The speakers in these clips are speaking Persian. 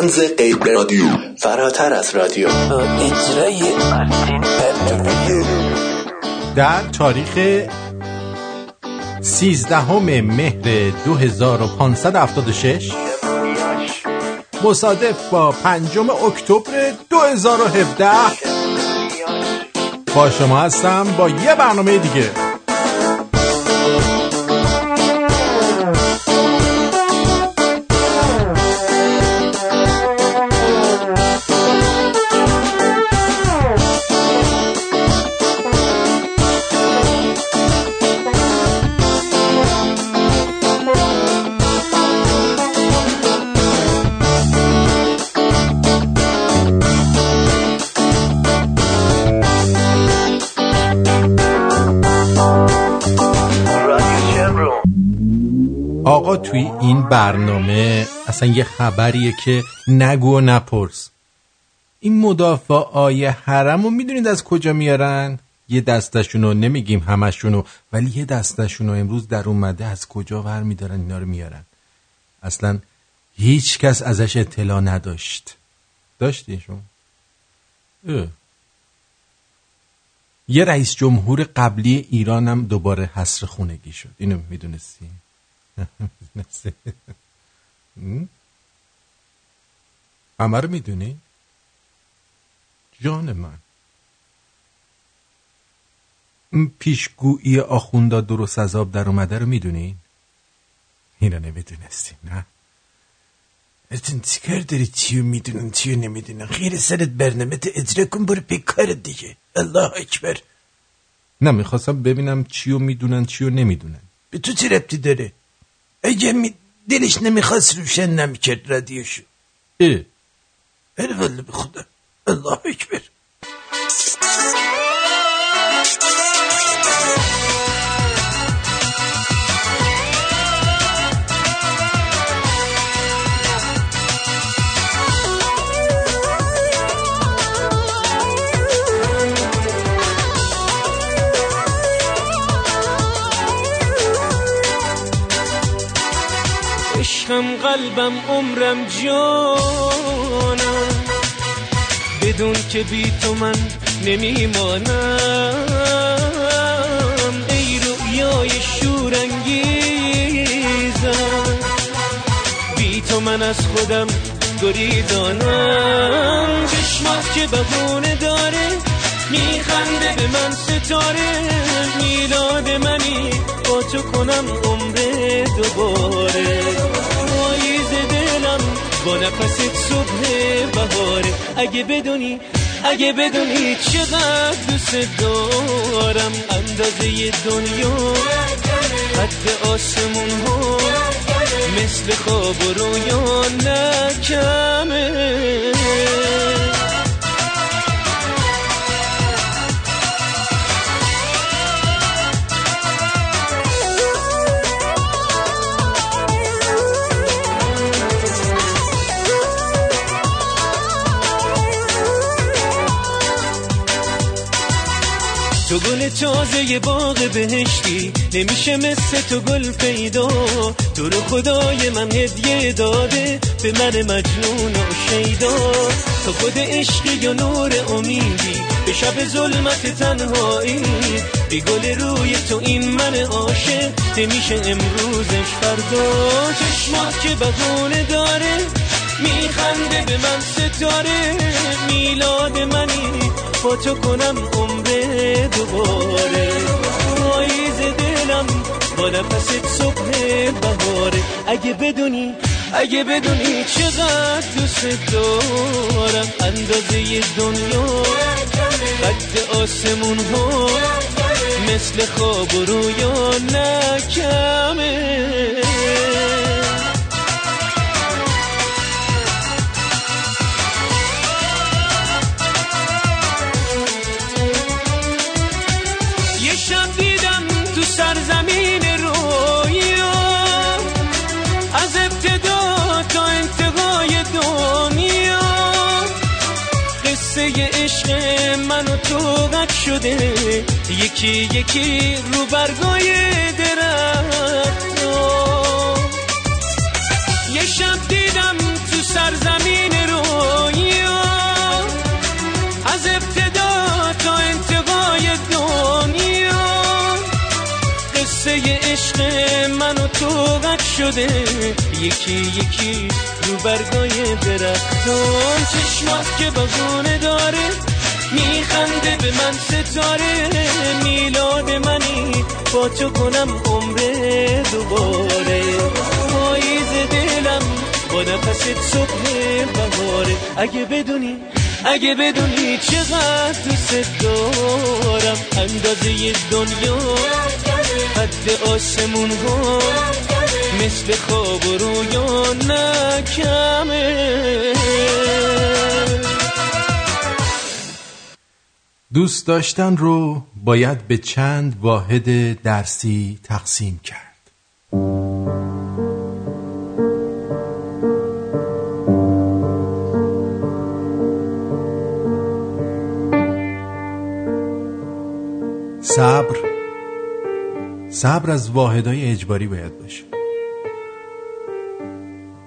تنز غیر رادیو. فراتر از رادیو. اجرای در تاریخ 13 مهر 2576 مصادف با پنجم اکتبر 2017 با شما هستم با یه برنامه دیگه. برنامه اصلا یه خبریه که نگو و نپرس این مدافع آیه حرم رو می‌دونید از کجا میارن؟ یه دستشونو نمیگیم همشونو ولی یه دستشونو امروز در اومده از کجا ور میدارن اینا رو میارن اصلا هیچ کس ازش اطلاع نداشت داشتی. یه رئیس جمهور قبلی ایران هم دوباره حسر خونگی شد اینو می‌دونستی؟ همه رو می‌دونی؟ جان من. پیشگویی آخوندا درست از آب در اومده رو می‌دونی؟ اینو نمی‌دونستی نه؟ اتون چیکار داری؟ چیو می‌دونن چیو نمی‌دونن؟ خیر سرت برنامه اجرا کن برو بیکار دیگه. الله اکبر. نه می‌خواستم ببینم چیو می‌دونن چیو نمی‌دونن. به تو چه ربطی داره؟ اگه می دلش نمی‌خواست روشن نمی‌کرد رادیوشو والله به خدا الله اکبر. عشقم قلبم عمرم جانم. بدون که بی تو من نمیمانم. ای رویای شورانگیزم. بی تو من از خودم گریزانم. چشمات که بهونه داره میخنده به من ستاره. میلاد منی با تو کنم عمر دوباره. با نفست صبح بهاره. اگه بدونی اگه بدونی چقدر دوست دارم اندازه دنیا قد آسمون ها مثل خواب و رویا نکمه. تازه باغ بهشتی. نمیشه مثل تو گل پیدا. تو رو خدای من هدیه داده. به من مجنون و شیدا. تو خود عشقی یا نور امیدی. به شب ظلمت تنهایی. بی گل روی تو این من عاشق. نمیشه امروزش فردا. چشمات که بهونه داره. میخنده به من ستاره میلاد منی. با تو کنم عمر دوباره. پاییز دلم با نفست صبح بهاره. اگه بدونی اگه بدونی چقدر دوست دارم. اندازه دنیا قد آسمون ها مثل خواب و رویا نکمه. یکی یکی رو برگای درخت یه شب دیدم تو سرزمین رویا از ابتدا تا انتقای دنیا. قصه عشق من و تو قد شده. یکی یکی رو برگای درخت چشمات که بازونه داره. میخنده به من ستاره میلاد منی. با تو کنم عمر دوباره. پاییز دلم با نفست صبح بهاره. اگه بدونی اگه بدونی چقدر دوست دارم. اندازه دنیا حد آسمون ها مثل خواب و رویا نکمه. دوست داشتن رو باید به چند واحد درسی تقسیم کرد. صبر صبر از واحدهای اجباری باید باشه.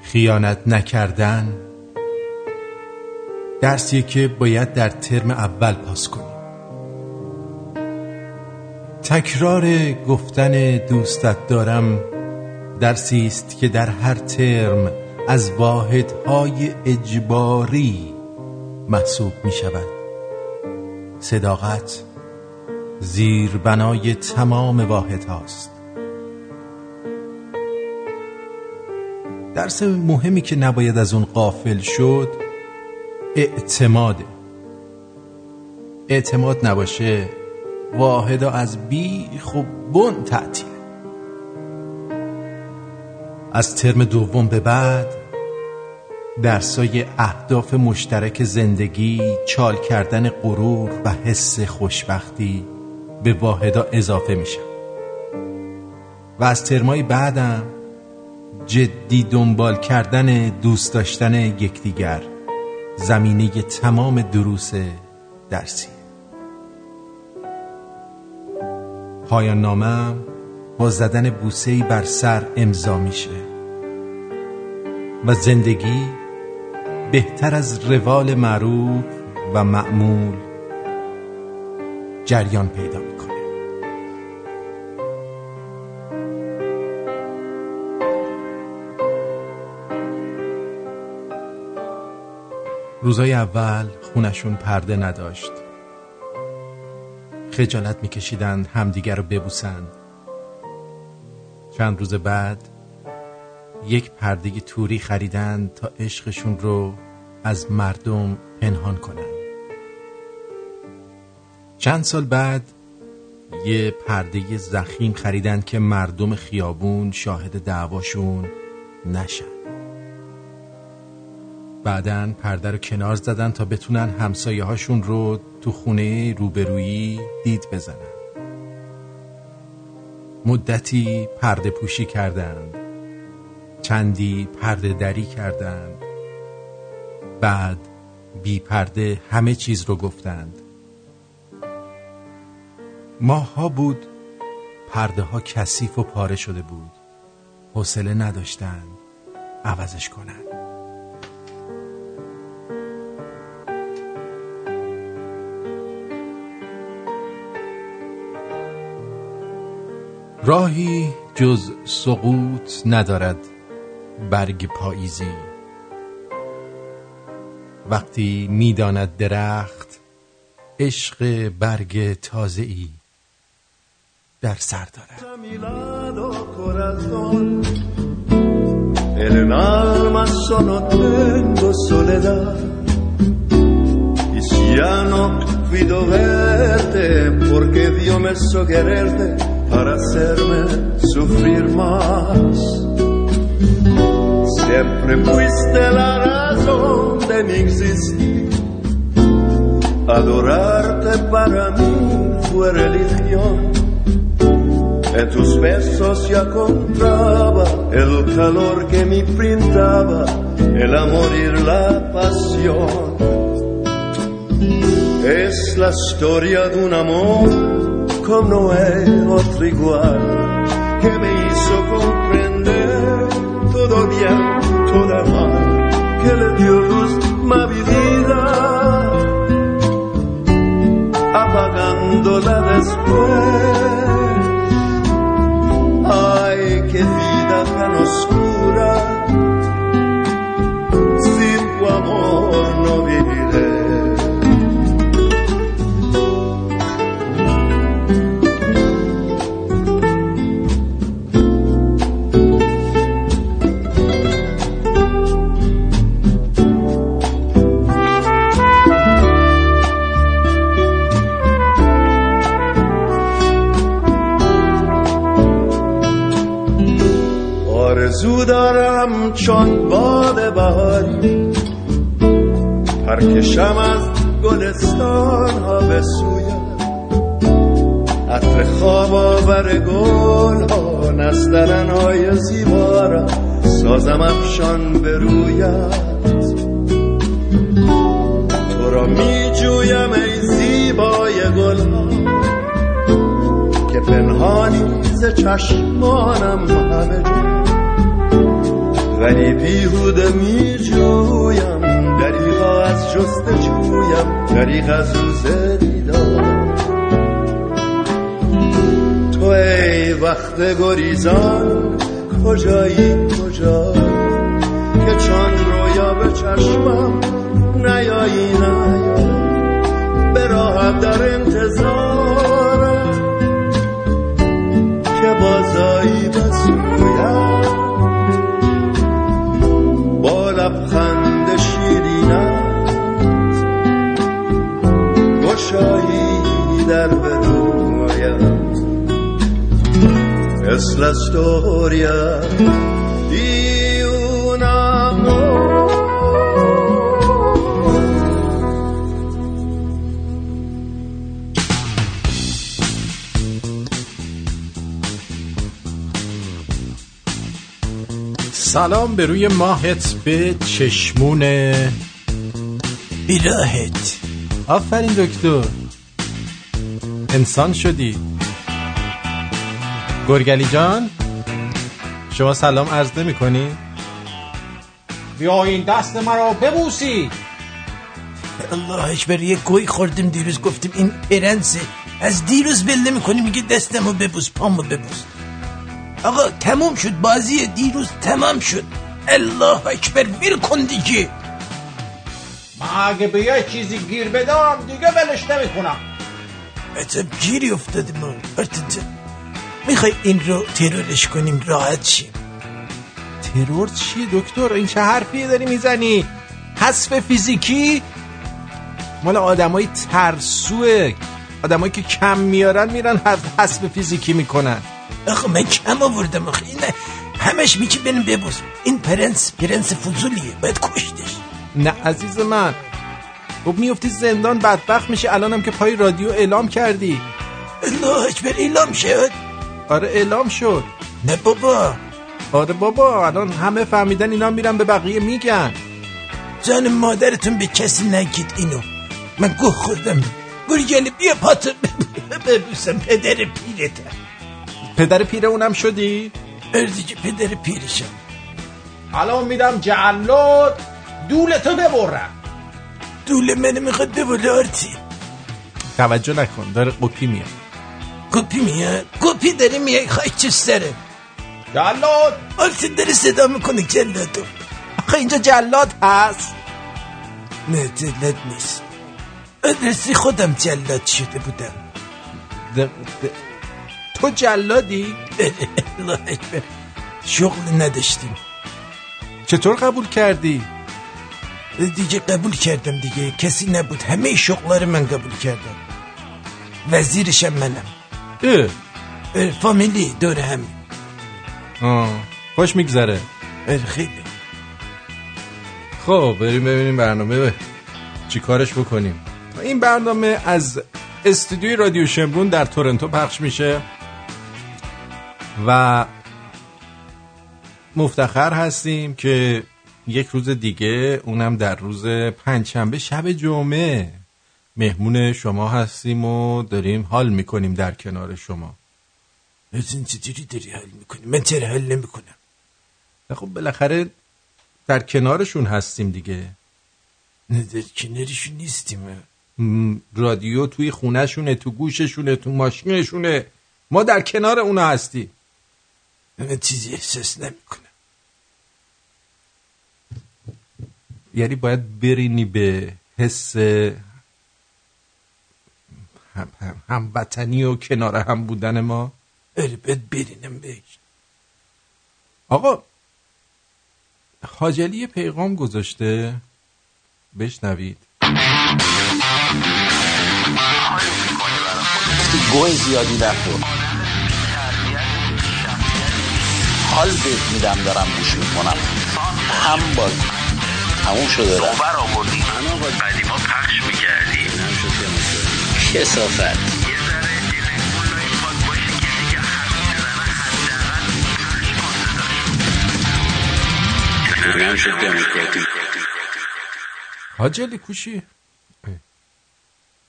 خیانت نکردن درسیه که باید در ترم اول پاس کنیم تکرار گفتن دوستت دارم. درسی است که در هر ترم از واحدهای اجباری محسوب می شود. صداقت زیر بنای تمام واحد هاست درس مهمی که نباید از اون قافل شد اعتماده. اعتماد نباشه واحدا از بی و بن تعطیل. از ترم دوم به بعد درسای اهداف مشترک زندگی چال کردن غرور و حس خوشبختی به واحدا اضافه میشم و از ترمای بعدم جدی دنبال کردن دوست داشتن یکدیگر زمینه تمام دروس درسی. پایان نامم با زدن بوسهی بر سر امضا میشه و زندگی بهتر از روال معروف و معمول جریان پیدا می‌کنه. روزای اول خونشون پرده نداشت. خجالت میکشیدند همدیگر رو ببوسند. چند روز بعد یک پرده توری خریدند تا عشقشون رو از مردم پنهان کنند. چند سال بعد یه پرده زخیم خریدن که مردم خیابون شاهد دعواشون نشن. بعدا پرده رو کنار زدن تا بتونن همسایه هاشون رو تو خونه روبرویی دید بزنن. مدتی پرده پوشی کردند. چندی پرده دری کردند. بعد بی پرده همه چیز رو گفتند. ماها بود پرده ها کثیف و پاره شده بود. حوصله نداشتند عوضش کنند. راهی جز سقوط ندارد برگ پاییزی وقتی می‌داند درخت عشق برگ تازه ای در سر دارد ya no puedo verte porque Dios me hizo quererte para hacerme sufrir más. Siempre fuiste la razón de mi existir. Adorarte para mí fue religión. En tus besos ya encontraba el calor que me brindaba, el amor y la pasión. Es la historia de un amor como no hay otro igual, que me hizo comprender todo bien, todo mal, que le dio luz a mi vida, apagándola después. دارم چون باد بهاری پرکشم از گلستان ها به سویم عطر خواب آور گل ها نسترن های زیبا را سازم افشان به رویت تو را می جویم ای زیبای گل ها که پنهانی ز چشمانم همه ولی بیهوده می جویم دریغا از جست جویم. دریغ از روز دیدار. تو ای وقت گریزان کجایی کجایی که چون رویا به چشمم نیایی نیایی. به راحت در انتظارم. که بازایی به storia di. سلام به روی ماهت به چشمون بیراهت آفرین دکتر. انسان شدی. گرگلی جان شما سلام عرض نمی کنی؟ بیا این دست مرا ببوسی. الله اکبر یه گوی خوردیم دیروز گفتیم این پرنسه از دیروز بل نمی‌کنی میگه دستمو ببوس پامو ببوس. آقا تموم شد بازی دیروز تمام شد. الله اکبر ویل کن دیگه. من اگه به یه چیزی گیر بدم دیگه بلش نمی کنم. گیری ما برتن جان می‌خوای این رو ترورش کنیم راحت شیم. ترور چی دکتر؟ این چه حرفی داری می‌زنی؟ حذف فیزیکی؟ مال آدمای ترسوه. آدمایی که کم میارن میرن حذف- فیزیکی می‌کنن. آخه من کم آوردم آخه. این همش میگی بنم ببوس. این پرنس پرنس فضولیه. باید کشتش. نه عزیز من. خب میفتی زندان بدبخت میشه. الانم که پای رادیو اعلام کردی. الله اکبر اعلام شد. آره اعلام شد. نه بابا. آره بابا الان همه فهمیدن اینا میرن به بقیه میگن. جان مادرتون به کسی نگید اینو. من گوه خوردم گرگلی بیا پاتو ببوسم پدر پیرتم پدر پیره اونم شدی؟ ار دیگه پدر پیرشم. الان میدم جلاد دولتو ببرم. دوله منو می‌خواد ببوله آرتی. توجه نکن داره قپی میاد. گپی میاد گپی داری میای خواهی سره جلاد آرتی داره صدا می‌کنه جلدو آخه اینجا جلاد هست نه جلد نیست ادرسی خودم جلد شده بودم د- د- تو جلادی شغل نداشتیم چطور قبول کردی دیگه قبول کردم دیگه کسی نبود همه شغلا رو من قبول کردم وزیرشم منم اه. اه، فامیلی دور همین. آه. خوش میگذره. خیلی. خب بریم ببینیم برنامه. چی کارش بکنیم. این برنامه از استودیوی رادیو شمرون در تورنتو پخش میشه. و مفتخر هستیم که یک روز دیگه اونم در روز پنجشنبه شب جمعه. مهمون شما هستیم و داریم حال می‌کنیم در کنار شما. از این چجوری داری حل می‌کنی؟ من چرا حل نمی‌کنم؟ خب بالاخره در کنارشون هستیم دیگه. نه در کنارشون نیستیم. رادیو توی خونهشونه تو گوششونه تو ماشینشونه. ما در کنار اونا هستیم. من چیزی احساس نمی‌کنم. یعنی باید برینی به حس هم- هم- هموطنی و کنار هم بودن ما. بد برینم بهش. آقا حاجلی پیغام گذاشته. بشنوید. گوه زیادی نخور حال بهت میدم دارم گوش می‌کنم. هم باز تموم شده. رفت آوردی؟ قدیما پخش می‌کردی کسافت. حاجلی کوشی.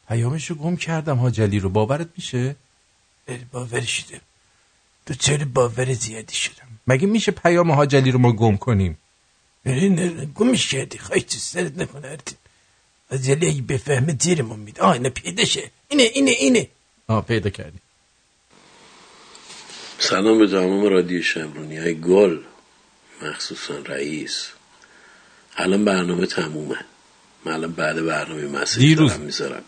پیامشو گم کردم حاجلی رو. باورت میشه؟ باور شدم تو چرا باور زیادی شدم؟ مگه میشه پیام حاجلی رو ما گم کنیم؟ نه گمش کردی. خواهی تو سرت نکنه یلی اگه بفهمه زیرمون میده. آه اینه پیدا شه. اینه اینه اینه. آه پیدا کردیم. سلام به تمام رادیو شمرونی. های گل مخصوصا رئیس. الان برنامه تمومه. من الان بعد برنامه مسیج دیروز. دارم می‌ذارم.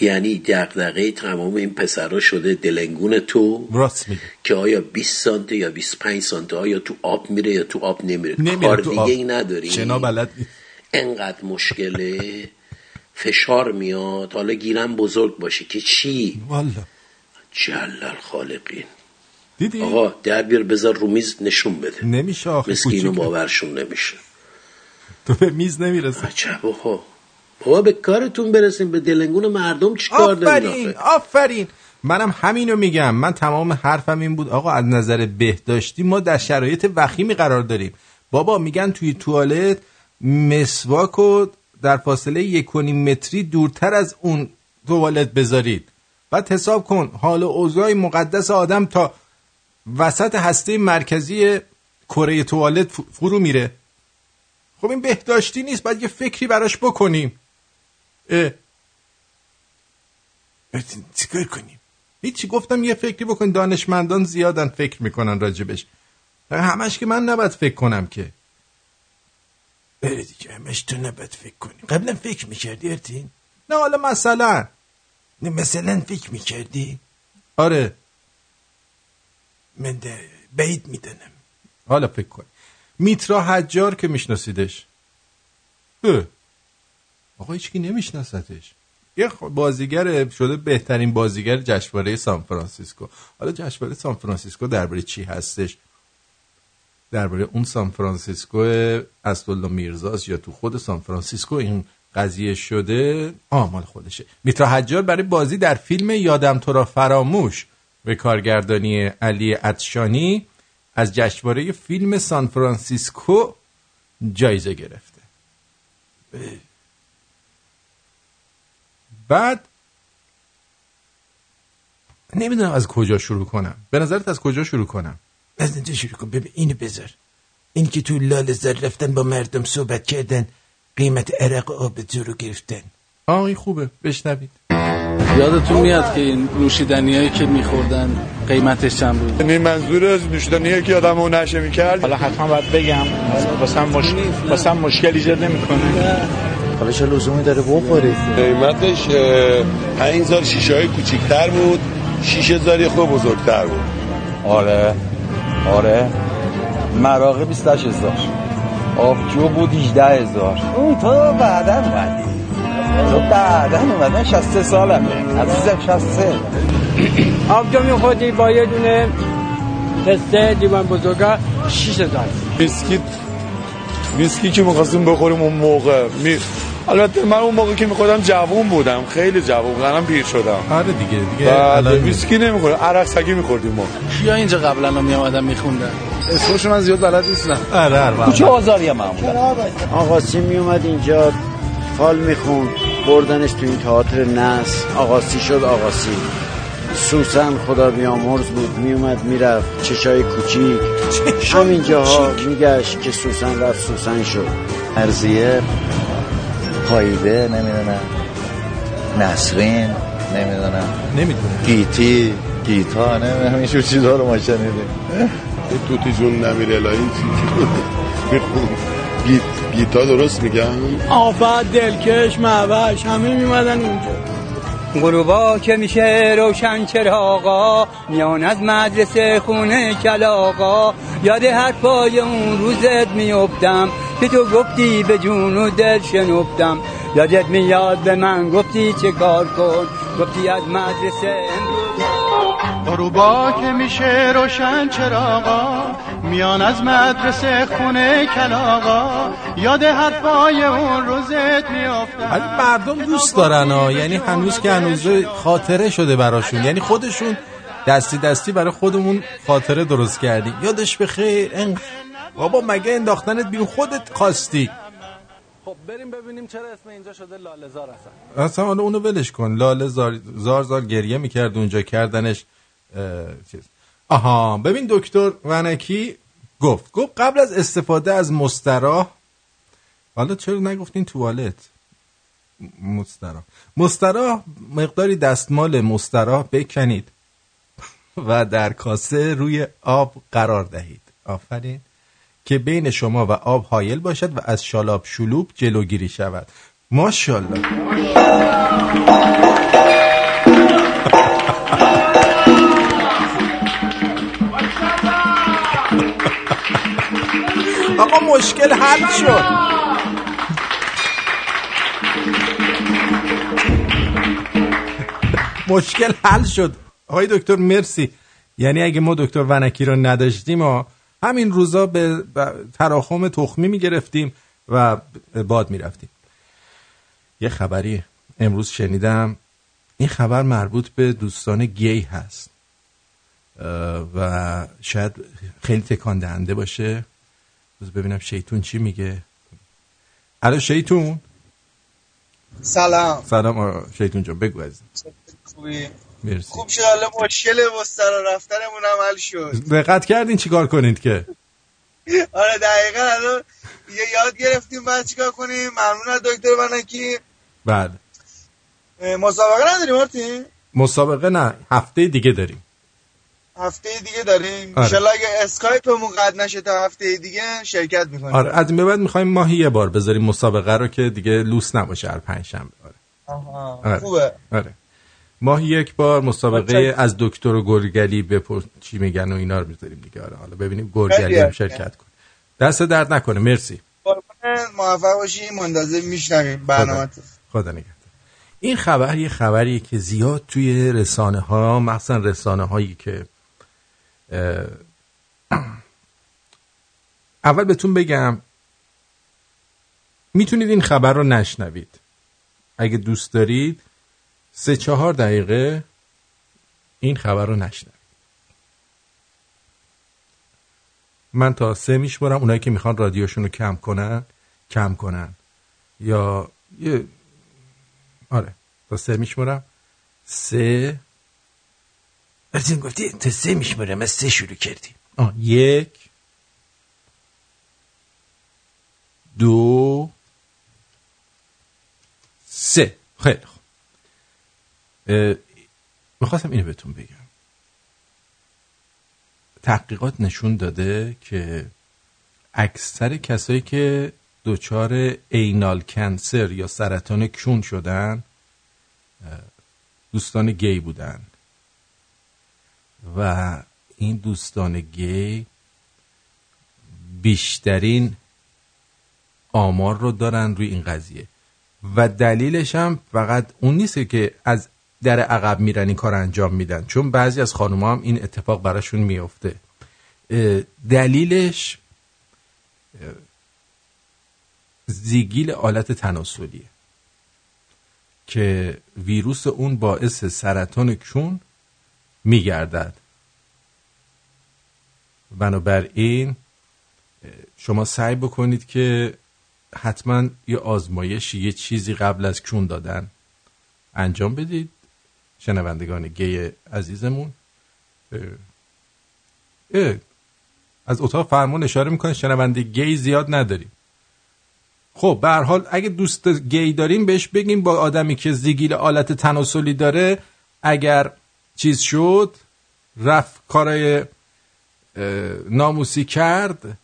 یعنی دقدقه تمام این پسرا شده دلنگون تو. راست میگه که آیا 20 سانته یا 25 سانته آیا تو آب میره یا تو آب نمیره, نمیره کار تو دیگه آب. ای نداری شنا بلد نیست. انقدر مشکله فشار میاد حالا گیرم بزرگ باشه که چی؟ والا. جل الخالقین دیدی؟ آقا در بیار بذار رو میز نشون بده. نمیشه آخه مسکینو. باورشون نمیشه. تو به میز نمی‌رسه عجب ها بابا به کارتون برسیم به دلنگون مردم چیکار دارین آفرین آفرین. منم همینو میگم. من تمام حرفم این بود. آقا از نظر بهداشتی ما در شرایط وخیمی قرار داریم. بابا میگن توی توالت مسواک رو در فاصله یک متری دورتر از اون توالت بذارید. بعد حساب کن حال و اوضاع مقدس آدم تا وسط هسته مرکزی کره توالت فرو میره. خب این بهداشتی نیست باید یه فکری براش بکنیم. اه. چیکار کنیم؟ هیچی گفتم یه فکری بکن دانشمندان زیادن فکر می‌کنن راجبش. همش که من نباید فکر کنم که. بری دیگه همش تو نباید فکر کنی. قبلا فکر می‌کردی ارتین؟ نه حالا مثلا. نه مثلا فکر می‌کردی؟ آره. من ده بعید می‌دانم. حالا فکر کن. میترا حجار که میشناسیدش. آقا هیچکی نمیشناستش یه بازیگر شده بهترین بازیگر جشنواره سان فرانسیسکو. حالا جشنواره سان فرانسیسکو درباره چی هستش؟ درباره اون سان فرانسیسکو اسدالله میرزاست یا تو خود سان فرانسیسکو این قضیه شده آه مال خودشه. میترا حجار برای بازی در فیلم یادم تو را فراموش به کارگردانی علی عطشانی از جشنواره فیلم سان فرانسیسکو جایزه گرفته. بعد نمی‌دونم از کجا شروع کنم. به نظرت از کجا شروع کنم؟ از اینجا شروع کن. ببین اینو بذار. این که تو لال زر رفتن با مردم صحبت کردن قیمت عرق و آب رو گرفتن. آه این خوبه. بشنوید. یادتون میاد که این نوشیدنیایی که میخوردن قیمتش چند بود؟ یعنی منظور از نوشیدنیه که آدمو نشه می‌کرد؟ حالا حتما باید بگم. واسم مشکل واسم مشکل ایجاد نمی‌کنه. حالا چه لزومی داره بخوری؟ قیمتش اه، پنج هزار شیشه های کوچیکتر بود. شیشه هزار خود بزرگتر بود. آره. آره. مراقه 28 هزار. آبجو بود 18 هزار. اون تو بعدا اومدی. تو بعدا اومدن 63 سالمه. عزیزم 63 آبجو میخوردی با یه دونه تسته لیوان بزرگا 6 هزار. بیسکیت. بیسکی که می‌خواستیم بخوریم اون موقع. می... البته من اون موقع که میخوردم جوون بودم خیلی جوون بودم الان پیر شدم. آره دیگه دیگه الان ویسکی نمی‌خوریم عرق سگی میخوردیم ما. کیا اینجا قبلا رو میامدن میخوندن؟ اسمش من زیاد بلد نیستم. آره آره کوچه آزاری معمولا. آقاسی میومد اینجا فال می‌خوند بردنش تو این تئاتر نس. آقاسی شد آقاسی سوسن خدا بیامرز بود میومد می‌رفت. چشای کوچیک. همینجاها میگشت که سوسن رفت سوسن شد. ارزیه پاییده نمی‌دونم. نسرین نمی‌دونم. نمی‌دونم. گیتی گیتا نمی‌دونم. این چیزا رو ما شنیدیم. توتی جون نمیره می‌خوند گیت گیتا درست میگم آفت دلکش معوش همه میمدن اونجا. غروبا که میشه روشن چراغا میان از مدرسه خونه کلاغا. یاد حرفای اون روزت میافتم. که تو گفتی به جون و دل شنفتم. یادت میاد به من گفتی چه کار کن؟ گفتی از مدرسه غروبا که میشه روشن چراغا میان از مدرسه خونه کلاغا. یاد حرفای اون روزت میافتم. ولی مردم دوست دارن ها. یعنی هنوز که هنوز خاطره شده براشون. یعنی خودشون دستی دستی برای خودمون خاطره درست کردی. یادش به خیر. بابا مگه انداختنت بیرون؟ خودت خواستی. خب بریم ببینیم چرا اسم اینجا شده لالزار اصلا اصلا حالا اونو ولش کن. لاله زار زار, زار گریه می‌کرد اونجا کردنش اه، چیز. آها ببین دکتر ونکی گفت. گفت قبل از استفاده از مستراح حالا چرا نگفتین توالت؟ مستراح. مستراح مقداری دستمال مستراح بکنید و در کاسه روی آب قرار دهید. آفرین. که بین شما و آب حایل باشد و از شالاب شلوب جلوگیری شود. ماشاءالله. آقا مشکل حل شد. مشکل حل شد. آقای دکتر مرسی. یعنی اگه ما دکتر ونکی رو نداشتیم و همین روزا به تراخم تخمی می‌گرفتیم و باد می‌رفتیم. یه خبری امروز شنیدم. این خبر مربوط به دوستان گی هست. و شاید خیلی تکان دهنده باشه. روز ببینم شیطون چی میگه. الو شیطون؟ سلام. سلام شیطون جان بگو از خوبی؟ مرسی. خوب شد حالا مشکل مسترا رفتنمون هم حل شد. دقت کردین چیکار کنید که؟ آره دقیقا الان یه یاد گرفتیم بعد چیکار کنیم؟ ممنون از دکتر بنکی. بعد اه، مسابقه نداریم مارتین مسابقه نه هفته دیگه داریم. هفته دیگه داریم؟ آره. انشالله اگه اسکایپمون قطع نشه تا هفته دیگه شرکت می‌کنیم. آره از این به بعد می‌خوایم ماهی یه بار بذاریم مسابقه رو که دیگه لوس نباشه هر پنج شنبه آره. آها آره. خوبه. آره. ماهی یک بار مسابقه از دکتر و گرگلی بپرس. چی میگن و اینا رو می‌ذاریم دیگه. آره حالا ببینیم گرگلی هم. شرکت کن دست درد نکنه. مرسی. موفق باشی. منتظر میشنویم. برنامه خدا نگهدار. این خبر یه خبریه که زیاد توی رسانه ها مخصوصا رسانه هایی که اول بهتون بگم می‌تونید این خبر رو نشنوید. اگه دوست دارید سه چهار دقیقه این خبر رو نشنوید من تا سه میشمارم اونایی که می‌خوان رادیوشون رو کم کنن کم کنن. یا یه آره تا سه میشمارم سه. از این گفتی تا سه میشمرم از سه شروع کردیم. آه. یک. دو. سه. خیلی خوب. می‌خواستم اینو بهتون بگم. تحقیقات نشون داده که اکثر کسایی که دچار اینال کنسر یا سرطان کون شدن دوستان گی بودن. و این دوستان گی بیشترین آمار رو دارن روی این قضیه. و دلیلش هم فقط اون نیست که از در عقب میرن این کار انجام میدن. چون بعضی از خانوم هم این اتفاق براشون میفته دلیلش زیگیل آلت تناسلیه که ویروس اون باعث سرطان کون میگردد. بنابراین شما سعی بکنید که حتما یه آزمایشی یه چیزی قبل از کون دادن انجام بدید. شنوندگان گی عزیزمون. اه، اه، از اتاق فرمان اشاره می‌کنه شنونده گی زیاد نداریم خب به هر حال اگه دوست گی داریم بهش بگیم با آدمی که زیگیل آلت تناسلی داره اگر چیز شد رفت کارای ناموسی کرد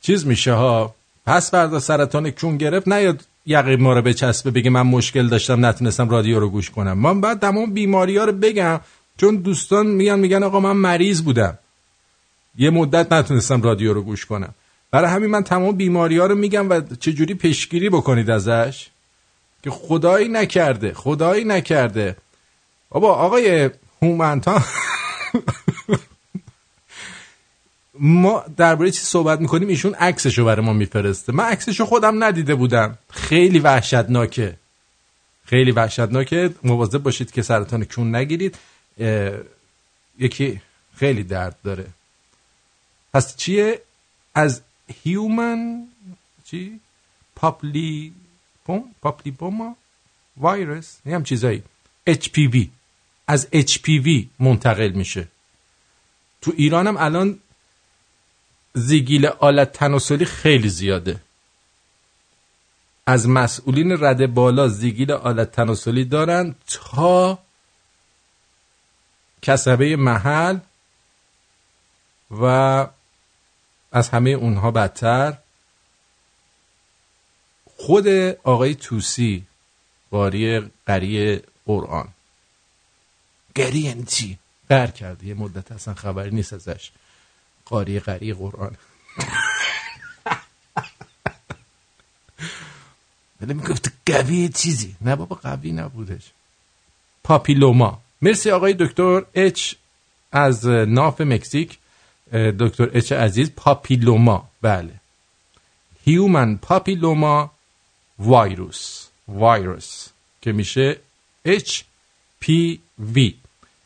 چیز میشه ها؟ پس فردا سرطان کون گرفت نیاد یقه ما رو بچسبه بگه من مشکل داشتم نتونستم رادیو رو گوش کنم. من بعد تمام بیماری ها رو بگم چون دوستان میگن میگن آقا من مریض بودم. یه مدت نتونستم رادیو رو گوش کنم. برای همین من تمام بیماری ها رو میگم و چجوری پیشگیری بکنید ازش؟ که خدایی نکرده خدایی نکرده. بابا آقای هومنتان ما درباره چی صحبت می‌کنیم؟ ایشون عکسشو برای ما میفرسته. من عکسشو خودم ندیده بودم. خیلی وحشتناکه. خیلی وحشتناکه. مواظب باشید که سرطان کون نگیرید. یکی خیلی درد داره. پس چیه؟ از human چی؟ papilloma papilloma یه هم چیزایی. HPV از HPV منتقل میشه. تو ایران هم الان زگیل آلت تناسلی خیلی زیاده. از مسئولین رده بالا زگیل آلت تناسلی دارن تا کسبه محل و از همه اونها بدتر. خود آقای توسی باری قری قرآن. قری یعنی؟ قر کرده. یه مدت اصلا خبری نیست ازش. قاری قری قرآن. ولی می‌گفت قوی چیزی. نه بابا قوی نبودش. پاپیلوما. مرسی آقای دکتر اچ از ناف مکزیک. دکتر اچ عزیز پاپیلوما. بله. هیومن پاپیلوما ویروس ویروس که میشه HPV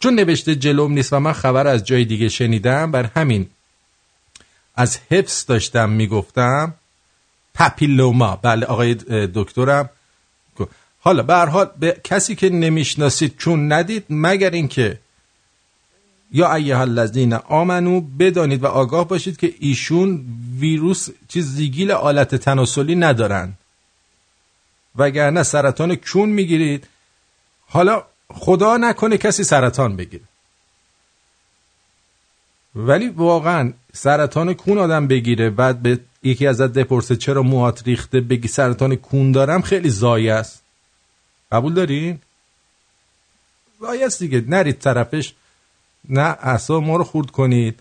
چون نوشته جلوم نیست و من خبر از جای دیگه شنیدم بر همین از حفظ داشتم می‌گفتم پاپیلوما بله آقای دکترم. حالا به هر حال به کسی که نمی‌شناسید چون ندید مگر اینکه یا ایها الذین آمنو بدانید و آگاه باشید که ایشون ویروس چیز زیگیل آلت تناسلی ندارن. وگرنه سرطان کون می‌گیرید. حالا خدا نکنه کسی سرطان بگیره. ولی واقعا سرطان کون آدم بگیره بعد به یکی ازت بپرسه چرا موهات ریخته بگی سرطان کون دارم خیلی زایه است. قبول؟ زایه است دیگه. نرید طرفش. نه اعصاب ما رو خورد کنید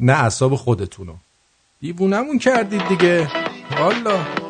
نه اعصاب خودتونو. دیوونمون کردید دیگه. والا.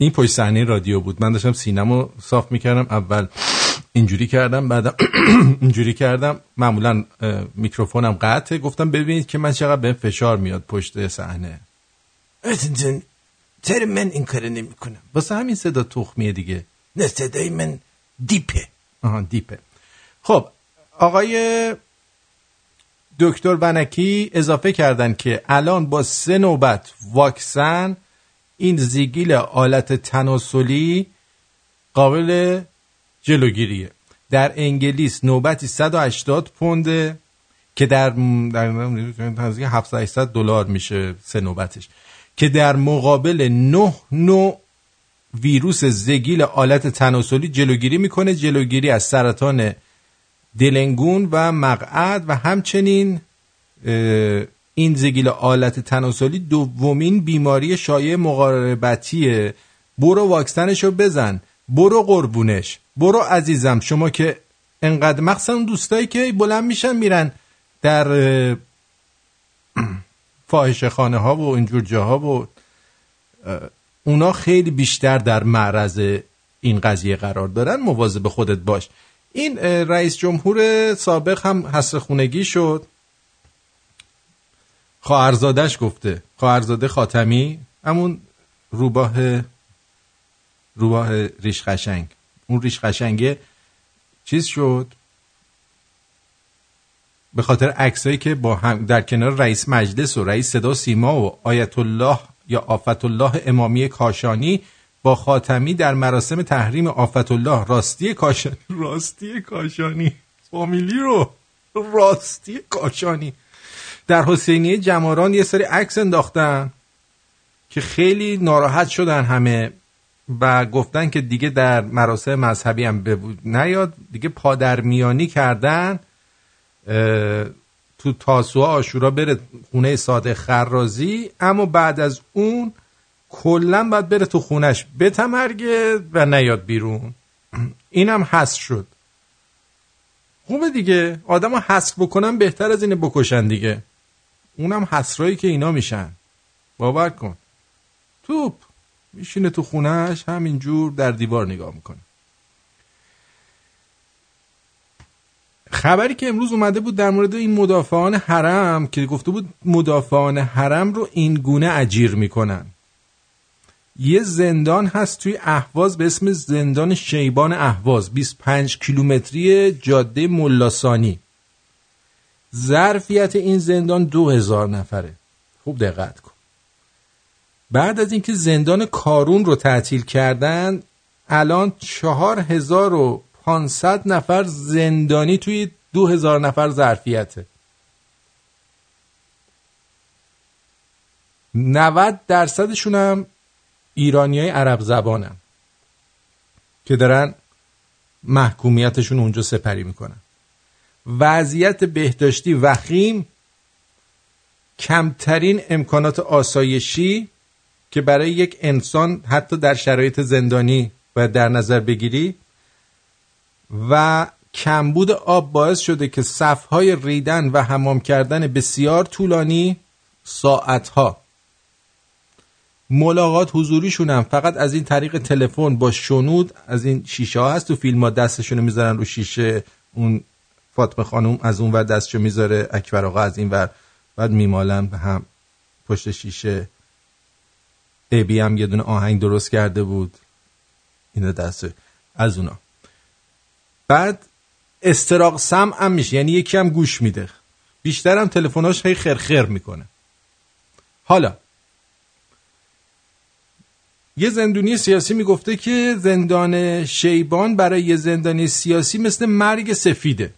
این پشت صحنه رادیو بود. من داشتم سینمو صاف می‌کردم اول اینجوری کردم بعدم اینجوری کردم. معمولا میکروفونم قطعه گفتم ببینید که من چقدر به فشار میاد پشت صحنه. چرا من این کار نمی کنم واسه همین صدا تخمیه دیگه. نه صدای من دیپه. آها دیپه. خب آقای دکتر بنکی اضافه کردن که الان با سه نوبت واکسن این زیگیل آلت تناسلی قابل جلوگیریه. در انگلیس نوبتی 180 پونده که در در نزدیک 700 800 دلار میشه سه نوبتش. که در مقابل 9 نوع ویروس زگیل آلت تناسلی جلوگیری می‌کنه. جلوگیری از سرطان دلنگون و مقعد و همچنین این زگیل آلت تناسلی دومین بیماری شایع مقاربتیه برو واکسنشو بزن. برو قربونش. برو عزیزم. شما که انقدر مخصوصا دوستایی که بلند میشن میرن در اه، فاحشه خانه ها و اینجور جاها و اونا خیلی بیشتر در معرض این قضیه قرار دارن. مواظب خودت باش. این رئیس جمهور سابق هم حسر خونگی شد. خواهرزادش گفته. خواهرزاده خاتمی همون روباه روباه ریش قشنگ. اون ریش قشنگه چیز شد؟ به خاطر عکسایی که با هم در کنار رئیس مجلس و رئیس صدا سیما و آیت الله یا آفت الله امامی کاشانی با خاتمی در مراسم تحریم آفت الله راستی کاشانی راستی کاشانی. فامیلی رو. راستی کاشانی. در حسینیه جماران یه سری عکس انداختن که خیلی ناراحت شدن همه و گفتن که دیگه در مراسم مذهبی هم ببود نیاد. دیگه پادرمیانی کردن تو تاسوعا آشورا بره خونه صادق خرازی اما بعد از اون کلا باید بره تو خونش بتمرگه و نیاد بیرون. اینم حس شد. خوبه دیگه. آدم حس بکنن بهتر از اینه بکشن دیگه. اونم حسرایی که اینا میشن. باور کن. توپ. میشینه تو خونهش همینجور در دیوار نگاه می‌کنه. خبری که امروز اومده بود در مورد این مدافعان حرم که گفته بود مدافعان حرم رو این گونه اجیر می‌کنن. یه زندان هست توی اهواز به اسم زندان شیبان اهواز 25 کیلومتری جاده ملاسانی. ظرفیت این زندان دو هزار نفره. خوب دقت کن. بعد از اینکه زندان کارون رو تعطیل کردن الان چهار هزار و پانصد نفر زندانی توی دو هزار نفر ظرفیته. 90 درصدشون هم ایرانی های عرب زبانن که دارن محکومیتشون اونجا سپری می‌کنن. وضعیت بهداشتی وخیم کمترین امکانات آسایشی که برای یک انسان حتی در شرایط زندانی باید در نظر بگیری و کمبود آب باعث شده که صفهای ریدن و حمام کردن بسیار طولانی ساعتها. ملاقات حضوریشون هم فقط از این طریق تلفن با شنود از این شیشه ها هست تو فیلم ها دستشون می‌ذارن رو شیشه اون فاطمه خانم از اون ور دستشو می‌ذاره اکبر آقا از این ور. بعد میمالن به هم پشت شیشه. ابی هم یه دونه آهنگ درست کرده بود. اینا دسته از اونا. بعد استراق سم هم میشه. یعنی یکی هم گوش میده. بیشتر هم تلفناش هی خرخر می‌کنه. حالا یه زندونی سیاسی می‌گفته که زندان شیبان برای یه زندانی سیاسی مثل مرگ سفیده.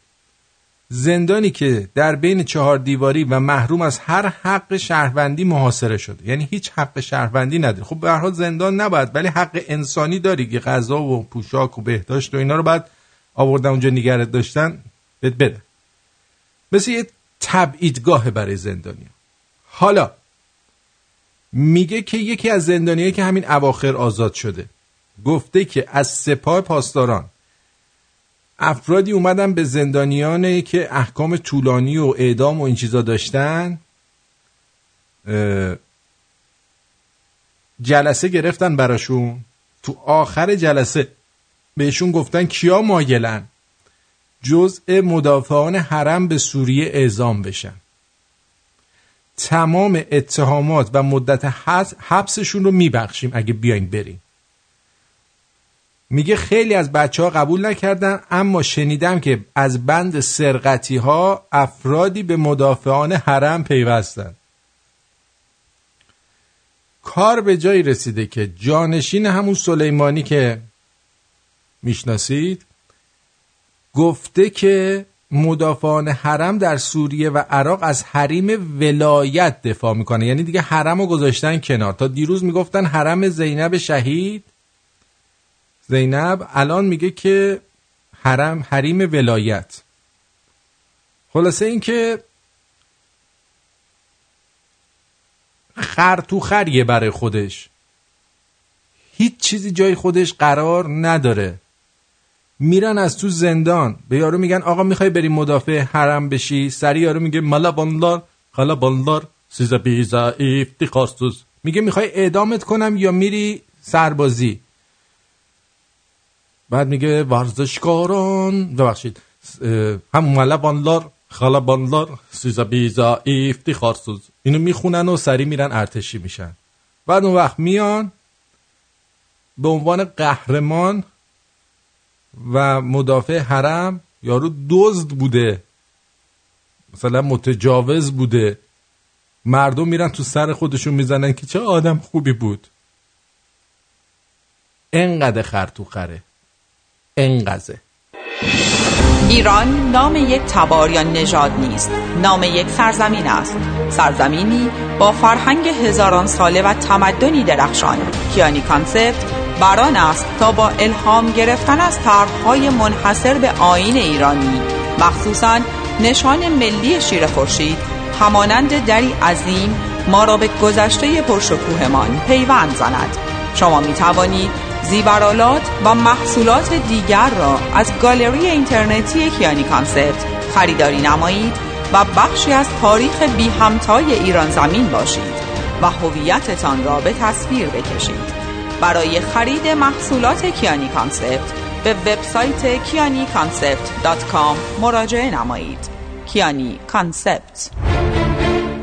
زندانی که در بین چهار دیواری و محروم از هر حق شهروندی محاصره شده. یعنی هیچ حق شهروندی نداره. خب به هر حال زندان نباید ولی حق انسانی داری که غذا و پوشاک و بهداشت و اینا رو بعد آوردن اونجا نگرت داشتن بهت بده. مثل یه تبعیدگاه برای زندانی حالا میگه که یکی از زندانیایی که همین اواخر آزاد شده گفته که از سپاه پاسداران افرادی اومدن به زندانیانی که احکام طولانی و اعدام و این چیزا داشتن جلسه گرفتن براشون. تو آخر جلسه بهشون گفتن کیا مایلن؟ جزء مدافعان حرم به سوریه اعزام بشن. تمام اتهامات و مدت حبس- حبسشون رو میبخشیم اگه بیاین بریم. میگه خیلی از بچه ها قبول نکردن اما شنیدم که از بند سرقتی ها افرادی به مدافعان حرم پیوستن. کار به جایی رسیده که جانشین همون سلیمانی که می‌شناسید گفته که مدافعان حرم در سوریه و عراق از حریم ولایت دفاع می‌کنه یعنی دیگه حرم رو گذاشتن کنار. تا دیروز می‌گفتن حرم زینب شهید زینب الان میگه که حرم حریم ولایت. خلاصه این که خر تو خریه برای خودش. هیچ چیزی جای خودش قرار نداره. میرن از تو زندان. به یارو میگن آقا می‌خوای بری مدافع حرم بشی؟ سری یارو میگه ملا بانلار خالا بانلار سیزا بیزا ایفتی خواستوز میگه می‌خوای اعدامت کنم یا میری سربازی؟ بعد میگه ورزشکاران ببخشید هم ملا بانلار خالا بانلار سیزا بیزا ایفتی خارسوز اینو می‌خونن و سری میرن ارتشی میشن. بعد اون وقت میان به عنوان قهرمان و مدافع حرم یارو دزد بوده مثلا متجاوز بوده. مردم میرن تو سر خودشون می‌زنن که چه آدم خوبی بود. انقدر خر تو خره انقدر ایران نام یک تبار یا نژاد نیست. نام یک سرزمین است. سرزمینی با فرهنگ هزاران ساله و تمدنی درخشان. Kiani Concept بر آن است تا با الهام گرفتن از طرحهای منحصر به آیین ایرانی. مخصوصا نشان ملی شیر خورشید همانند دری عظیم ما را به گذشته پرشکوهمان پیوند زند. شما می توانید زیورآلات و محصولات دیگر را از گالری اینترنتی Kiani Concept خریداری نمایید و بخشی از تاریخ بی همتای ایران زمین باشید و هویتتان را به تصویر بکشید. برای خرید محصولات Kiani Concept به وبسایت کیانی مراجعه نمایید. Kiani Concept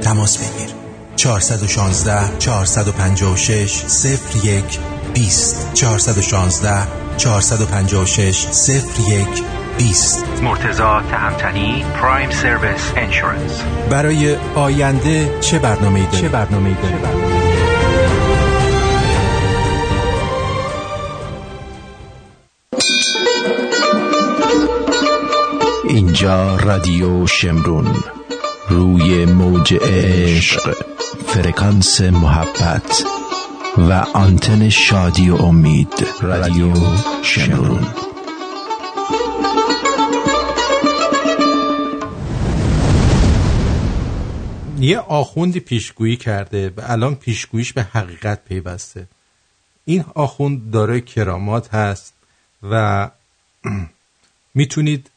تماس بگیر. 416 456 01 20 416 456 01 20 مرتزا تهمتنی پرایم سرویس انشورنس برای آینده چه برنامه‌ای داری؟ چه برنامه‌ای داری؟ اینجا رادیو شمرون. روی موج عشق فرکانس محبت و آنتن شادی و امید. رادیو شمرون یه آخوندی پیشگویی کرده و الان پیشگوییش به حقیقت پیوسته. این آخوند دارای کرامات هست و می‌تونید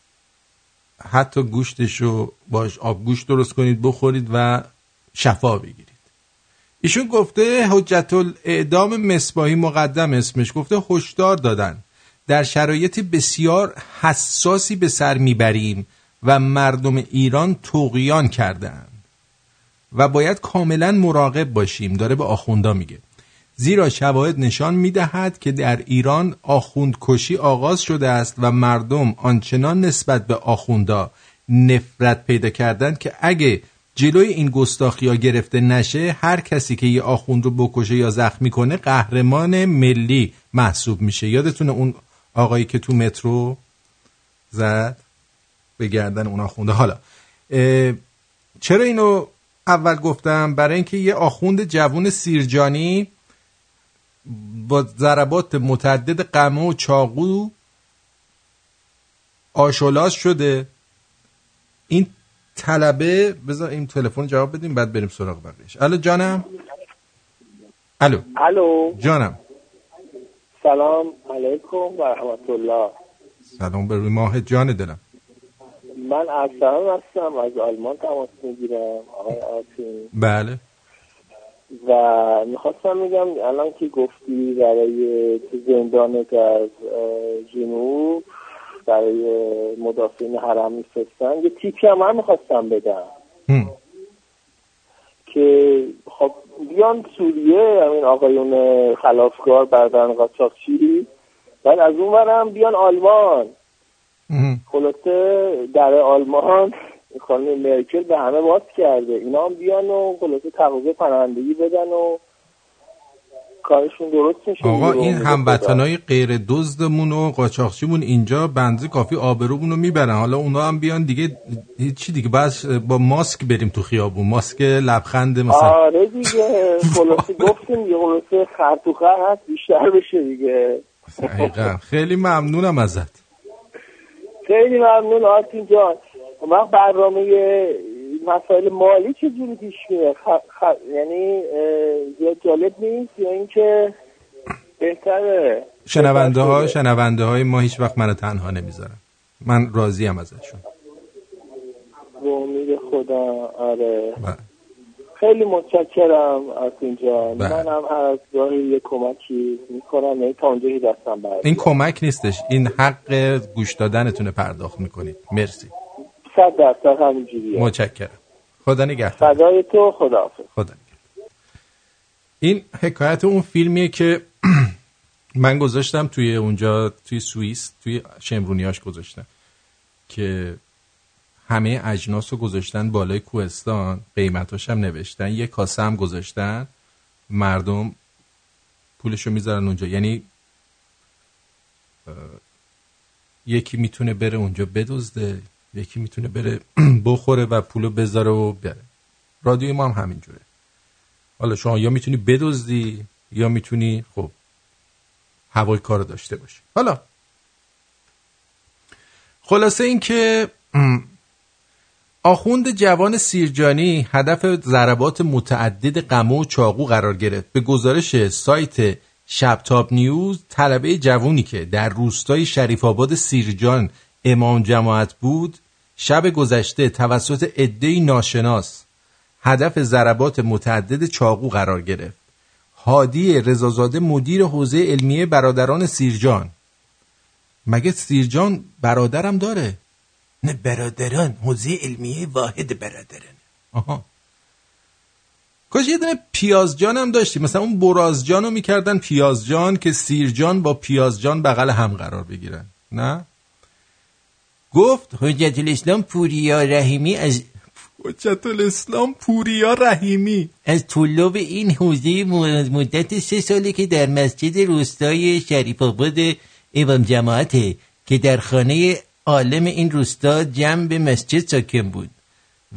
حتی گوشتش رو باش آب گوشت درست کنید بخورید و شفا بگیرید. ایشون گفته حجت الاعدام مصباحی مقدم اسمش گفته هشدار دادن. در شرایط بسیار حساسی به سر می‌بریم و مردم ایران توقیان کردند و باید کاملا مراقب باشیم. داره به آخوندا میگه. زیرا شواهد نشان می‌دهد که در ایران آخوند کشی آغاز شده است و مردم آنچنان نسبت به آخوندا نفرت پیدا کردند که اگه جلوی این گستاخی ها گرفته نشه هر کسی که یه آخوند رو بکشه یا زخمی کنه قهرمان ملی محسوب میشه. یادتونه اون آقایی که تو مترو زد؟ به گردن اون آخونده. حالا چرا اینو اول گفتم؟ برای اینکه یه آخوند جوون سیرجانی با ضربات متعدد قمه و چاقو آشولاس شده. این طلبه بذار این تلفن جواب بدیم بعد بریم سراغ بقیش الو جانم؟ الو. الو. جانم. سلام علیکم و رحمت الله سلام روی ماه جان دلم. من ارسلان هستم از آلمان تماس می‌گیرم. آقای آتین. بله. و می‌خواستم میگم الان که گفتی برای زندان از جنوب برای مدافعین حرم میفرستن یه تیپی هم من می‌خواستم بدم. که خب بیان سوریه همین آقایون خلافکار بردن قاچاقچی بعد از اون برم بیان آلمان. خلاصه در آلمان خانم مرکل به همه باز کرده. اینا هم بیان و خلاصه تقاضا پناهندگی بدن و کارشون درست میشه آقا این هموطنای غیر دزدمون و قاچاقچیمون اینجا بنزی کافی آبرومون رو می‌برن. حالا اونا هم بیان دیگه چی دیگه. بس با ماسک بریم تو خیابون. ماسک لبخند مثلا. آره دیگه. خلاصه گفتیم یه خلاصه خر تو خر هست بیشتر بشه دیگه. خیلی ممنونم ازت. خیلی ممنون آرتین جان. من برنامه مسائل مالی چجوری پیش میره خ... خ... یعنی زیاد جالب نیست یا اینکه بهتره؟ شنونده ها شنونده های ما هیچ وقت منو تنها نمی‌ذارن. من راضی هم ازشون. به امید خدا آره. خیلی متشکرم از اینجا. من هم هر از گاهی یه کمکی می‌کنم. یعنی تا اونجایی دستم برد این کمک نیستش. این حق گوش دادنتونه پرداخت می‌کنید. مرسی. صد درصد همینجوریه. متشکرم. خدا نگهدار. فدای تو خداحافظ. خدا این حکایت اون فیلمیه که من گذاشتم توی اونجا توی سوئیس توی شمرونیاش گذاشتم که همه اجناس رو گذاشتن بالای کوهستان قیمتاش هم نوشتن یه کاسه هم گذاشتن مردم پولشو می‌ذارن اونجا. یعنی یکی می‌تونه بره اونجا بدزده. یکی می‌تونه بره بخوره و پولو بذاره و بره رادیوی ما هم همینجوره. حالا شما یا می‌تونی بدزدی یا می‌تونی خب هوای کار داشته باشی. حالا خلاصه این که آخوند جوان سیرجانی هدف ضربات متعدد قمو و چاقو قرار گرفت. به گزارش سایت شبتاب نیوز طلبه جوونی که در روستای شریف آباد سیرجان امام جماعت بود شب گذشته توسط عدهای ناشناس هدف ضربات متعدد چاقو قرار گرفت. هادی رضازاده مدیر حوزه علمیه برادران سیرجان. مگه سیرجان برادرم داره؟ نه برادران حوزه علمیه واحد برادران آها. کاش یه دونه پیازجان هم داشتی. مثلا اون برازجان رو می‌کردن پیازجان که سیرجان با پیازجان بغل هم قرار بگیرن. نه؟ گفت حجت الاسلام پوریا رحیمی از حجت الاسلام پوریا رحیمی؟ از طلاب این حوزه مدت سه ساله که در مسجد روستای شریف آباد امام جماعته که در خانه عالم این روستا جمع به مسجد ساکن بود.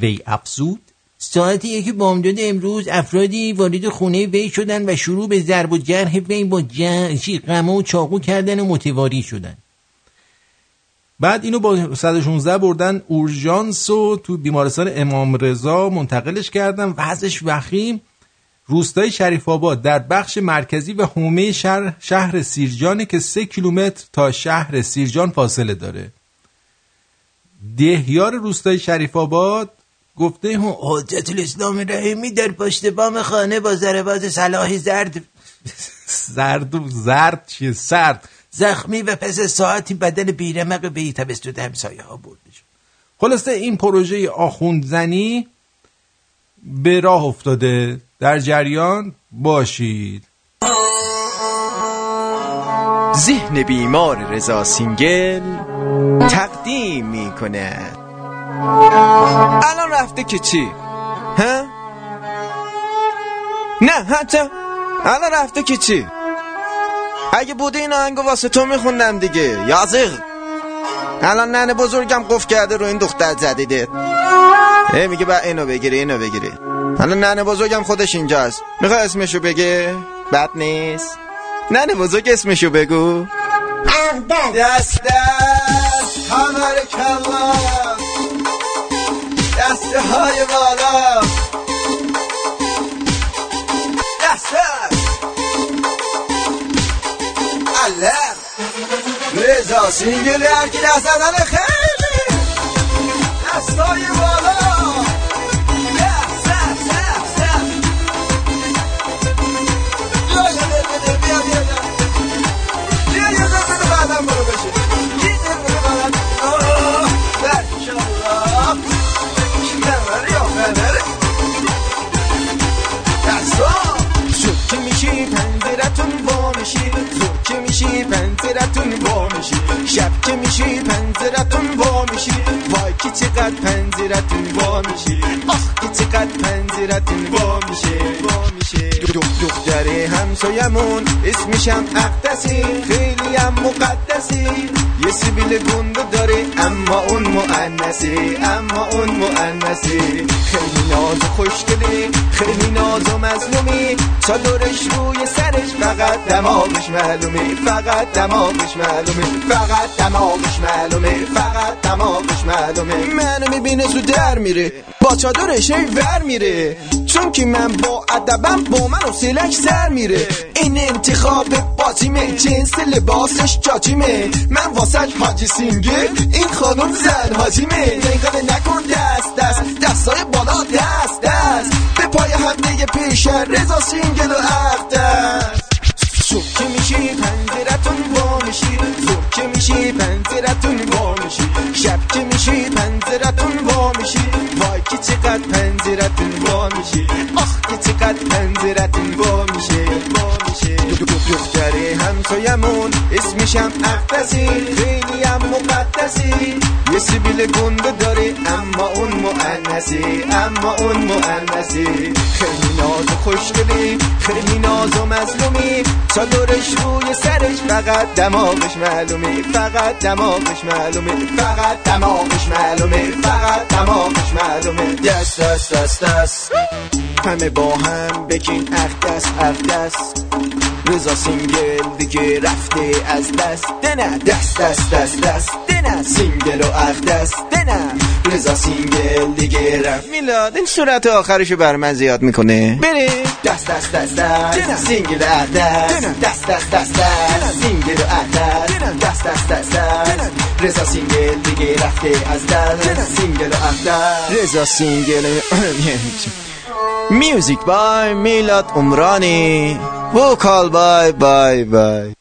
وی افزود ساعت یکی بامداد امروز افرادی وارد خونه وی شدن و شروع به ضرب و جرح وی با جنشی قمه و چاقو کردن و متواری شدن بعد اینو با 116 بردن اورژانس و تو بیمارستان امام رضا منتقلش کردن. وضعش وخیم. روستای شریف آباد در بخش مرکزی و حومه شهر, شهر سیرجانه که سه کیلومتر تا شهر سیرجان فاصله داره. دهیار روستای شریف آباد گفته هم حجت الاسلام رحیمی در پشت بام خانه با ضربات صلاحی زرد. زرد و زرد چیه؟ سرد. زخمی و پس ساعتی بدن بیرمق به توسط همسایه ها برده شد خلاصه این پروژه آخوندزنی به راه افتاده در جریان باشید ذهن بیمار رضا سینگل تقدیم می کند الان رفته که چی؟ ها؟ نه حتی الان رفته که چی؟ اگه بوده این آهنگو واسه تو میخوندم دیگه. یازق الان ننه بزرگم قف کرده رو این دختر جدیده ای میگه با اینو بگیری اینو بگیری. الان ننه بزرگم خودش اینجاست. می‌خوای اسمشو بگه؟ بد نیست. ننه بزرگ اسمشو بگو. دست دست همه کلا دسته های بالا. دست. دست علم رضا سینگل هرکی دست خیلی. دستای بالا. که میشی پنجرتون وا میشی وای که چقدر پنجرتون وا میشی آخ که چقدر پنجرتون وا میشه همسایمون اسمشم اقدسی خیلی هم مقدسی یه سیبیل گنده داره اما اون مؤنسی اما اون مؤنسی خیلی ناز و خوشگلی خیلی ناز و مظلومی. چادرش روی سرش فقط دماغش معلومه فقط دماغش معلومه فقط دماغش معلومه فقط دماغش معلومه. منو می‌بینه زود در میره با چادرش هی ور میره. چون که من با ادبم با من و سلک سر میره. این انتخاب بازیمه جنس لباسش جاجیمه. من واسه حاجی سینگل این خانم زن حاجیمه دقیقه نکن دست دست دستای بالا دست دست. به پای هم دیگه پیش رضا سینگل و صبح که میشی؟ پنجرتون وا میشی. صبح که میشی؟ پنجرتون وا میشی. شب که میشی؟ پنجرتون وا میشی. وای که چقدر پنجرتون وا میشی. آخ که چقدر پنجرتون وا میشه وا میشه دختره همسایمون اسمشم اقدسی خیلی هم مقدسی. یه سیبیل گنده داره اما اون مؤنسی اما اون مؤنسی خیلی ناز و خوشگلی خیلی ناز و مظلومی. چادرش روی سرش فقط دماغش معلومه فقط دماغش معلومه فقط دماغش معلومه فقط دماغش معلومه. دست دست دست دست. همه با هم بکین اقدس اقدس. رضا سینگل دیگه رفته از دست. دنه دست دست دست دست. دنه سینگل و اقدس دنه رضا سینگل دیگه رفت. میلاد این صورت آخرشو بر من زیاد می‌کنه. بره دست دست دست دست. سینگل و اقدس دست. دست دست دست سینگل و اقدس دست. دست دست دست رضا سینگل دیگه رفته از دست. سینگل و اقدس رضا سینگل. میوزیک بای میلاد عمرانی وکال بای بای بای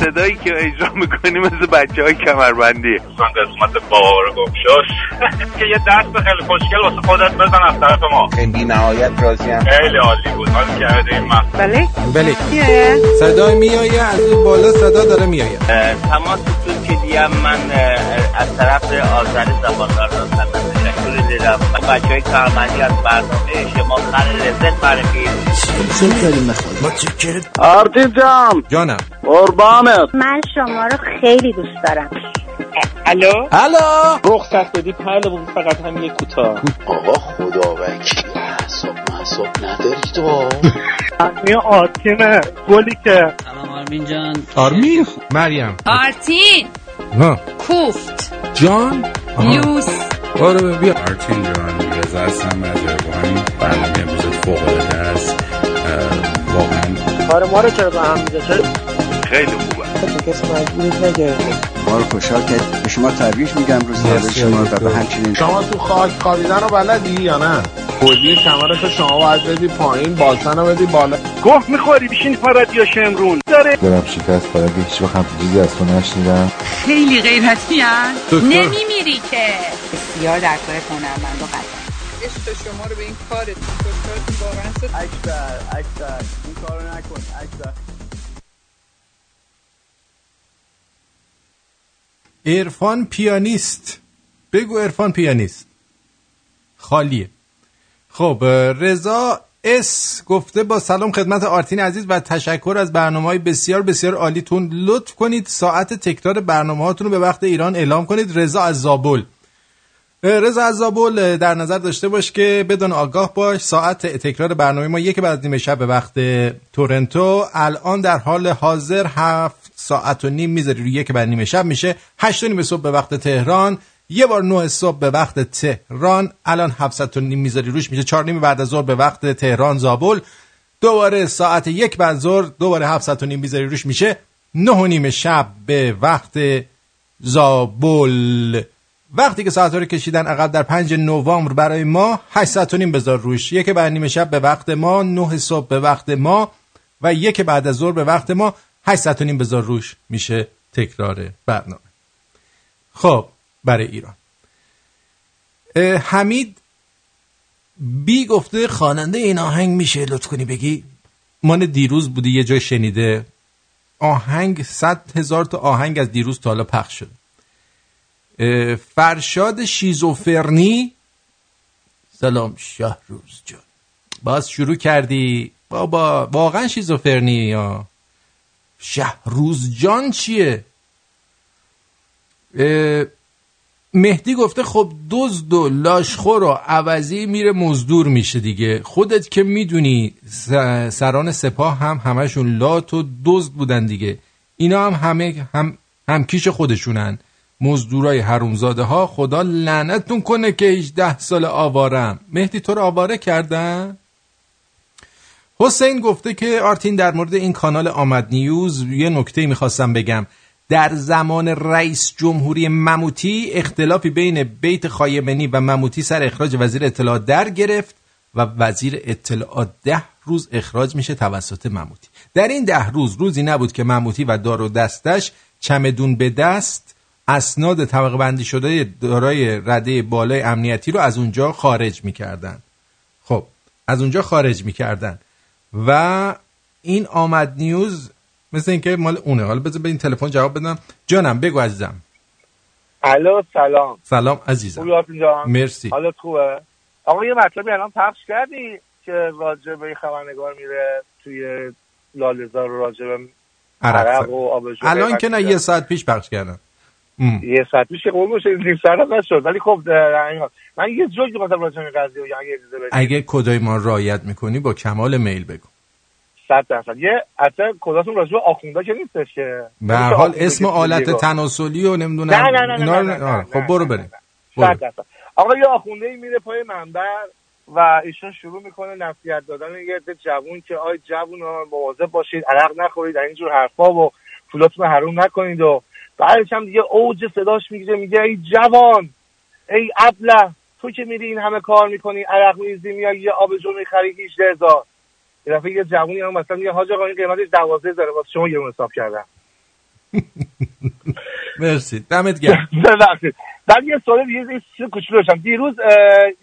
صدایی که اجرا می‌کنی مثل بچه های کمربندیه من قسمت بابا رو گمشاش که یه دست خیلی خوشگل واسه خودت بزن از طرف ما. بی نهایت راضیم خیلی عالی بود. حال کرده این مقصد بله. بله؟ صدای میایه از اون بالا صدا داره میایه. تماس کلیدی من از طرف آذر زبانگار هستم تشکر دیدم بچه های کارمندی از برنامه شما خر لذت معرفی چه میاریم مخواد ما آرتین جان. جانم. قربانت. من شما رو خیلی دوست دارم. الو؟ الو. رخصت بدی پهلمون فقط هم یک کوتاه. آقا خدا وکیلی حساب محساب نداری تو؟ این آرتینه. گلی که. آرمین جان. آرمین؟ مریم. آرتین! ها. کوفت. جان. یوس. آره بیا. آرتین جان مرتضی هستم از با برنامه امروز فوق العاده است واقعا کار ما رو چرا به هم خیلی خوبه. کسی مجبورت ما رو خوشحال کرد. به شما تبریک میگم روز شما و به همچنین شما تو خاک خوابیدن رو بلدی یا نه؟ کلی کمرش شما باید بدی پایین باسن رو بدی بالا. گوه می‌خوری بشین پا رادیو شمرون. داره. دلم شکست برای که هیچ وقت چیزی از تو نشنیدم. خیلی غیرتی. نمیمیری که. بسیار در کار هنرمند و قدم عشق شما رو به این واقعا ست. اکبر اکبر. این کارو نکن اکبر. عرفان پیانیست. بگو عرفان پیانیست. خالیه. خب رضا اس گفته با سلام خدمت آرتین عزیز و تشکر از برنامه های بسیار بسیار عالیتون لطف کنید ساعت تکرار برنامه هاتون رو به وقت ایران اعلام کنید. رضا از زابل رضا از زابل در نظر داشته باش که بدون آگاه باش. ساعت تکرار برنامه ما یک بعد از نیمه شب به وقت تورنتو. الان در حال حاضر هفت ساعت و نیم می‌ذاری. روی یک بعد نیمه شب میشه. هشت و نیم صبح به وقت تهران. یه بار نه صبح به وقت تهران الان هفت و نیم می‌ذاری روش میشه. چهار نیم بعد از ظهر به وقت تهران زابل. دوباره ساعت یک بعد ظهر دوباره هفت و نیم می‌ذاری روش میشه. نه و نیم شب به وقت زابل. وقتی که ساعت رو کشیدن عقب در 5 نوامبر برای ما 8 ساعت و نیم بذار روش. یک بعد نیمه شب به وقت ما 9 صبح به وقت ما و یک بعد از ظهر به وقت ما 8 ساعت و نیم بذار روش میشه. تکرار برنامه. خب برای ایران. حمید بی گفته خواننده این آهنگ میشه لطف کنی بگی؟ مال دیروز بودی یه جای شنیده. آهنگ صد هزار تا آهنگ از دیروز تا حالا پخش اه، فرشاد شیزوفرنی. سلام شهروز جان. باز شروع کردی؟ بابا واقعا شیزوفرنی یا؟ شهروز جان چیه؟ مهدی گفته خب دزد و لاشخور و عوضی میره مزدور میشه دیگه. خودت که می‌دونی سران سپاه هم همشون لات و دزد بودن دیگه. اینا هم همه هم همکیش خودشونن. مزدورای حرومزاده ها خدا لعنتتون کنه که 18 سال آوارم. مهدی تو رو آواره کردن؟ حسین گفته که آرتین در مورد این کانال آمد نیوز یه نکته می‌خواستم بگم. در زمان رئیس جمهوری مموتی اختلافی بین بیت خایمنی و مموتی سر اخراج وزیر اطلاعات در گرفت و وزیر اطلاعات ده روز اخراج میشه توسط مموتی. در این ده روز روزی نبود که مموتی و دار و دستش چمدون به دست اسناد طبقه بندی شده دارای رده بالای امنیتی رو از اونجا خارج می‌کردن. خب از اونجا خارج می‌کردن. و این آمد نیوز مثل اینکه مال اونه. حالا بذار به این تلفن جواب بدم. جانم بگو عزیزم. الو سلام. سلام عزیزم. مرسی. حالت خوبه؟ آقا یه مطلبی الان پخش کردی که راجع به این خبرنگار میره توی لالزار راجع به عرق عرق و آبجو الان که نه یه ساعت پیش پخش کردم. ام. یه ساعت پیش قول نیم ساعت هم نشد. ولی خب این. من یه جوک مثلا راجع به این قضیه اگه اجازه اگه کدای ما رایت می‌کنی با کمال میل بگو. صد درصد. یه اصلا کداتون راجع به آخوندا که نیستش که؟ به هر حال اسم آلت تناسلی و نمی‌دونم نه نه نه نه نه نه خب برو بریم. صد برو. درصد. آقا یه آخونده ای میره پای منبر و ایشون شروع می‌کنه نصیحت دادن. یه عده جوون که آی جوون ها مواظب باشید عرق نخورید اینجور حرفا و پولاتون رو حروم نکنید و بعدش هم دیگه اوج صداش می‌گیره میگه ای جوان ای ابله تو که میری این همه کار می‌کنی عرق میریزی میای یه آبجو می‌خری 18 هزار یه دفعه یه جوونی هم مثلا میگه حاج آقا این قیمتش 12 داره واسه شما یه حساب کردم. مرسی. دمت گرم. بعد یه سوال دیگه یه چیز کوچولو داشتم. دیروز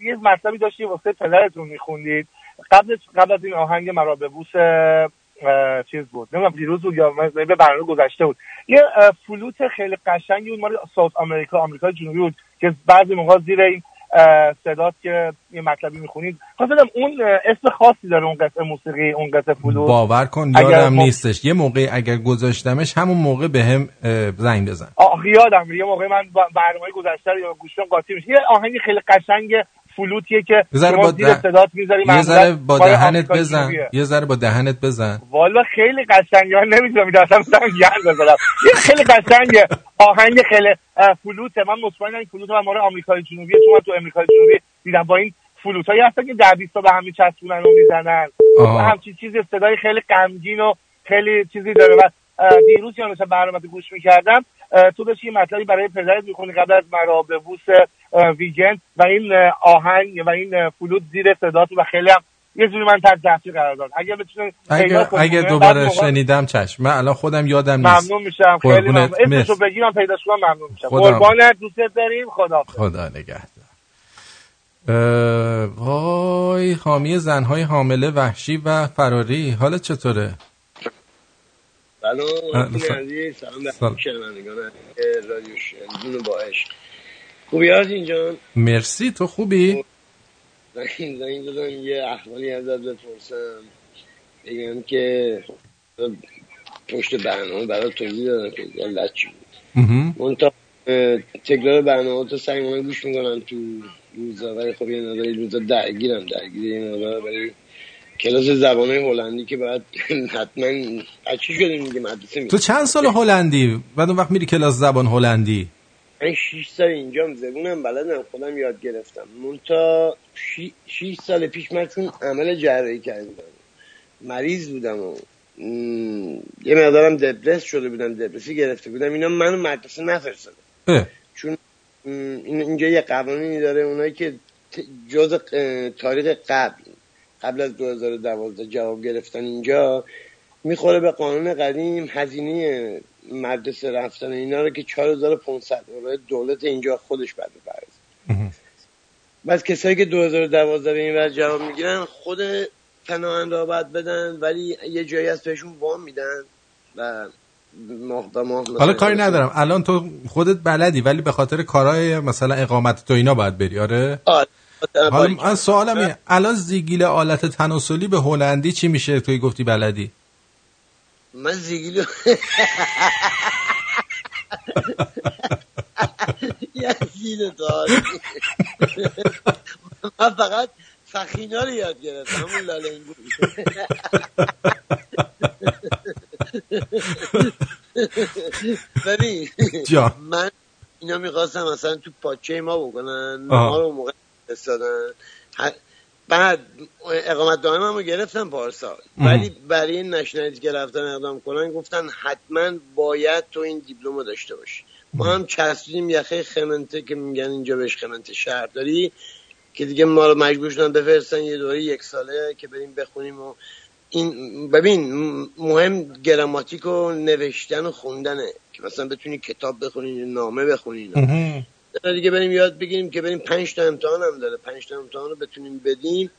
یه مطلبی داشتی واسه پدرتون میخوندید. قبل قبل از این آهنگ مرا به بوس چیز بود. نمی‌دونم دیروز بود یا به برنامه گذشته بود. یه فلوت خیلی قشنگی بود. مال ساوت آمریکا آمریکای جنوبی بود که بعضی موقع زیر این صدات که یه مطلبی می‌خونید. خواستم اون اه، اسم خاصی داره اون قطعه موسیقی اون قطعه فلوت. باور کن یادم ما- نیستش. یه موقع اگر گذاشتمش همون موقع به هم زنگ بزن. آه یادم. یه موقع من برنامه گذشته رو یا گوشم قاطی میشه. یه آهنگ خیلی قشنگ فلوتیه که شما با زیر ده- صدات می‌ذاری یه ذره با دهنت بزن. یه ذره با دهنت بزن. والا خیلی قشنگه. من نمی‌دونم اصلا مثلا گرد بزنم. یه خیلی قشنگه. آهنگ خیلی فلوته. من مطمئنم این فلوت من مال آمریکای جنوبیه چون من تو آمریکای جنوبی دیدم با این فلوت هایی هستن که ده بیست تا به هم میچسبونن و می‌زنن. همچین چیزی صدای خیلی غمگین و خیلی چیزی داره. و دیروز یا مثلا برنامه گوش می‌کردم. تو داشتی یه مطلبی برای پدرت می‌خونی قبل از مرا به بوس ویگن و این آهنگ و این فلوت زیر صدات و خیلی هم یه جوری من تحت تاثیر قرار داد. اگه بتونه اگه اگه دوباره شنیدم چشم. من الان خودم یادم نیست. ممنون میشم. خیلی ممنون. اسمشو مرسی. بگیرم پیداش کنم ممنون میشم. خدا- قربانت دوستت داریم. خدا خدا نگهدار. وای حامی زنهای حامله وحشی و فراری. حالت چطوره؟ سلام. عزیز. سلام. به شنوندگان رادیو شنگون با عشق. خوبی آرتین جان؟ مرسی. تو خوبی؟ زنگ زنگ دادم یه احوالی ازت بپرسم. بگم که پشت برنامه برای توضیح دادم که لچی بود. اه، تکرار برنامه تو سعی گوش می‌کنم تو روزا ولی خب یه مقداری روزا درگیرم درگیر یه مقدار برای کلاس زبان هلندی که باید حتما از چی شدیم میگه؟ مدرسه میرم تو چند سال هلندی؟ بعد اون وقت میری کلاس زبان هلندی؟ من 6 سال اینجام زبونم بلدم خودم یاد گرفتم. مونتا 6 سال پیش من چون عمل جراحی کردم. مریض بودم و م، یه مقدارم دپرس شده بودم دپرسی گرفته بودم. اینا منو مدرسه نفرستادن اه. چون اینجا یه قوانینی داره اونایی که جز تاریخ قبل قبل از 2012 جواب گرفتن اینجا می‌خوره به قانون قدیم هزینه مدرسه رفتن اینا رو که 4500 اورو دولت اینجا خودش بعد بپرد بس کسایی که 2012 به این ور جواب می‌گیرن خود پناهنده را باید بدن ولی یه جایی از بهشون وام میدن و ماه به ماه مثلا حالا کاری ندارم الان تو خودت بلدی ولی به خاطر کارهای مثلا اقامت تو اینا باید بری آره؟ آره. حالا من سوالم اینه الان زیگیل آلت تناسلی به هلندی چی میشه توی گفتی بلدی من زیگیلو یزید دار من فقط فخینا رو یاد گرفتم همون لاله ببین. من اینا می‌خواستم مثلا تو پاچه ما بکنن. ما رو موقع فرستادن بعد اقامت دائمم رو گرفتم پارسال. ولی برای این نشنالیتی که رفتن اقدام کنن گفتن حتما باید تو این دیپلم رو داشته باشی. ما هم چسبیدیم یخه خمنته که میگن اینجا بهش خمنته شهرداری که دیگه ما رو مجبور شدن بفرستن یه دوره یک ساله که بریم بخونیم و این ببین مهم گراماتیک و نوشتن و خوندنه که مثلا بتونی کتاب بخونی نامه بخونی دیگه بریم یاد بگیریم که بریم پنج تا امتحان هم داره. پنج تا امتحان رو بتونیم بدیم.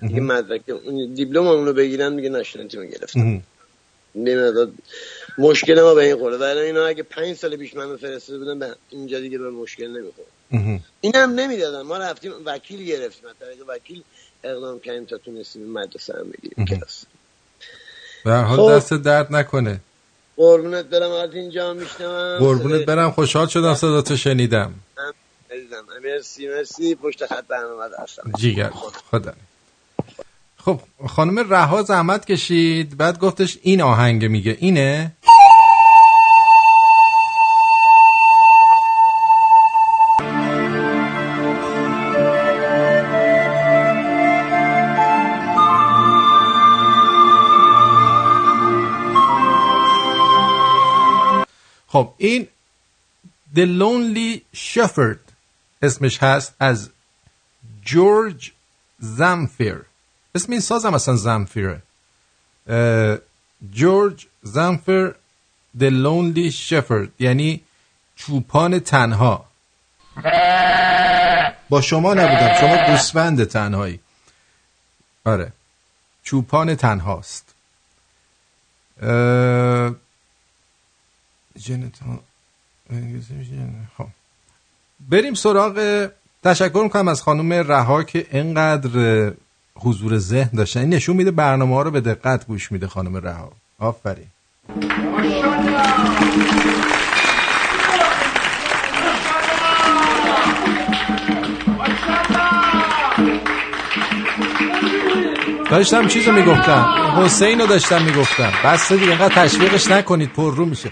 دیگه مدرک اون دیپلم اون رو بگیرن میگه نشنالیتی رو گرفتن. نمی‌داد مشکل ما به این خوره ولی اینا اگه پنج سال پیش منو فرستاده بودن به اینجا دیگه به مشکل نمی‌خوره این هم نمی‌دادن. ما رفتیم وکیل گرفتیم. طریق وکیل اقدام کردیم تا تونستیم مدرسه هم بگیریم کلاس. به حال خب. دست درد نکنه. قربونت برم از اینجا میشنوم. قربونت برم خوشحال شدم صداتو شنیدم. عزیزم مرسی مرسی. پشت خط برنامه هستم جیگر. خدا خب خانم رها زحمت کشید. بعد گفتش این آهنگ میگه. اینه؟ خب این The Lonely Shepherd اسمش هست از جورج زمفیر اسم این سازم اصلا زمفیره جورج زمفیر The Lonely Shepherd یعنی چوپان تنها. با شما نبودم شما گوسفند تنهایی. آره چوپان تنهاست. اه، جنتال خب. بریم سراغ تشکر می‌کنم از خانم رها که انقدر حضور ذهن داشتن. این نشون میده برنامه ها رو به دقت گوش میده خانم رها. آفرین. داشتم چیزو می‌گفتم. حسین رو داشتم می‌گفتم. بس دیگه اینقدر تشویقش نکنید. پر رو میشه.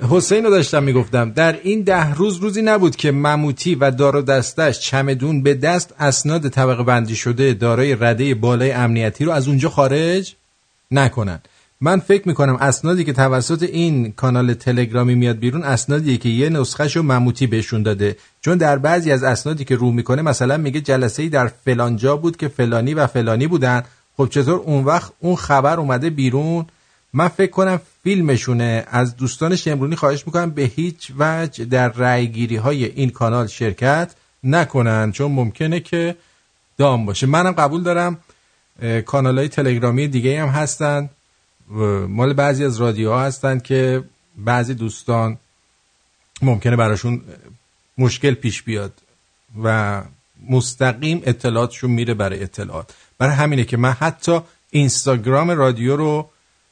حسین رو داشتم می‌گفتم. در این ده روز روزی نبود که مموتی و دار دستش چمدون به دست اسناد طبقه بندی شده دارای رده بالای امنیتی رو از اونجا خارج نکنن. من فکر می‌کنم اسنادی که توسط این کانال تلگرامی میاد بیرون اسنادیه که یه نسخهش رو مموتی بهشون داده. چون در بعضی از اسنادی که رو می‌کنه مثلا میگه جلسه ای در فلانجا بود که فلانی و فلانی بودن. خب چطور اون وقت اون خبر اومده بیرون؟ من فکر کنم فیلمشونه. از دوستان شمرونی خواهش می‌کنم به هیچ وجه در رأیگیری های این کانال شرکت نکنن چون ممکنه که دام باشه. منم قبول دارم کانال های تلگرامی دیگه هم هستن. مال بعضی از رادیوها هستن که بعضی دوستان ممکنه براشون مشکل پیش بیاد و مستقیم اطلاعاتشون میره برای اطلاعات. برای همینه که من حتی اینستاگرام رادیو رو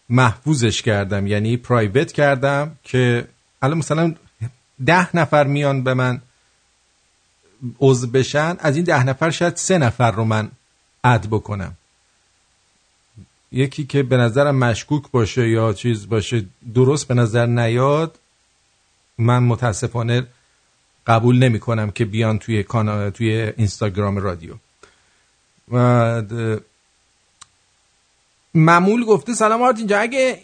محفوظش کردم یعنی پرایوت کردم که الان مثلا ده نفر میان به من عضو بشن از این ده نفر شاید سه نفر رو من اد بکنم. یکی که به نظرم مشکوک باشه یا چیز باشه درست به نظر نیاد من متاسفانه قبول نمی کنم که بیان توی کانال توی اینستاگرام رادیو. و معمول گفته سلام آرتین جا اگه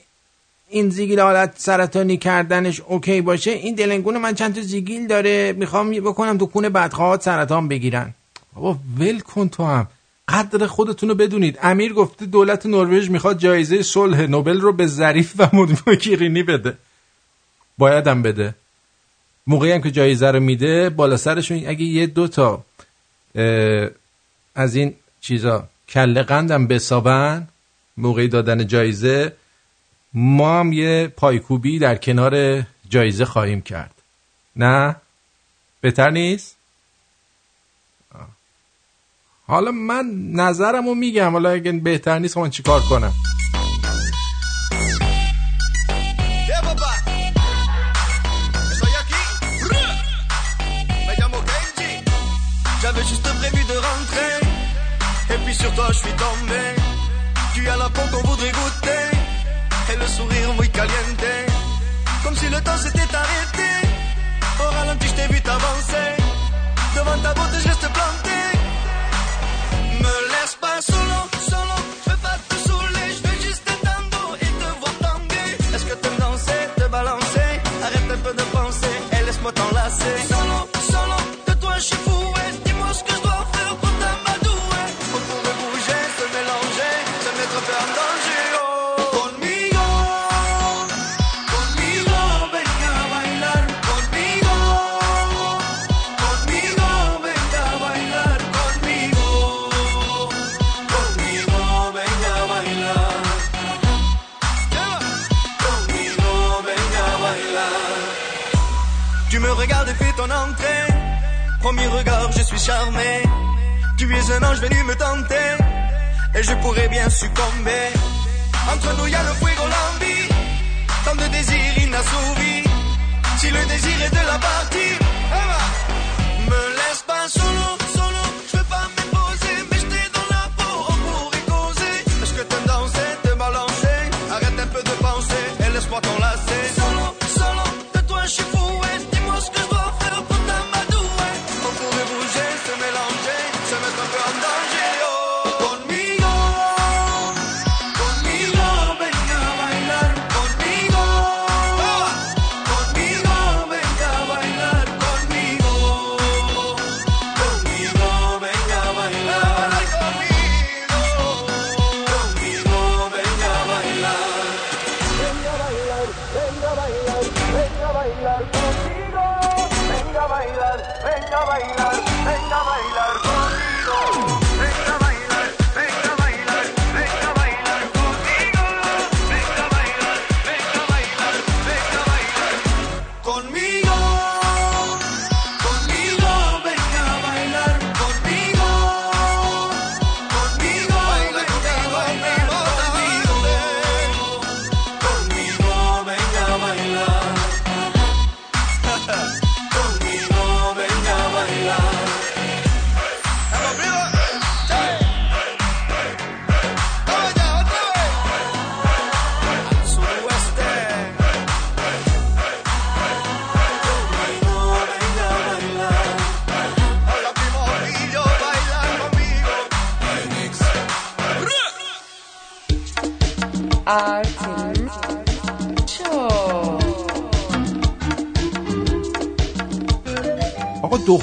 این زیگیل حالت سرطانی کردنش اوکی باشه این دلنگون من چند تا زیگیل داره می‌خوام بکنم تو کون بدخواهات سرطان بگیرن. بابا ول کن تو هم. قدر خودتون رو بدونید. امیر گفته دولت نروژ می‌خواد جایزه صلح نوبل رو به ظریف و مدموکیرینی بده. بایدم بده. موقعی هم که جایزه رو میده بالا سرشون اگه یه دو تا از این چیزا کله قندم بسابن موقعی دادن جایزه ما هم یه پایکوبی در کنار جایزه خواهیم کرد. نه؟ بهتر نیست؟ حالا من نظرم رو میگم حالا اگه بهتر نیست من چیکار کنم؟ J'avais juste prévu de rentrer. Et puis sur toi je suis tombé. Tu as la peau qu'on voudrait goûter. Et le sourire muy caliente. Comme si le temps s'était arrêté. Au ralenti je t'ai vu t'avancer. Devant ta beauté je reste planté Me laisse pas solo, Tu es un ange venu me tenter Et je pourrais bien succomber. Entre nous y a le fuego, l'envie Tant de désirs inassouvis. Si le désir est de la partie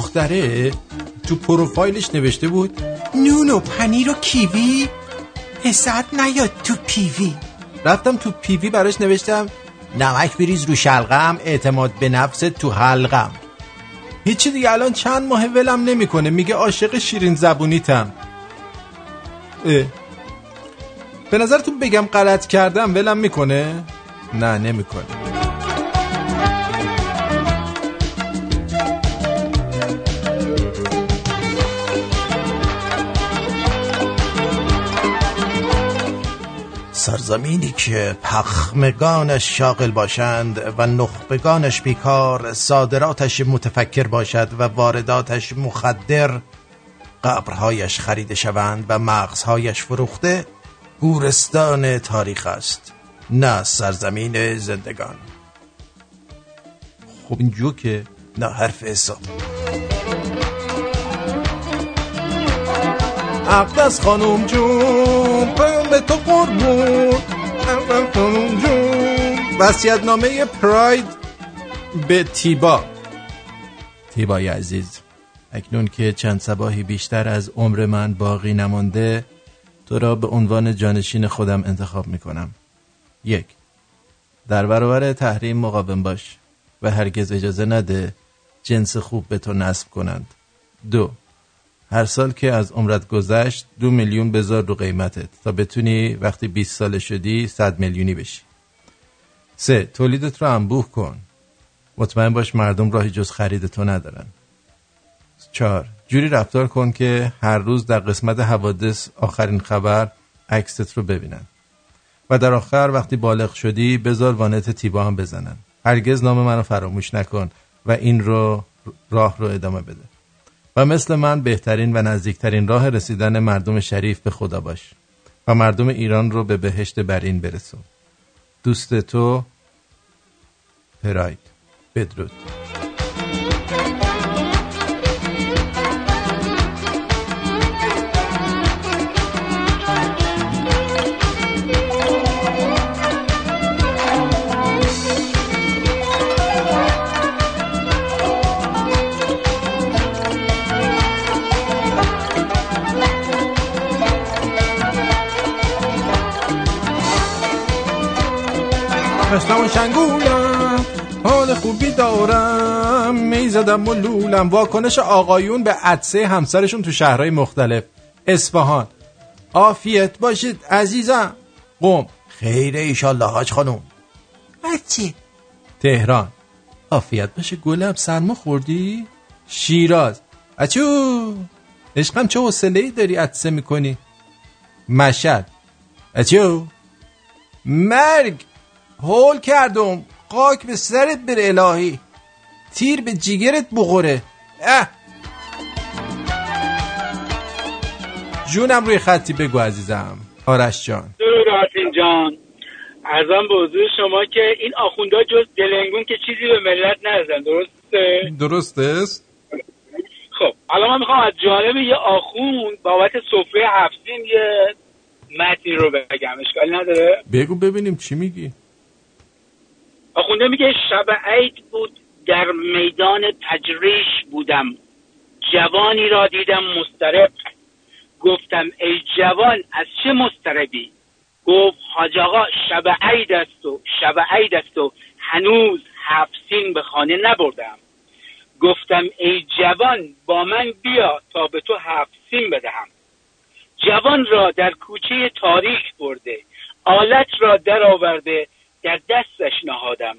دختره تو پروفایلش نوشته بود نون و پنیر و کیوی. حسد نیاد تو پیوی. رفتم تو پیوی براش نوشتم نمک بریز رو شلقم اعتماد به نفس تو حلقم. هیچی دیگه الان چند ماه ولم نمی‌کنه میگه عاشق شیرین زبونیتم. اه. به نظرتون بگم غلط کردم ولم می‌کنه؟ نه نمی‌کنه. سرزمینی که پخمگانش شاغل باشند و نخبگانش بیکار صادراتش متفکر باشد و وارداتش مخدر قبرهایش خریده شوند و مغزهایش فروخته گورستان تاریخ است نه سرزمین زندگان. خب این جوکه نه حرف حساب. اقدس خانم جون به تو قربون. وسیعت نامه پراید به تیبا. تیبای عزیز اکنون که چند سباهی بیشتر از عمر من باقی نمانده تو را به عنوان جانشین خودم انتخاب می کنم یک در برابر تحریم مقاوم باش و هرگز اجازه نده جنس خوب به تو نصب کنند. دو هر سال که از عمرت گذشت دو میلیون بذار رو قیمتت تا بتونی وقتی 20 سال شدی 100 میلیونی بشی. سه تولیدت رو انبوه کن. مطمئن باش مردم راهی جز خرید تو ندارن. چهار جوری رفتار کن که هر روز در قسمت حوادث آخرین خبر عکست رو ببینن. و در آخر وقتی بالغ شدی بذار وانت تیبا هم بزنن. هرگز نام منو فراموش نکن و این رو راه رو ادامه بده. و مثل من بهترین و نزدیکترین راه رسیدن مردم شریف به خدا باش و مردم ایران رو به بهشت برین برسون. دوست تو پراید. بدرود. خستم و شنگولم حال خوبی دارم. می‌زدم و لولم. واکنش آقایون به عدسه همسرشون تو شهرهای مختلف. اصفهان. عافیت باشید عزیزم. قوم خیره ایشالله حاج خانوم بچه. تهران. عافیت باشه گلم. سرما خوردی؟ شیراز. اچو. عشقم چه حوصله ای داری عدسه می‌کنی؟ مشهد. اچو. مرگ. هول کردم. قاک به سرت بر الهی. تیر به جیگرت بخوره. اه. جونم روی خطی بگو عزیزم. آرش جان. درود جان. ارزم به حضور شما که این آخوندا جز دلنگون که چیزی به ملت نزدن درسته؟ درست است خب حالا من می‌خوام از جانب یه آخوند بابت سفره هفتین یه متنی رو بگم. اشکالی نداره؟ بگو ببینیم چی میگی. آخونده میگه شب عید بود در میدان تجریش بودم. جوانی را دیدم مسترب گفتم ای جوان از چه مستربی گفت حاج آقا شب عید است و شب عید است و هنوز هفسین به خانه نبردم. گفتم ای جوان با من بیا تا به تو هفسین بدهم. جوان را در کوچه تاریک برده آلت را در آورده در دستش نهادم.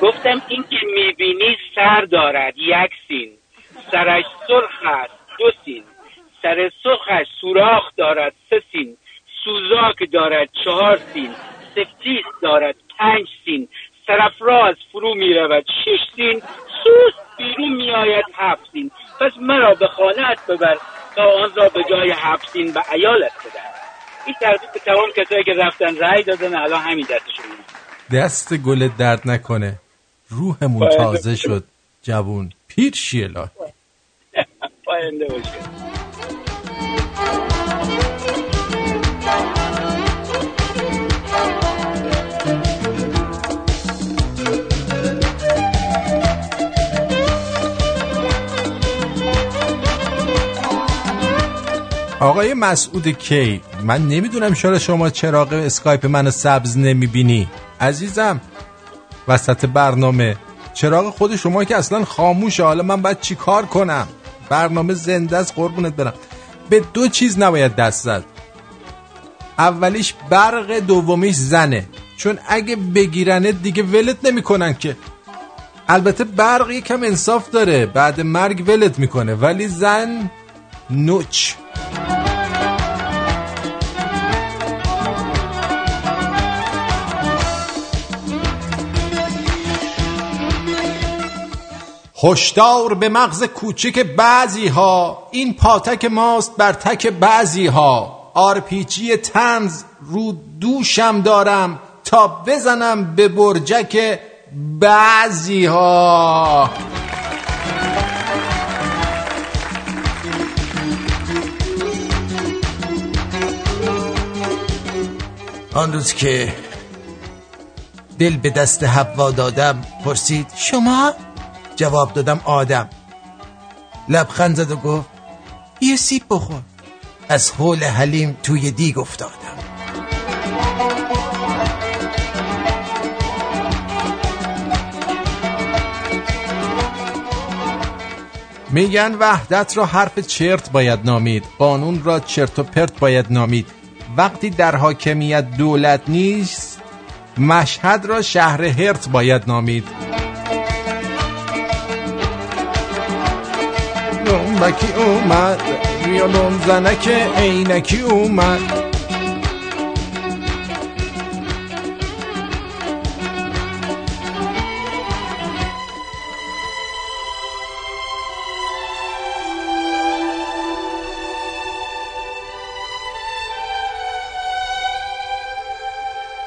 گفتم این که می‌بینی سر دارد یک سین. سرش سرخ است دو سین. سر سرخش سوراخ دارد سه سین. سوزاک دارد چهار سین. سفتیس دارد پنج سین. سرفراز فرو می رود شش سین. سوس بیرون می آید هفت سین. پس مرا به خانه ببر تا آن را به جای هفت سین به ایالت بدهد. این تربیت به تمام کسایی که رفتن رأی دادن الان همین دستشون دست گل درد نکنه. روحمون تازه شد جوون. پیر شیلا آقای مسعود کی من نمی‌دونم چرا شما چراغ اسکایپ منو سبز نمی‌بینی. عزیزم وسط برنامه. چراغ خود شما که اصلا خاموشه. حالا من باید چی کار کنم؟ برنامه زنده است قربونت برم. به دو چیز نباید دست زد. اولیش برق دومیش زنه. چون اگه بگیرنه دیگه ولت نمی‌کنن که. البته برق یکم انصاف داره. بعد مرگ ولت می‌کنه. ولی زن نوچ. هشدار به مغز کوچک بعضی ها این پاتک ماست بر تک بعضی ها آرپیچی تنز رو دوشم دارم تا بزنم به برجک بعضی ها آن روز که دل به دست حوا دادم پرسید شما جواب دادم آدم. لبخند زد و گفت یه سیب بخور. از حول حلیم توی دیگ افتادم. میگن وحدت را حرف چرت باید نامید قانون را چرت و پرت باید نامید. وقتی در حاکمیت دولت نیست مشهد را شهر هرت باید نامید. نومکی اومد. ویولون زنک عینکی اومد.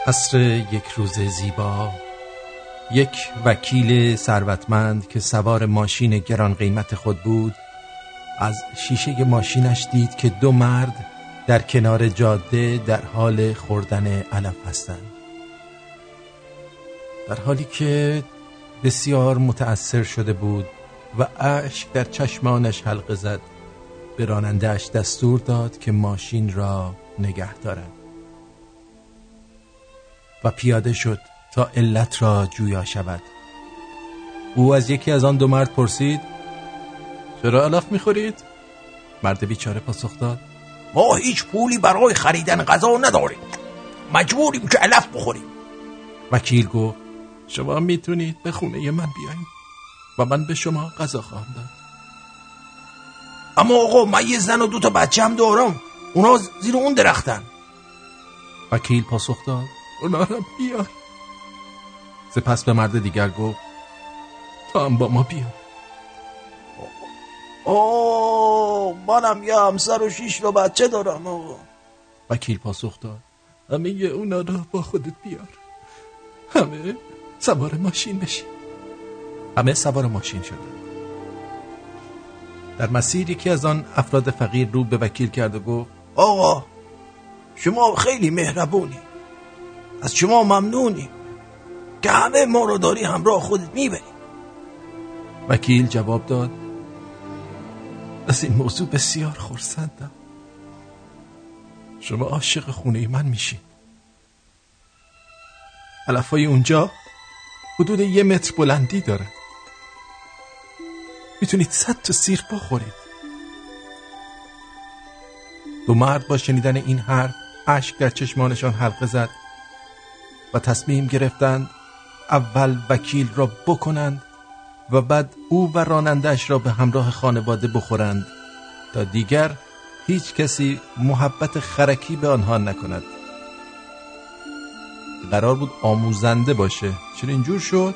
عصر یک روز زیبا یک وکیل ثروتمند که سوار ماشین گران قیمت خود بود از شیشه ماشینش دید که دو مرد در کنار جاده در حال خوردن علف هستند. در حالی که بسیار متأثر شده بود و اشک در چشمانش حلقه زد به رانندهش دستور داد که ماشین را نگه دارد. و پیاده شد تا علت را جویا شود. او از یکی از آن دو مرد پرسید چرا علف می‌خورید؟ مرد بیچاره پاسخ داد. ما هیچ پولی برای خریدن غذا نداریم. مجبوریم که علف بخوریم. وکیل گفت شما می‌تونید به خونه من بیایید و من به شما غذا خواهم داد. اما آقا من یه زن و دو تا بچه هم دارم. اونا زیر اون درختن. وکیل پاسخ داد اونا را بیار. سپس به مرد دیگر گفت تا هم با ما بیار اوه منم یه همسر و شیش رو بچه دارم آقا وکیل پاسخ داد. همه اونا را با خودت بیار. همه سوار ماشین بشی. همه سوار ماشین شدن. در مسیر یکی از آن افراد فقیر رو به وکیل کرد و گفت آقا شما خیلی مهربونی. از شما ممنونیم که همه ما رو داری همراه خودت می‌بری. وکیل جواب داد از این موضوع بسیار خورسندم شما عاشق خونه من میشین. علفای اونجا حدود یه متر بلندی داره. می‌تونید صد تا سیر بخورید. دو مرد با شنیدن این حرف اشک در چشمانشان حلقه زد و تصمیم گرفتند اول وکیل را بکنند و بعد او و رانندش را به همراه خانواده بخورند تا دیگر هیچ کسی محبت خرکی به آنها نکند قرار بود آموزنده باشه چرا اینجور شد؟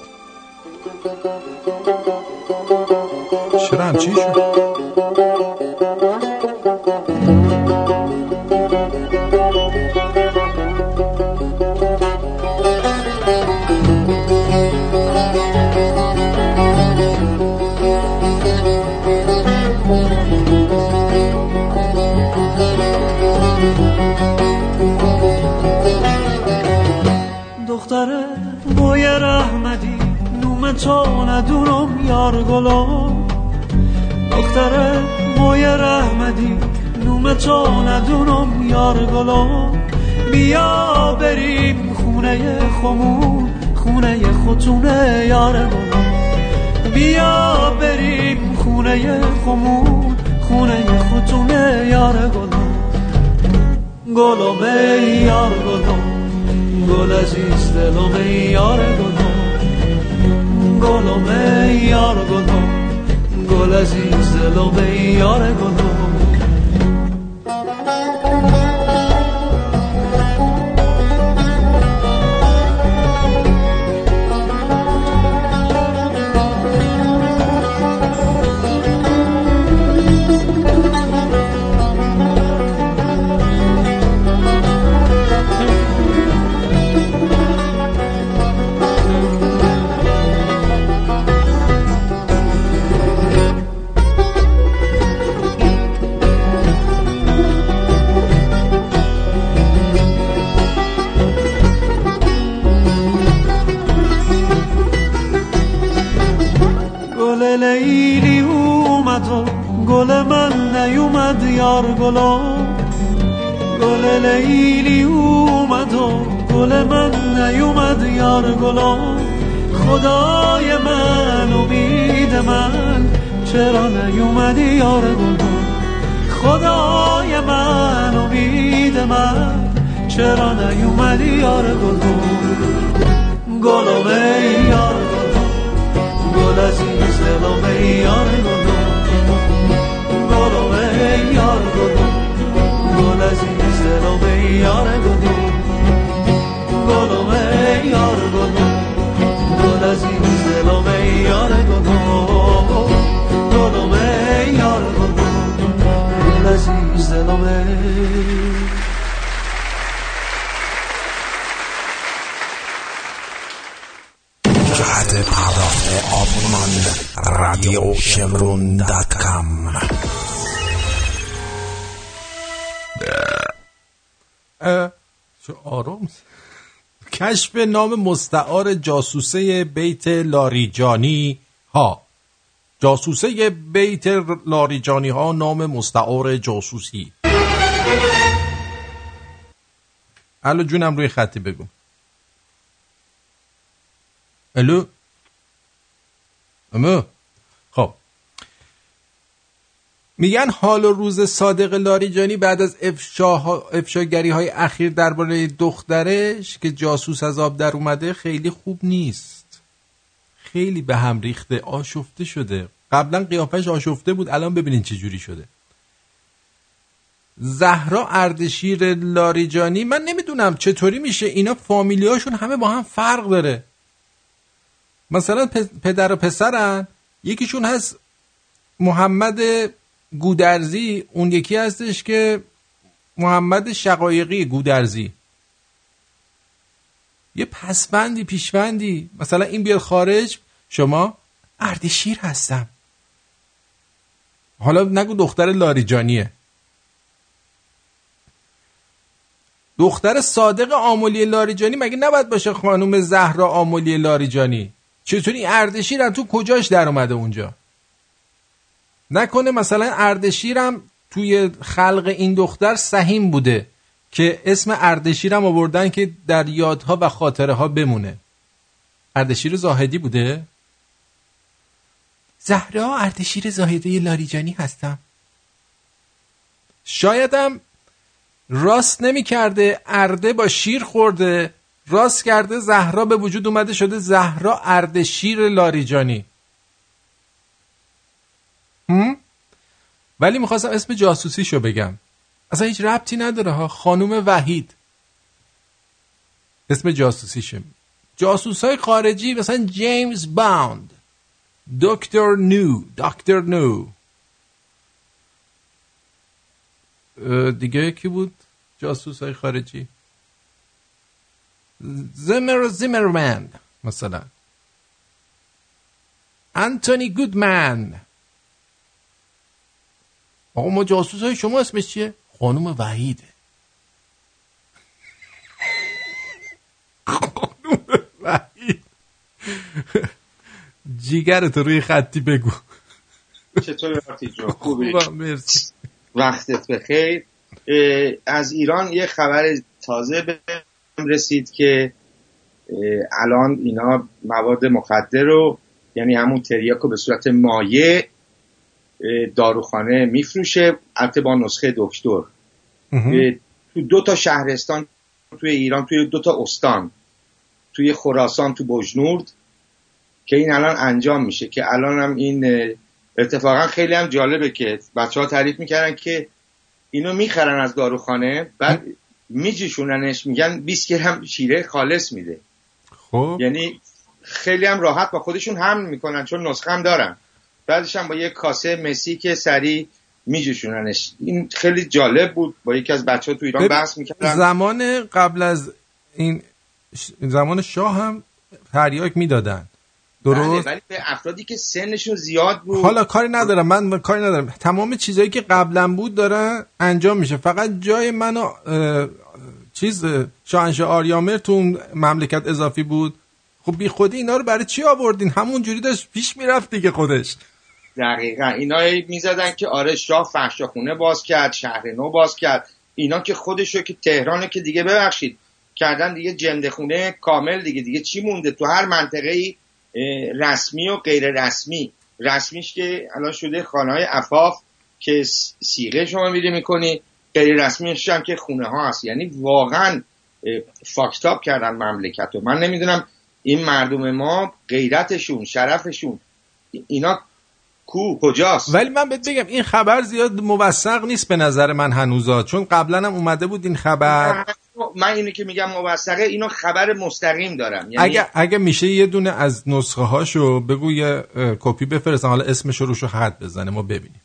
چرا همچین شد؟ تو ندونم یار گلو. دختره بوی رحمدی نوم تو ندونم یار گلو. بیا بریم خونه خمون خونه خطونه یار گلو. بیا بریم خونه خمون خونه خطونه یار گلو. گلوم ای یار گلو. گل عزیز دلم یار گلو. گلوم ای یار گلو گل عزیز ای یار گلو گلا خدای من امید من چرا نیومدی یار گلا خدای من امید من چرا نیومدی یار گلم ای یار گل عزیز دلم ای یار گلم ای یار گلو گل عزیز دلم ای یار گلو گلم ای یار گلو گل عزیز دلم ای یار گلو گلم ای یار گلو گل عزیز دلم ای جهت پرداخت آبونمان رادیو شمرون دات کشف نام مستعار جاسوسه بیت لاریجانی ها. جاسوسه بیت لاریجانی ها نام مستعار جاسوسی. الو جونم روی خطی بگو. الو؟ امو خب میگن حال و روز صادق لاریجانی بعد از افشاها افشاگری های اخیر درباره دخترش که جاسوس از آب در اومده خیلی خوب نیست. خیلی به هم ریخته آشفته شده. قبلا قیافش آشفته بود الان ببینین چه جوری شده. زهرا اردشیر لاریجانی من نمی‌دونم چطوری میشه اینا فامیلیاشون همه با هم فرق داره. مثلا پدر و پسرن یکیشون هست محمد گودرزی اون یکی هستش که محمد شقایقی گودرزی. یه پسبندی پیشوندی مثلا این بیاد خارج شما اردشیر هستم. حالا نگو دختر لاریجانیه. دختر صادق آمولی لاریجانی مگه نباید باشه خانم زهرا آمولی لاریجانی؟ چطوری اردشیرم تو کجاش در اومده اونجا؟ نکنه مثلا اردشیرم توی خلق این دختر سهیم بوده که اسم اردشیرم آوردن که در یادها و خاطره ها بمونه. اردشیر زاهدی بوده؟ زهرا اردشیر زاهدی لاریجانی هستم. شایدم راست نمی کرده ارده با شیر خورده راست کرده زهرا به وجود اومده شده زهرا اردشیر لاریجانی. ولی می‌خواستم اسم جاسوسیشو بگم. اصلا هیچ ربطی نداره ها خانوم وحید. اسم جاسوسیشه. جاسوس های خارجی مثلا جیمز باوند. دکتر نو دکتر نو. دیگه کی بود؟ جاسوس های خارجی. زمر زیمرمن مثلا. انتونی گودمن. آقا ما جاسوس های شما اسمش چیه؟ خانوم وحیده. خانوم وحید. جیگر تو روی خطی بگو. چطور رفتی جو خوبی؟ مرسی. وقتت بخیر. از ایران یه خبر تازه به رسید که الان اینا مواد مخدر رو یعنی همون تریاک رو به صورت مایع داروخانه میفروشه. البته با نسخه دکتر. تو دو تا شهرستان توی ایران توی دو تا استان. توی خراسان تو بجنورد که این الان انجام میشه. که الان هم این اتفاقا خیلی هم جالبه که بچه ها تعریف می‌کردن که اینو می‌خرن از داروخانه بعد میجوشوننش میگن 20 گرم شیره خالص میده. خب. یعنی خیلی هم راحت با خودشون حمل می‌کنن چون نسخه هم دارن. بعدش هم با یه کاسه مسی که سریع میجوشوننش. این خیلی جالب بود. با یکی از بچه ها تو ایران بحث می‌کردن. زمان قبل از این زمان شاه هم تریاک می‌دادن. بله، درست ولی به افرادی که سنشون زیاد بود. حالا کاری ندارم. من کاری ندارم. تمام چیزایی که قبلا بود داره انجام میشه. فقط جای منو چیز اه، شاهنشاه آریامر تو مملکت اضافی بود. خب بی خودی اینا رو برای چی آوردین؟ همون جوری داشت پیش می‌رفت دیگه خودش. دقیقا. اینا می‌زدن که آره شاه فحشاخونه باز کرد شهر نو باز کرد. اینا که خودشو که تهرانه که دیگه ببخشید کردن دیگه جندخونه کامل دیگه. دیگه چی مونده؟ تو هر منطقه رسمی و غیر رسمی. رسمیش که الان شده خانه های افاف که سیغه شما میری می‌کنی غیر رسمیش هم که خونه ها هست. یعنی واقعا فاکتاب کردن مملکت رو. من نمی‌دونم این مردم ما غیرتشون شرفشون اینا کو کجاست؟ ولی من بهت بگم این خبر زیاد موثق نیست به نظر من هنوزا چون قبلا هم اومده بود این خبر. من اینو که میگم موثقه اینو خبر مستقیم دارم. یعنی اگه اگه میشه یه دونه از نسخه هاشو بگو یه کپی بفرستن حالا اسمش رو روشو خط بزنه ما ببینیم.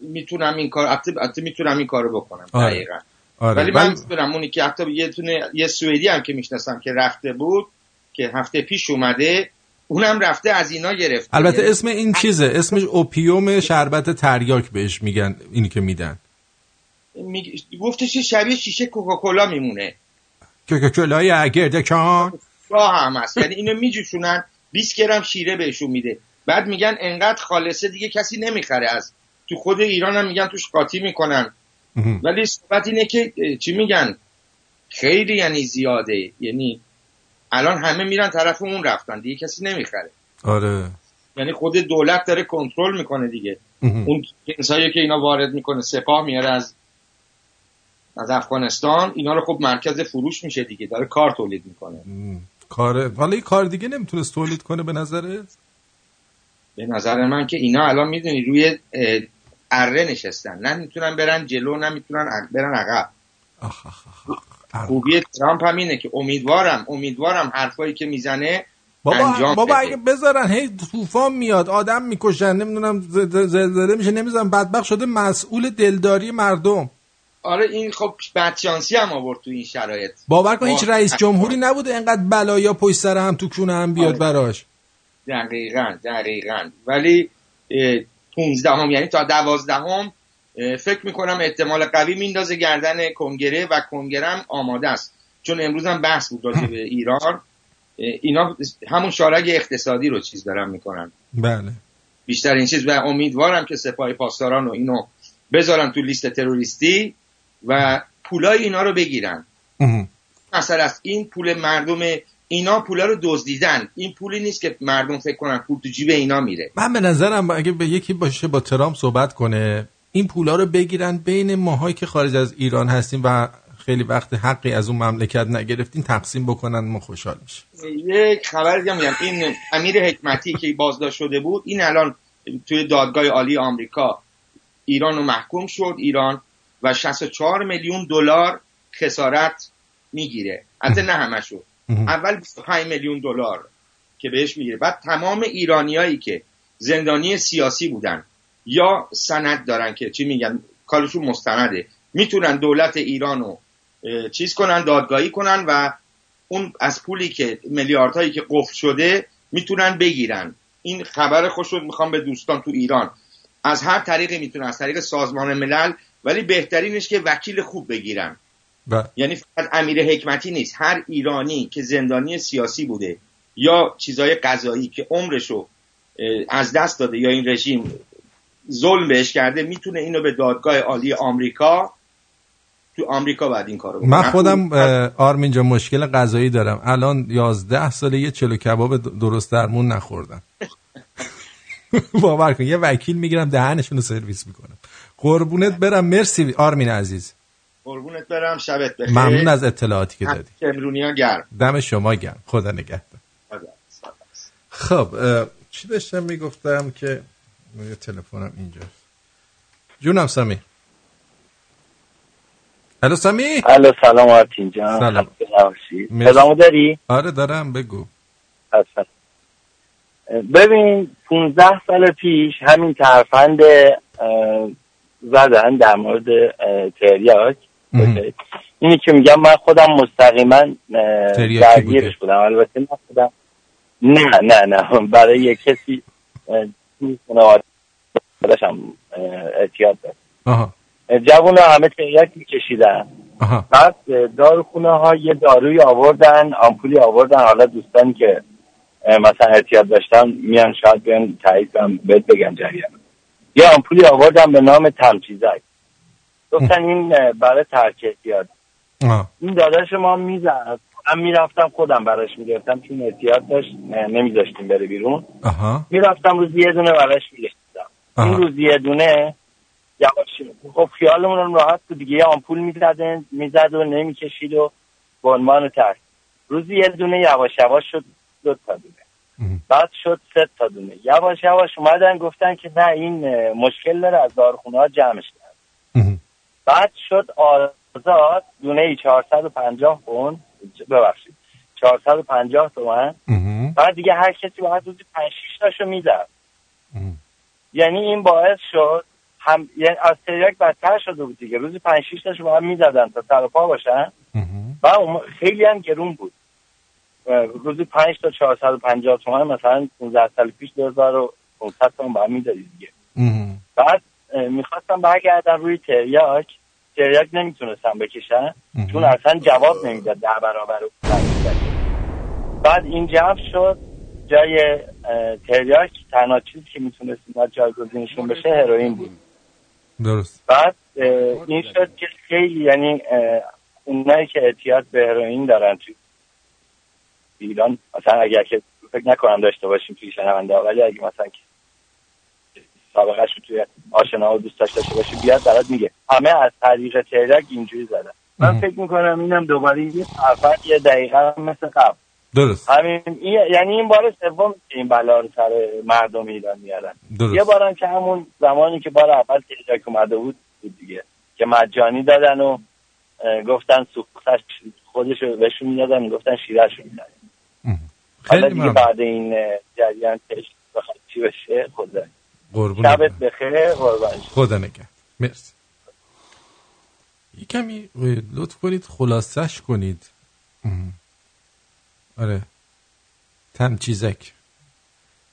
می‌تونم این کار حتی می‌تونم این کارو بکنم آره. دقیقا. آره. ولی من می‌دونم اونی که حتی یه تونه یه سوئدی هم که می‌شناسم که رفته بود که هفته پیش اومده اونم رفته از اینا گرفته. البته یعنی اسم این چیزه؟ اسمش اوپیوم شربت تریاک بهش میگن اینی که میدن. میگ- گفتش شبیه شیشه کوکاکولا میمونه. که که کلای گرده کان. راه هم هست. یعنی اینو میجوشونن 20 گرم شیره بهشون میده. بعد میگن انقدر خالصه دیگه کسی نمی‌خره از تو خود ایران هم میگن توش قاطی می‌کنن. ولی صحبت اینه که چی میگن؟ خیلی یعنی زیاده. یعنی الان همه میرن طرف اون رفتن. دیگه کسی نمی‌خره. آره. یعنی خود دولت داره کنترل می‌کنه دیگه. اون جنسایی که اینا وارد می‌کنه سپاه میاره از از افغانستان اینا رو خب مرکز فروش میشه دیگه. داره کار تولید می‌کنه. کار حالا کار دیگه نمی‌تونست تولید کنه به نظرت به نظر من که اینا الان می‌دونی روی اره نشستن. نه می‌تونن برن جلو نه می‌تونن برن عقب. خوبی ترامپ هم اینه که امیدوارم امیدوارم حرفایی که می‌زنه بابا انجام بابا. اگه بذارن هی طوفان میاد آدم می‌کشن نمی‌دونم زلزله میشه نمی‌دونم بدبخت شده مسئول دلداری مردم. آره این خب بدشانسی هم آورد تو این شرایط. باور کن هیچ. رئیس جمهوری نبوده انقدر بلایا پشت سر هم تو کونه هم بیاد براش. دقیقا دقیقا. ولی اه، 15 هم یعنی تا دوازدهم فکر می‌کنم احتمال قوی میندازه گردن کنگره و کنگره هم آماده است. چون امروز هم بحث بود راجع به ایران. اینا همون شارگ اقتصادی رو چیز دارن می‌کنن. بله. بیشتر این چیز و امیدوارم که سپاه پاسداران و اینو بذارن تو لیست تروریستی و پولای اینا رو بگیرن. مثلا از این پول مردم اینا پولا رو دزدیدن. این پولی نیست که مردم فکر کنن پول تو جیب اینا میره. من به نظرم اگه به یکی باشه با ترامپ صحبت کنه این پولا رو بگیرن بین ماهایی که خارج از ایران هستیم و خیلی وقت حقی از اون مملکت نگرفتیم تقسیم بکنن ما خوشحال میشیم. یک خبر دیگه میگم. این امیر حکمتی که بازداشت شده بود این الان توی دادگاه عالی آمریکا ایران رو محکوم شد ایران و 64 میلیون دلار خسارت می‌گیره. البته نه همشو اول 25 میلیون دلار که بهش می‌گیره. بعد تمام ایرانیایی که زندانی سیاسی بودن یا سند دارن که چی میگن؟ کارشون مستنده. می‌تونن دولت ایران رو اه، چیز کنن دادگاهی کنن و اون از پولی که میلیاردهایی که قفل شده می‌تونن بگیرن. این خبر خوش رو می‌خوام به دوستان تو ایران. از هر طریقی می‌تونن از طریق سازمان ملل ولی بهترینش که وکیل خوب بگیرن. و یعنی فقط امیر حکمتی نیست. هر ایرانی که زندانی سیاسی بوده یا چیزای قضایی که عمرشو از دست داده یا این رژیم ظلم بهش کرده می‌تونه اینو به دادگاه عالی آمریکا تو آمریکا بعد این کارو من. خودم آرمین جان مشکل غذایی دارم. الان 11 ساله یه چلو کباب درست درمون نخوردم باور کن یه وکیل می‌گیرم دهنشون رو سرویس می‌کنم. قربونت برم. مرسی آرمین عزیز. قربونت برم. شبت بخیر. ممنون از اطلاعاتی که دادی. امرونیا گرم. دم شما گرم. خدا نگهدار. خب چی داشتم می‌گفتم که یه تلفنم اینجاست. جونم سمی الو سمی الو سلام آرتین جان. سلام. صدامو داری؟ آره دارم بگو. حتما. ببین 15 سال پیش همین ترفند زدن در مورد تریاک. اینی که میگم من خودم مستقیما. درگیرش بودم. البته نه خودم نه نه نه. برای یک کسی خانواده‌شم، اه، اعتیاد داشت جوون همه تریاک میکشیدن بعد داروخونه ها یه داروی آوردن آمپولی آوردن. حالا دوستانی که مثلا اعتیاد داشتن میان شاید بیان تایید کنن، بهت بگن جریان. یه آمپولی آوردن به نام تمچیزک. گفتن این برای ترک اعتیاد. این داداش ما می‌زد. من می‌رفتم خودم براش می‌گرفتم چون اعتیاد داشت نمیذاشتیم بره بیرون. می‌رفتم روزی یه دونه براش میگشتم این. روزی یه دونه یواش خب خیالمون هم راحت بود دیگه یه آمپول می‌زدن می‌زد و نمی‌کشید و به عنوان ترس روزی یه دونه یواش یواش شد دو تا دونه. بعد شد سه تا دونه. یواش یواش اومدن گفتن که نه این مشکل داره از داروخونه ها جمعش کرد بعد شد آزاد دونه ای 450 کن ببخشید. 450 تومن. بعد دیگه هر کسی باید روزی 5 6 تاشو می‌زد یعنی این باعث شد هم یعنی از تریاک بدتر شده بود دیگه. روزی 5 6 تاشو باید می‌زدن تا سر و پا باشن. و خیلی هم گرون بود. روزی 5 تا 450 تومن مثلا 15 سال پیش 2500 تومن باید می‌دادی دیگه. بعد می‌خواستم برگردم روی تریاک. تریاک نمی‌تونستم بکشن. چون اصلا جواب نمی‌داد در برابر بعد این جمع شد. جای تریاک تنها چیزی که می‌تونست اینا جایگزینشون بشه هروئین بود. درست. بعد این شد که خیلی یعنی اونایی که اعتیاد به هروئین دارن توی ایران مثلا اگر که فکر نکنم داشته باشیم توی شنونده ولی اگه مثلا که سابقه شو توی آشنا و دوستاش داشته باشی بیاد برات میگه. همه از طریق تریاک اینجوری زدن. من فکر می‌کنم اینم دوباره یه طرفت یه دقیقه مثل قبل. درست. همین یعنی این بار سوم این بلا رو سر مردم ایران میارن درست. یه بارم که همون زمانی که بار اول تریاک اومده بود دیگه که مجانی دادن و گفتن سوختش خودش رو بهشون می‌دادن گفتن شیرش رو میدن حالا خیلی دیگه بعد این جریان چی بشه خدا قربون شبت بخیر قربان. خدا نگه مرسی. یه کمی لطف کنید خلاصش کنید. آره. تمچیزک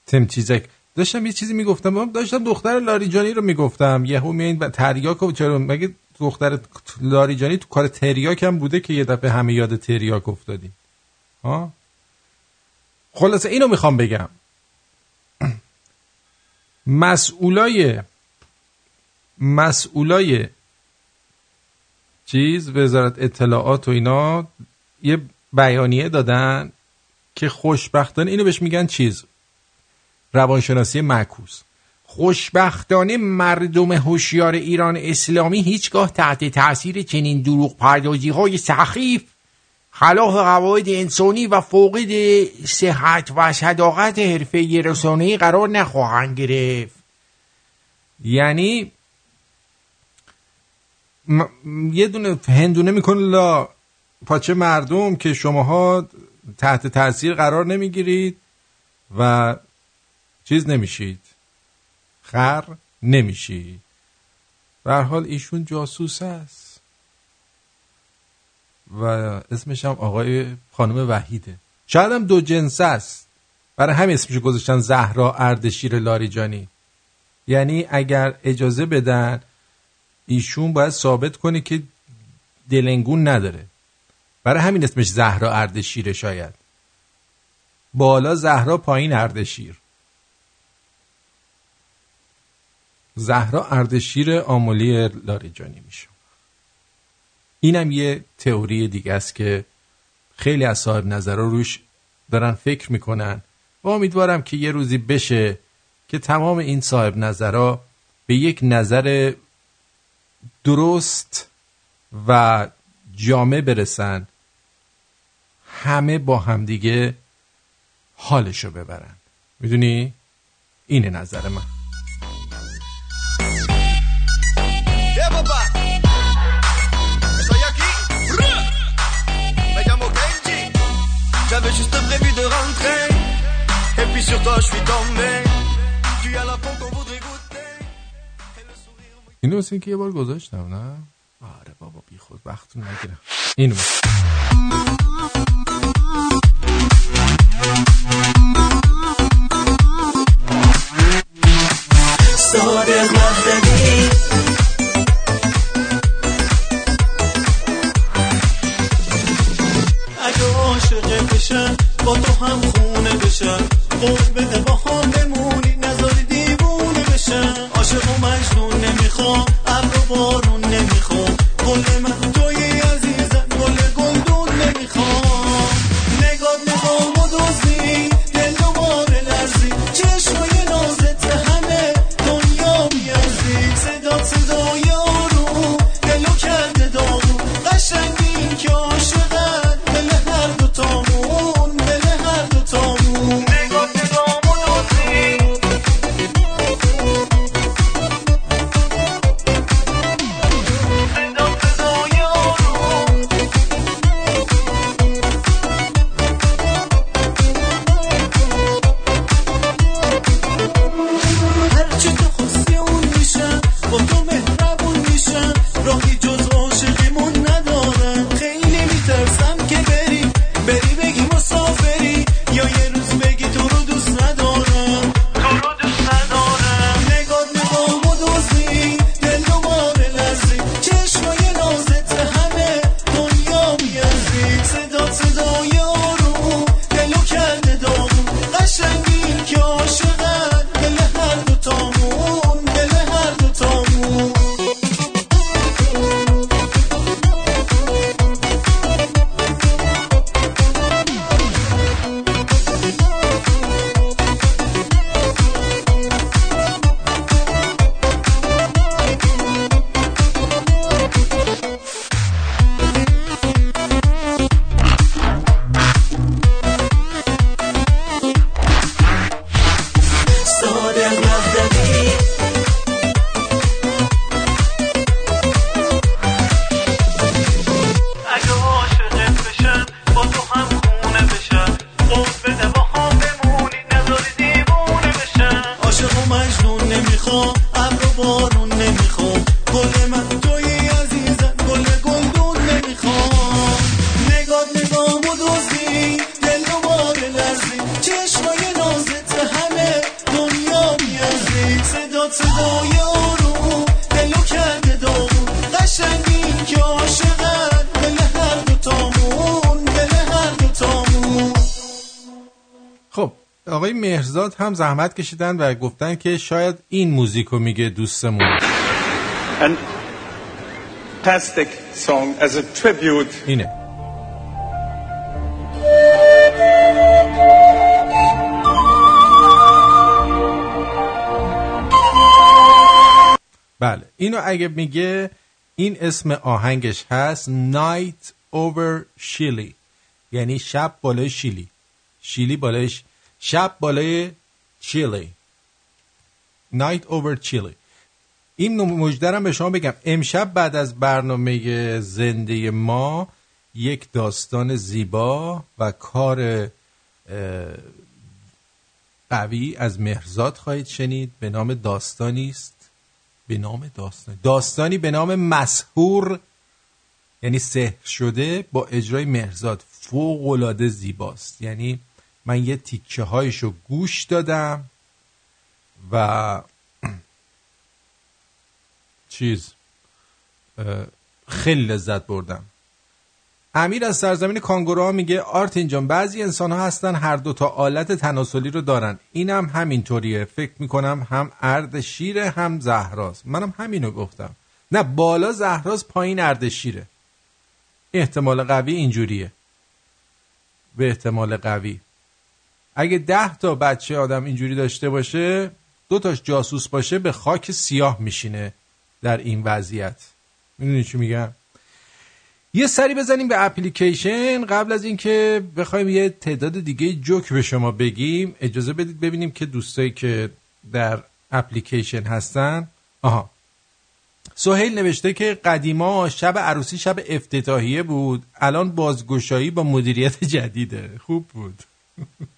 تمچیزک داشتم یه چیزی می‌گفتم. داشتم دختر لاریجانی رو می‌گفتم. یهو میایین و تریاک و چرا مگه دختر لاریجانی تو کار تریاک هم بوده که یه دفعه همه یاد تریاک افتادیم ها؟ خلاصه اینو می‌خوام بگم. مسئولای مسئولای چیز وزارت اطلاعات و اینا یه بیانیه دادن که خوشبختانه اینو بهش میگن چیز؟ روانشناسی معکوس. خوشبختانه مردم هوشیار ایران اسلامی هیچگاه تحت تاثیر چنین دروغ پردازی های سخیف خلاف قواعد انسانی و فوقد صحت و صداقت حرفه رسانه‌ای قرار نخواهند گرفت. یعنی م- یه دونه هندونه می‌کنه لا پاچه مردم که شماها تحت تاثیر قرار نمی‌گیرید و چیز نمیشید. خر نمیشید. حال ایشون جاسوس است. و اسمش هم آقای خانم وحیده. شاید هم دو جنس است. برای همین اسمش گذاشتن زهرا اردشیر لاریجانی. یعنی اگر اجازه بدن ایشون باید ثابت کنه که دلنگون نداره. برای همین اسمش زهرا اردشیره شاید. بالا زهرا پایین اردشیر. زهرا اردشیر آمولی لاریجانی میشه. اینم یه تئوری دیگه است که خیلی از صاحب نظرها روش دارن فکر می‌کنن و امیدوارم که یه روزی بشه که تمام این صاحب نظرها به یک نظر درست و جامع برسن همه با همدیگه حالشو ببرن می‌دونی؟ اینه نظر من sur toi, je suis tombé. Tu as la. اینو مثل اینکه یه بار گذاشتم نه آره بابا بی خود وقتون نگیرم اینو بشن قول عاشق و مجنون نمی‌خوام. ابر و بارون آقای مهرزاد هم زحمت کشیدن و گفتن که شاید این موزیکو میگه دوستمون. اینه. بله اینو اگه میگه این اسم آهنگش هست Night Over Chili. یعنی شب بالای شیلی. شیلی بالای ش- شب بالای چیلی. Night Over Chili این مجدرم به شما بگم. امشب بعد از برنامه زنده ما یک داستان زیبا و کار قوی از مهرزاد خواهید شنید. به نام داستانی است. به نام داستانی. داستانی به نام مسهور یعنی سحر شده با اجرای مهرزاد. فوق العاده زیباست. یعنی من یه تیکه هایشو گوش دادم و چیز خیلی لذت بردم. امیر از سرزمین کانگوروها میگه آرتین جان بعضی انسان ها هستن هر دو تا آلت تناسلی رو دارن. اینم همینطوریه. فکر می‌کنم هم ارد شیره هم زهراست منم همینو گفتم. نه بالا زهراست پایین ارد شیره. احتمال قوی اینجوریه. به احتمال قوی. اگه ده تا بچه آدم اینجوری داشته باشه دو تاش جاسوس باشه به خاک سیاه میشینه در این وضعیت. می‌دونی چی میگم؟ یه سری بزنیم به اپلیکیشن. قبل از اینکه بخوایم یه تعداد دیگه جوک به شما بگیم اجازه بدید ببینیم که دوستایی که در اپلیکیشن هستن. آها. سهیل نوشته که قدیما شب عروسی شب افتتاحیه بود. الان بازگشایی با مدیریت جدیده. خوب بود.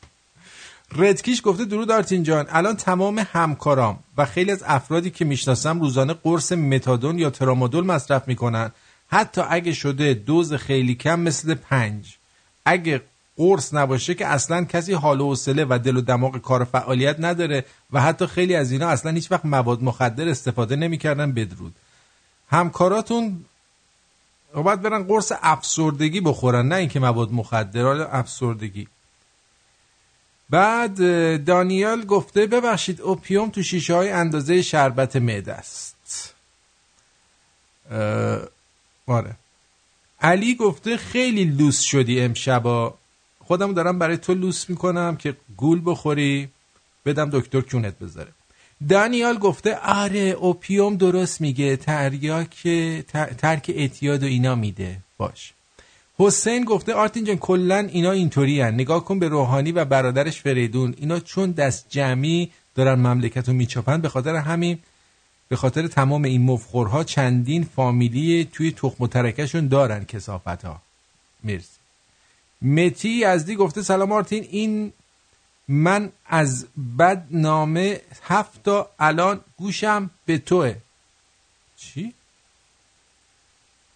ردکیش گفته درود آرتین جان. الان تمام همکارام و خیلی از افرادی که می‌شناسم روزانه قرص متادون یا ترامادول مصرف می‌کنن. حتی اگه شده دوز خیلی کم مثل پنج. اگه قرص نباشه که اصلا کسی حال و حوصله و دل و دماغ کار فعالیت نداره و حتی خیلی از اینا اصلا هیچ وقت مواد مخدر استفاده نمی‌کردن بدرود. همکاراتون باید برن قرص افسردگی بخورن نه اینکه مواد مخدر حالا افسردگی. بعد دانیال گفته ببخشید اوپیوم تو شیشه های اندازه شربت معده است. آره. علی گفته خیلی لوس شدی امشبا. خودم دارم برای تو لوس می‌کنم که گول بخوری. بدم دکتر کونت بذاره. دانیال گفته آره اوپیوم درست میگه. تریاک ترک اعتیاد و اینا میده. باش. حسین گفته آرتین جان کلا اینا اینطوری. نگاه کن به روحانی و برادرش فریدون. اینا چون دست جمعی دارن مملکت رو میچاپن به خاطر همین به خاطر تمام این مفخورها چندین فامیلی توی تخم و ترکشون دارن کسافت ها مرسی. متی یزدی گفته سلام آرتین. این من از بد نامه هفتا الان گوشم به توه. چی؟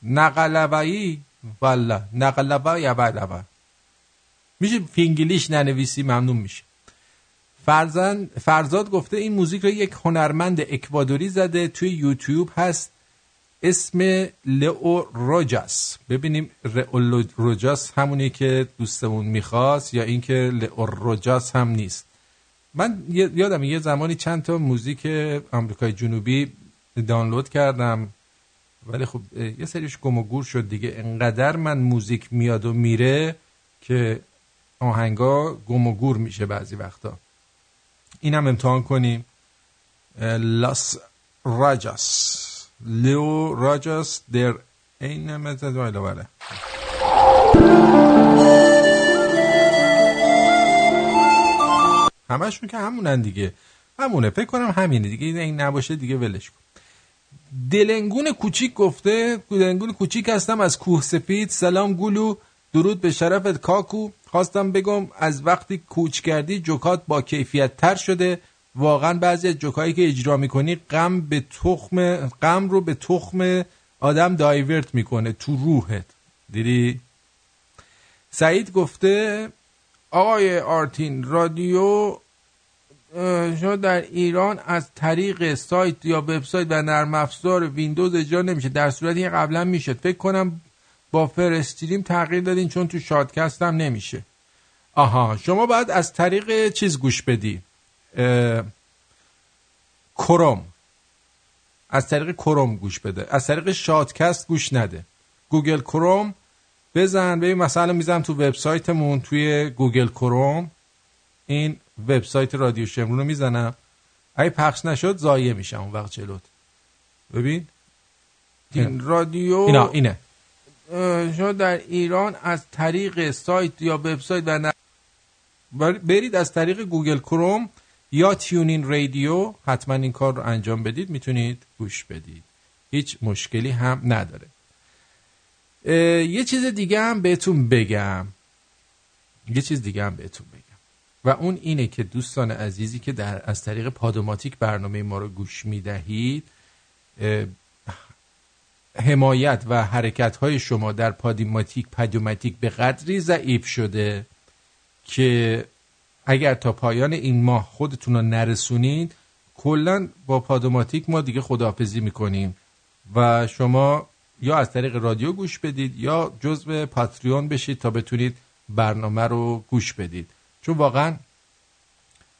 نقلبایی والا نقلبا یا بلبا میشه فینگلیش ننویسی ممنون میشه. فرزن فرزاد گفته این موزیک رو یک هنرمند اکوادوری زده توی یوتیوب هست. اسم لئو روجاس. ببینیم لئو روجاس همونی که دوستمون می‌خواست یا اینکه لئو روجاس هم نیست. من یادم یه زمانی چند تا موزیک آمریکای جنوبی دانلود کردم. ولی خب یه سریش گم و گور شد دیگه. انقدر من موزیک میاد و میره که آهنگا گم و گور میشه بعضی وقتا. اینم امتحان کنیم. لاس راجاس لیو راجاس در این متد بله همشون که همونن دیگه. همونه. فکر کنم همینه. دیگه این نباشه دیگه ولش کن. دلنگون کوچیک گفته دلنگون کوچیک هستم از کوه سپید. سلام گلو درود به شرفت کاکو. خواستم بگم از وقتی کوچ کردی جوکات با کیفیت تر شده. واقعا بعضی از جوکایی که اجرا می‌کنی غم به تخم غم رو به تخم آدم دایورت می‌کنه تو روحت. دیدی؟ سعید گفته آقای آرتین رادیو شما در ایران از طریق سایت یا وبسایت و نرم افزار ویندوز اجرا نمیشه. در صورتی قبلا می‌شد. فکر کنم buffer stream تغییر دادین چون تو SHOUTcast هم نمیشه. آها شما باید از طریق چیز گوش بدی. کروم. از طریق کروم گوش بده. از طریق SHOUTcast گوش نده. Google Chrome بزن. ببین مثلا می‌زنم تو وبسایتمون توی Google Chrome. این وبسایت رادیو شمرون رو می‌زنم. اگه پخش نشد ضایع میشم اون وقت جلوت. ببین؟ این رادیو اینا اینه. شما در ایران از طریق سایت یا وبسایت و برید از طریق گوگل کروم یا تیونین رادیو. حتما این کار رو انجام بدید. می‌تونید گوش بدید. هیچ مشکلی هم نداره. یه چیز دیگه هم بهتون بگم. یه چیز دیگه هم بهتون بگم. و اون اینه که دوستان عزیزی که در از طریق پادوماتیک برنامه ما رو گوش می‌دهید حمایت و حرکت های شما در پادوماتیک پادوماتیک به قدری ضعیف شده که اگر تا پایان این ماه خودتون رو نرسونید کلا با پادوماتیک ما دیگه خداحافظی می‌کنیم و شما یا از طریق رادیو گوش بدید یا جزو پاتریون بشید تا بتونید برنامه رو گوش بدید. چون واقعا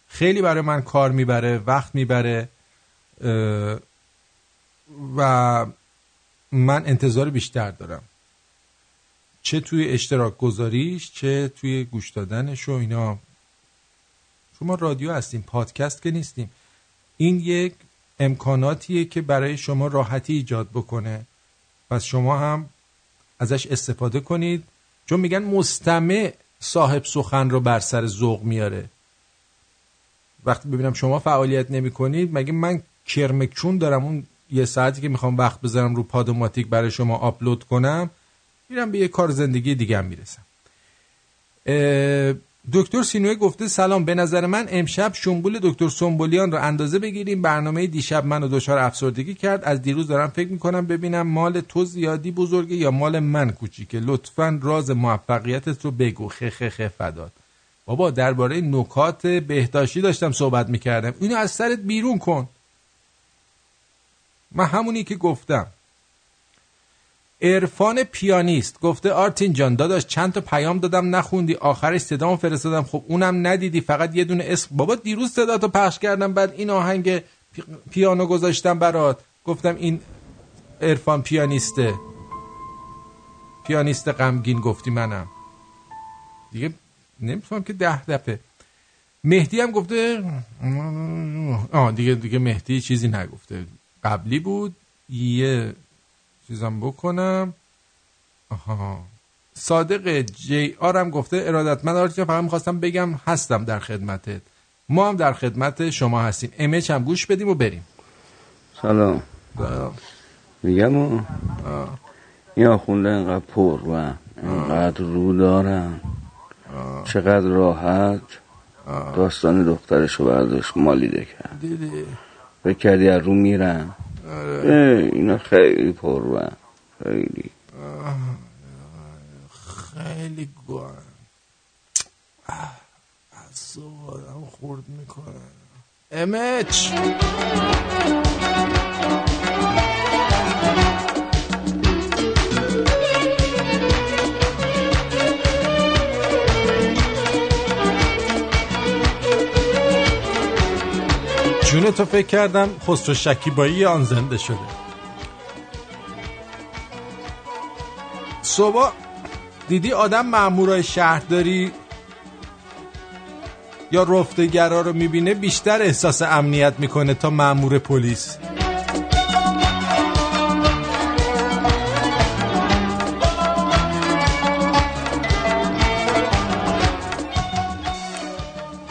خیلی برای من کار می‌بره وقت می‌بره و من انتظار بیشتر دارم. چه توی اشتراک گذاریش چه توی گوش دادنش و اینا. شما رادیو هستیم پادکست که نیستیم. این یک امکاناتیه که برای شما راحتی ایجاد بکنه. پس شما هم ازش استفاده کنید. چون میگن مستمع صاحب سخن رو بر سر ذوق میاره. وقتی ببینم شما فعالیت نمی کنید مگه من کرمکچون دارم؟ اون یه ساعتی که می‌خوام وقت بذارم رو پادوماتیک برای شما آپلود کنم میرم به یه کار زندگی دیگه هم می‌رسم. دکتر سینوی گفته سلام. به نظر من امشب شنبول دکتر سنبولیان رو اندازه بگیریم. برنامه دیشب منو دچار افسردگی کرد. از دیروز دارم فکر می‌کنم ببینم مال تو زیادی بزرگه یا مال من کوچیکه. لطفا راز موفقیتت رو بگو. خه فداد بابا درباره نکات بهداشتی داشتم صحبت می‌کردم. اینو از سرت بیرون کن. من همونی که گفتم. عرفان پیانیست. گفته آرتین جان داداش چند تا پیام دادم نخوندی آخرش صدامو فرستادم. خب اونم ندیدی فقط یه دونه اسم. بابا دیروز صدا تو پخش کردم بعد این آهنگ پیانو گذاشتم برات. گفتم این عرفان پیانیسته. پیانیست غمگین گفتی منم. دیگه نمی‌تونم که ده دفعه. مهدی هم گفته آه دیگه دیگه مهدی چیزی نگفته. قبلی بود یه چیزم بکنم. آها. صادق جی آرم گفته ارادت من آرتیا فقط می‌خواستم بگم هستم در خدمتت. ما هم در خدمت شما هستیم. امچ هم گوش بدیم و بریم. سلام. میگم و این آخونده انقدر پر و انقدر رو دارم چقدر راحت. داستان دخترش رو برداشت مالیده کرد دیدی. فکر کردی از رو میرم آره. اینا خیلی پر و خیلی. خیلی گوان از آدم خورد می‌کنه. امچ! جون تو فکر کردم خسرو شکیبایی آن زنده شده. صبح دیدی آدم مامورای شهرداری یا رفتگرا رو می‌بینه بیشتر احساس امنیت می‌کنه تا مامور پلیس؟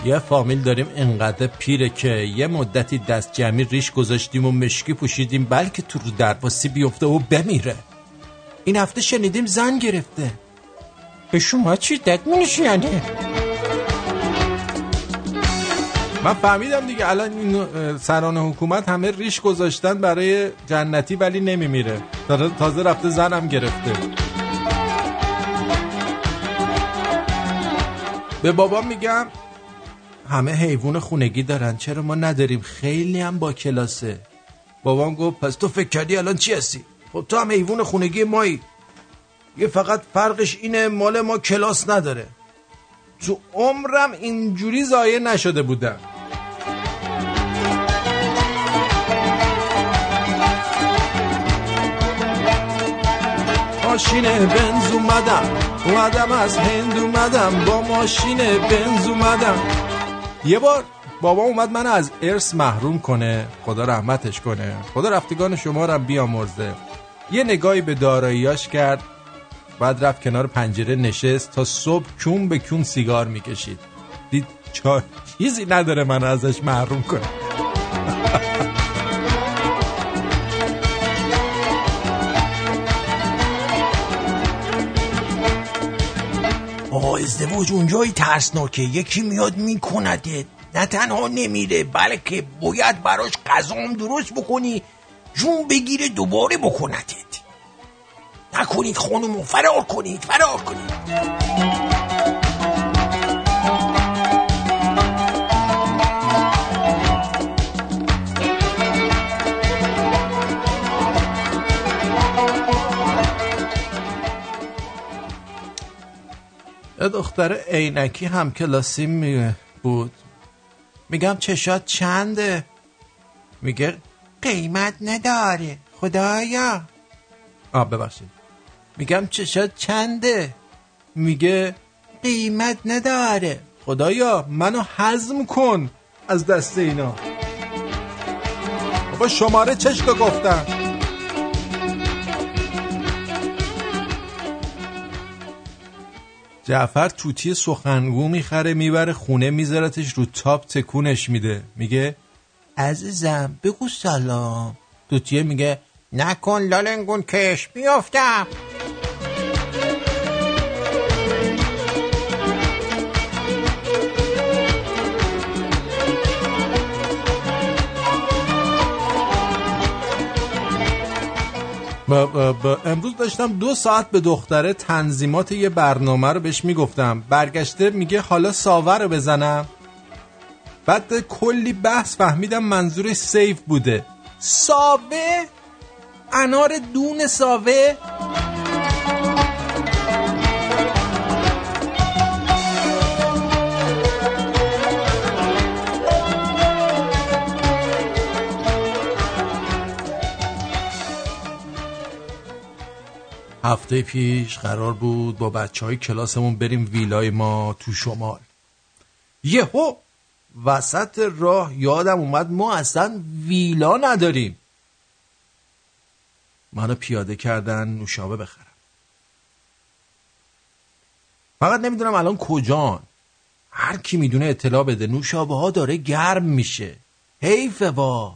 یه فامیل داریم انقدر پیره که یه مدتی دست جمعی ریش گذاشتیم و مشکی پوشیدیم بلکه تو رو درواسی بیفته و بمیره. این هفته شنیدیم زن گرفته. به شما چی دک یعنی من فهمیدم دیگه الان این سران حکومت همه ریش گذاشتن برای جنتی ولی نمیمیره. تازه رفته زنم گرفته. به بابام میگم همه حیوان خونگی دارن. چرا ما نداریم؟ خیلی هم با کلاسه. بابام گفت پس تو فکر کردی الان چی هستی؟ خب تو هم حیوان خونگی مایی. یه فقط فرقش اینه مال ما کلاس نداره. تو عمرم اینجوری زایه نشده بودم. ماشین بنز اومدم. اومدم از هند اومدم. با ماشین بنز اومدم. یه بار بابا اومد من از ارث محروم کنه. خدا رحمتش کنه. خدا رفتگان شما را بیامرزه. یه نگاهی به داراییاش کرد. بعد رفت کنار پنجره نشست تا صبح کون به کون سیگار می‌کشید. دید چا چیزی نداره من ازش محروم کنه. آقا ازدواج اونجایی ترسناکه. یکی میاد میکندت. نه تنها نمیره بلکه باید براش غذام درست بکنی. جون بگیره دوباره بکنتت نکنید خانومو فرار کنید فرار کنید. یه دختر عینکی هم کلاسی می بود. میگم چشات چنده؟ میگه قیمت نداره خدایا. آه ببخشید. میگم چشات چنده؟ میگه قیمت نداره. خدایا منو حزم کن از دست اینا. بابا شماره چشکو گفتم. جعفر توتی سخنگو می‌خره می‌بره خونه میذارتش رو تاپ تکونش میده. میگه عزیزم بگو سلام. توتیه میگه نکن لالنگون کش بیافتم. ب- ب- ب- امروز داشتم دو ساعت به دختره تنظیمات یه برنامه رو بهش می‌گفتم. برگشته میگه حالا ساوه رو بزنم. بعد کلی بحث فهمیدم منظورش سیف بوده. ساوه؟ انار دون ساوه؟ هفته پیش قرار بود با بچه های کلاسمون بریم ویلای ما تو شمال. یهو وسط راه یادم اومد ما اصلا ویلا نداریم. منو پیاده کردن نوشابه بخرم. فقط نمی‌دونم الان کجان. هر کی می‌دونه اطلاع بده نوشابه ها داره گرم میشه. حیفه وا.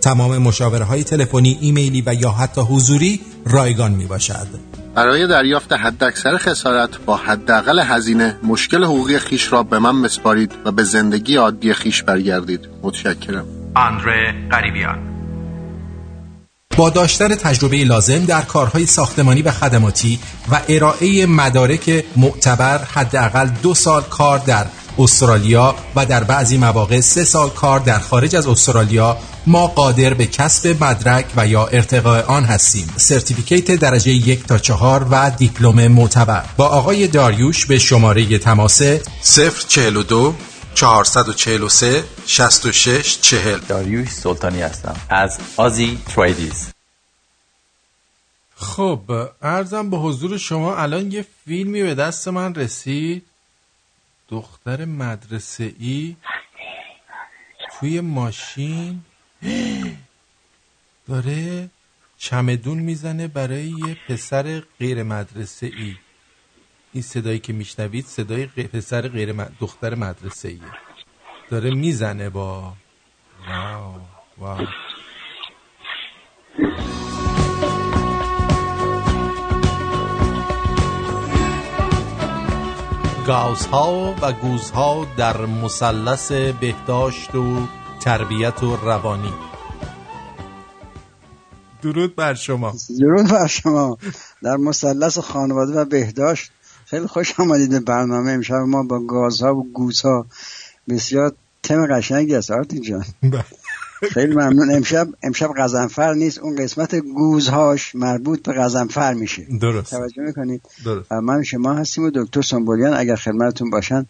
تمام مشاوره های تلفنی، ایمیلی و یا حتی حضوری رایگان می باشد. برای دریافت حداکثر خسارت با حداقل هزینه مشکل حقوقی خیش را به من مسپارید و به زندگی عادی خیش برگردید. متشکرم. آندره قریبیان. با داشتن تجربه لازم در کارهای ساختمانی و خدماتی و ارائه مدارک معتبر حداقل دو سال کار در استرالیا و در بعضی مواقع سه سال کار در خارج از استرالیا ما قادر به کسب مدرک و یا ارتقاء آن هستیم. سرتیفیکیت درجه یک تا چهار و دیپلم معتبر. با آقای داریوش به شماره تماس 042 443 66 40 داریوش سلطانی هستم. از آزی تریدیز. خب ارزم به حضور شما الان یه فیلمی به دست من رسید. دختر مدرسه ای توی ماشین؟ داره چمدون می‌زنه برای یه پسر غیر مدرسه ای. این صدایی که میشنوید صدای پسر غیر م- دختر مدرسه ایه. داره می‌زنه با. واو واو. گاوزها و گوزها در مثلث بهداشت و تربیت و روانی. درود بر شما. درود بر شما. در مثلث خانواده و بهداشت. خیلی خوش آمدید به برنامه. امشب ما با گازها و گوزها بسیار تم قشنگی است آرتین جان. خیلی ممنون. امشب امشب غزنفر نیست. اون قسمت گوزهاش مربوط به غزنفر میشه. درست. توجه می‌کنید؟ درست. من شما هستیم و دکتر سنبولیان اگر خدمتتون باشن.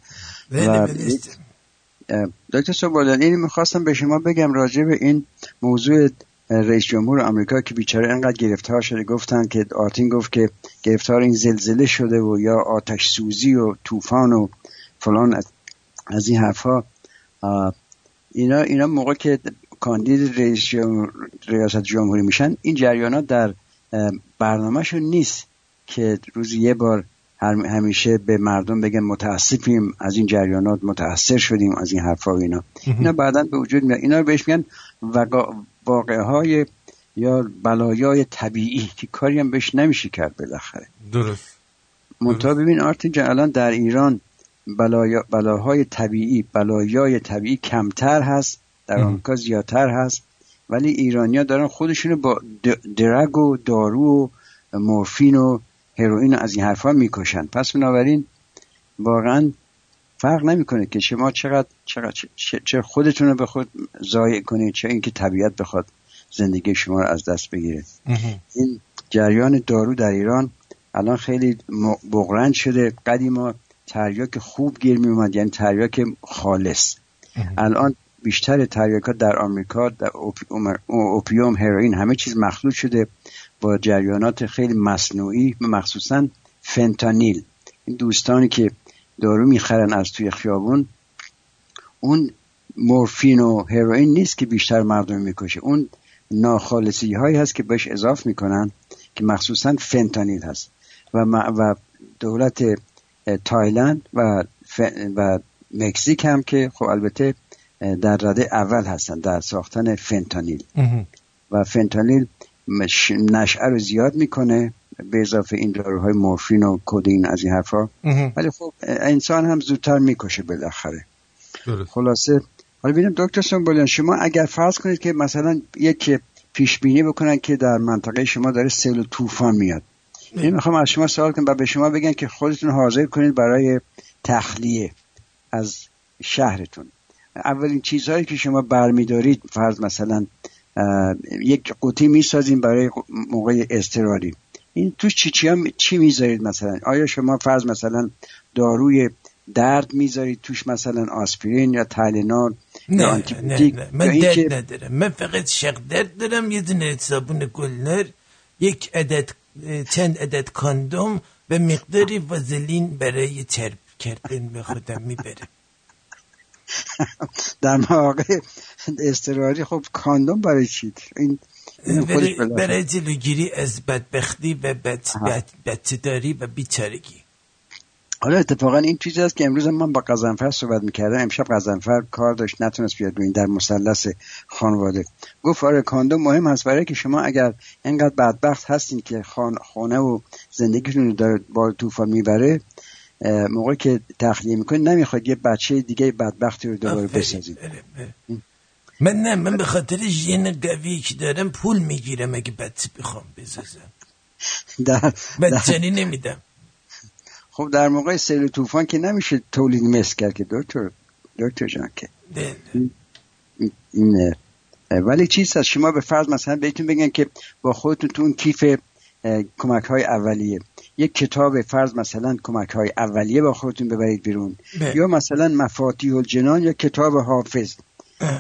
بله، و بله. دکتر سنبولیان این می‌خواستم به شما بگم راجع به این موضوع رئیس جمهور آمریکا که بیچاره انقدر گرفتار شده. گفتن که آرتین گفت که گرفتار این زلزله شده و یا آتش سوزی و طوفان و فلان از, این حرفها اینا اینا موقع که کاندید رئیس جمهور- ریاست جمهوری میشن. این جریانات در برنامهشون نیست که روزی یه بار همیشه به مردم بگن متاسفیم از این جریانات متاثر شدیم از این حرفا و اینا. اینا بعدا به وجود میاد. اینا رو بهش میگن واقعه های یا بلایای طبیعی که کاری هم بهش نمیشه کرد بالاخره. درست. منتها ببین آرتین الان در ایران بلایا بلاهای طبیعی بلایای طبیعی کمتر هست در آمریکا زیادتر هست ولی ایرانیا دارن خودشونو با درگ و دارو و مورفین و هروئین از این حرفا می‌کشن. پس بنابراین واقعا فرق نمی‌کنه که شما چقدر چقدر چه خودتون رو به خود ضایع کنید چه اینکه طبیعت بخواد زندگی شما رو از دست بگیره. این جریان دارو در ایران الان خیلی بغرند شده. قدیما تریاک خوب گیر می اومد یعنی تریاک خالص. الان بیشتر تریاک در آمریکا در اوپیوم هروئین همه چیز مخلوط شده با جریانات خیلی مصنوعی مخصوصا فنتانیل. این دوستانی که دارو می‌خرن از توی خیابون اون مورفین و هروئین نیست که بیشتر مردم می‌کشه. اون ناخالصی هایی هست که بهش اضاف می‌کنن که مخصوصا فنتانیل هست. و, و دولت تایلند و, و مکزیک هم که خب البته در رده اول هستن در ساختن فنتانیل. و فنتانیل نشعه رو زیاد می‌کنه به اضافه این داروهای مورفین و کدین از این حرفا. ولی خب انسان هم زودتر می‌کشه بالاخره. خلاصه حالا ببینم دکتر سنبولیان شما اگر فرض کنید که مثلا یک پیش بینی بکنن که در منطقه شما داره سیل و طوفان میاد. این می‌خوام از شما سوال کنم و به شما بگن که خودتون حاضر کنید برای تخلیه از شهرتون. اولین چیزهایی که شما برمیدارید فرض مثلا یک قوطی می‌سازیم برای موقع استراری. این توش چی چی, هم چی می‌ذارید مثلا؟ آیا شما فرض مثلا داروی درد می‌ذارید توش مثلا آسپرین یا تالینول نه یا نه من درد اینکه- ندارم. من فقط شق درد دارم یه دونه صابون گلنر یک عدد چند عدد کاندوم و مقداری وازلین برای چرب کردن به خودم می‌برم در مواقع استراری خب کاندوم برای چی؟ این این برای, بلاخره. برای جلوگیری از بدبختی و بد بد بچه‌داری و بیچارگی. حالا اتفاقا این چیزی است که امروز من با قزنفر صحبت می‌کردم. امشب قزنفر کار داشت نتونست بیاد ببین در مثلث خانواده. گفت آره کاندوم مهم هست برای که شما اگر اینقدر بدبخت هستین که خان خانه و زندگیتون رو با طوفان می‌بره موقعی که تخلیه می‌کنید نمی‌خواد یه بچه دیگه بدبختی رو دوباره بسازید من نه من به خاطر ژن قوی که دارم پول می‌گیرم اگه بچه بخوام بسازم. در, در بچنی نمیدم. خب در موقع سیل و طوفان که نمیشه تولید مثل کرد که دکتر دکتر جان که. این- ولی چیز هست شما به فرض مثلا بهتون بگن که با خودتون تو اون کیف کمک های اولیه. یک کتاب فرض مثلا کمک های اولیه با خودتون ببرید بیرون. بله. یا مثلا مفاتیح الجنان یا کتاب حافظ.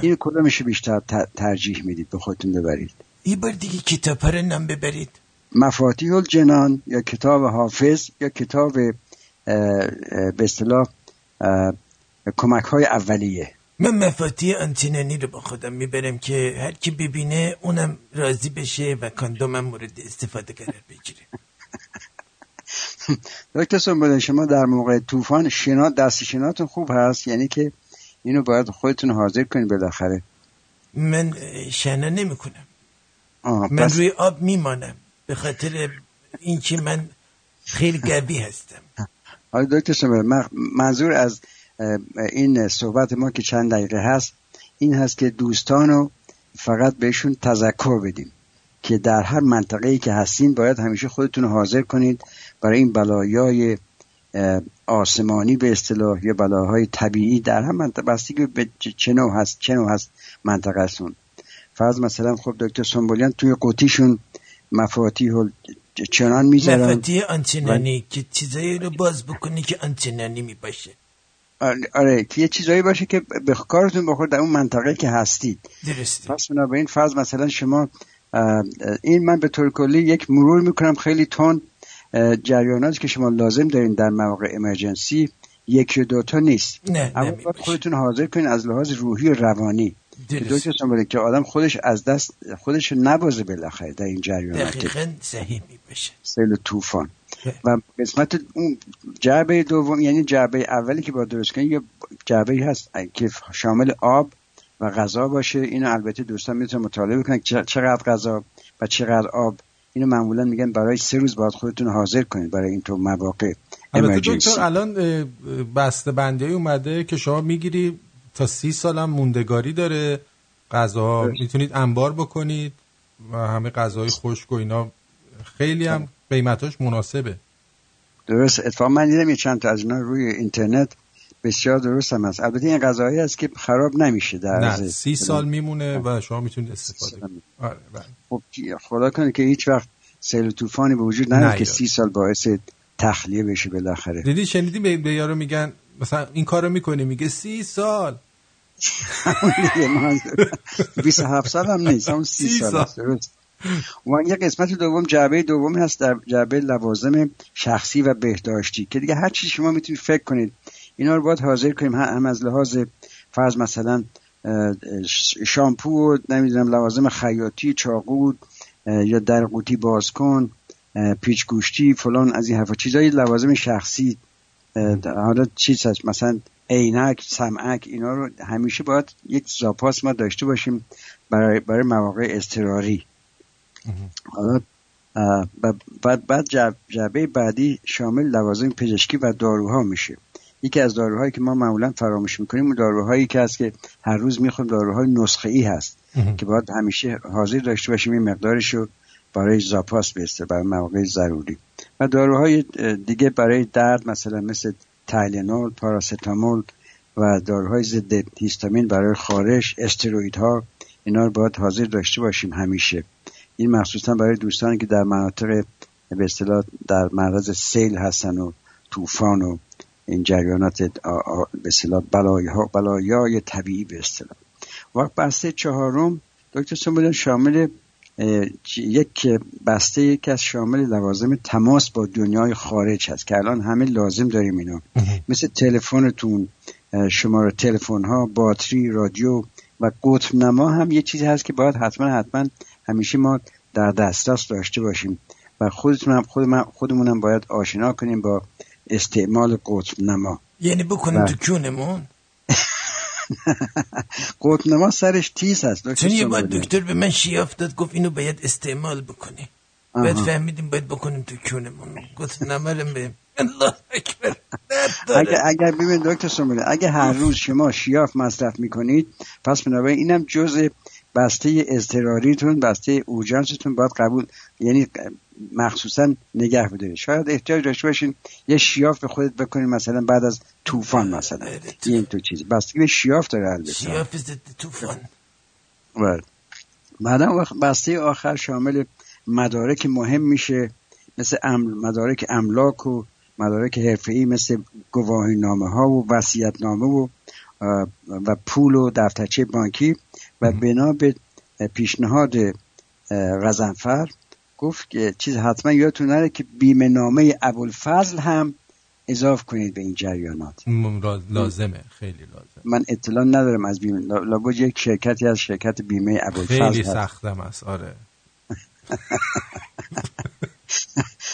این کدومش بیشتر ترجیح می‌دید به خودتون ببرید؟ یه بار دیگه کتاب ها رو نام ببرید. مفاتیح الجنان یا کتاب حافظ یا کتاب به اصطلاح کمک های اولیه. من مفاتیح آنتینانی رو با خودم می‌برم که هر کی ببینه اونم راضی بشه و کاندومم مورد استفاده قرار بگیره. دکتر سنبوله شما در موقع طوفان شنا دست شناتون خوب هست؟ یعنی که اینو باید خودتون حاضر کنید بالاخره. من شنا نمی‌کنم. من روی آب میمانم. به خاطر اینکه من خیلی قوی هستم. حالا دکتر سنبوله من- منظور از این صحبت ما که چند دقیقه هست این هست که دوستانو فقط بهشون تذکر بدیم که در هر منطقه ای که هستین باید همیشه خودتون رو حاضر کنید برای این بلایای آسمانی به اصطلاح یا بلاهای طبیعی در هم منطقه بستگی به چه- نوع هست چه نوع هست منطقه هستون. فرض مثلا خب دکتر سنبولیان توی قوطیشون مفاتیح چنان می‌ذارن مفاتیح آنتینانی که چیزایی رو باز بکنی که آنتینانی می‌باشه. آره- که یه چیزایی باشه که به کارتون بخور در اون منطقه که هستید. درسته. پس بنابراین فرض مثلا شما این من به طور کلی یک مرور می‌کنم. خیلی تون جریاناتی که شما لازم دارین در مواقع امرجنسی یکی و دوتا نیست. نه اما باید خودتون حاضر کنین از لحاظ روحی و روانی. که درست. سنبوله که آدم خودش از دست خودش نبازه بالاخره در این جریانات دقیقا صحیح می‌باشه. سیل و طوفان. و قسمت اون جعبه دوم یعنی جعبه اولی که با درست کنید یه جعبه هست که شامل آب و غذا باشه. اینو البته دوستان می‌تونن مطالعه کنن چقدر غذا و چقدر آب. اینو معمولا میگن برای سه روز باید خودتون حاضر کنید برای اینطور مواقع البته دکتر الان بسته بندی اومده که شما می‌گیری تا سی سالم موندگاری داره. غذاها می‌تونید انبار بکنید و همه غذاهای خشک و اینا. خیلی هم قیمتاش مناسبه. درست. اتفاقا من دیدم یه چند تا از اینا روی اینترنت بسیار درست هم هست. البته این غذاهایی هست که خراب نمیشه در نه سی سال میمونه و شما می‌تونید استفاده کنید. آره بله. خب خدا کنه که هیچ وقت سیل و طوفانی به وجود نیاد که. سی سال باعث تخلیه بشه بالاخره. دیدی شنیدی به یارو میگن مثلا این کارو می‌کنی؟ میگه سی سال. همون دیگه منظور 27 سال هم نیست 30 سی سال و یه قسمت دوم جعبه دومی هست در جعبه لوازم شخصی و بهداشتی که دیگه هر چی شما می‌تونید فکر کنید اینا رو باید حاضر کنیم. هم از لحاظ فرض مثلا شامپو و نمی‌دونم لوازم خیاطی چاقو یا در قوطی باز کن پیچ گوشتی فلان از این حرفا. چیزای لوازم شخصی حالا چیز هست مثلا عینک سمعک اینا رو همیشه باید یک زاپاس ما داشته باشیم برای برای مواقع اضطراری. حالا بعد بعد جعب- جعبه بعدی شامل لوازم پزشکی و داروها میشه. یکی از داروهایی که ما معمولا فراموش می‌کنیم داروهایی که هست که هر روز می‌خوریم داروهای نسخه ای هست که باید همیشه حاضر داشته باشیم این مقدارش رو برای زاپاس بیسته برای مواقع ضروری. و داروهای دیگه برای درد مثلا مثل تایلنول پاراستامول و داروهای ضد هیستامین برای خارش استروئیدها اینا رو باید حاضر داشته باشیم همیشه. این مخصوصا برای دوستانی که در مناطق به اصطلاح در معرض سیل هستن و طوفان و این جریانات به اصطلاح بلایها بلایای طبیعی به اصطلاح. وقت بسته چهارم دکتر سنبولیان شامل یک بسته یکی از شامل لوازم تماس با دنیای خارج هست که الان همه لازم داریم اینو. مثل تلفنتون شماره تلفن ها باتری رادیو و قطب نما هم یه چیزی هست که باید حتما حتما همیشه ما در دسترس داشته باشیم و خودتون هم خود من خودمون هم باید آشنا کنیم با استعمال قطب نما یعنی بکنیم بله. تو کونمون قطب نما سرش تیز هست دکتر چون یه بار. دکتر به من شیاف داد گفت اینو باید استعمال بکنی. بعد فهمیدیم باید بکنیم تو کونمون گفت نمرم به الله اکبر. اگر اگر ببین دکتر سنبولیان اگه هر روز شما شیاف مصرف می‌کنید پس بنابراین اینم جزء بسته اضطراریتون بسته اورژانستون باید قبول یعنی مخصوصا نگه بدارید. شاید احتیاج داشته باشین یه شیاف به خودت بکنید مثلا بعد از طوفان مثلا. این تو چیزی بستگی به شیاف داره البته شیاف ضد طوفان. بله. بعدا وقت بسته آخر شامل مدارک مهم میشه مثل ام- مدارک املاک و مدارک حرفه‌ای مثل گواهی نامه ها و وصیت نامه و و پول و دفترچه بانکی. و بنا به پیشنهاد اه، غضنفر گفت که چیز حتما یادتون نره که بیمه نامه ابوالفضل هم اضاف کنید به این جریانات. لازمه. خیلی لازم من اطلاع ندارم از بیمه لا- لابد یک شرکتی از شرکت بیمه ابوالفضل خیلی. سختم است. آره.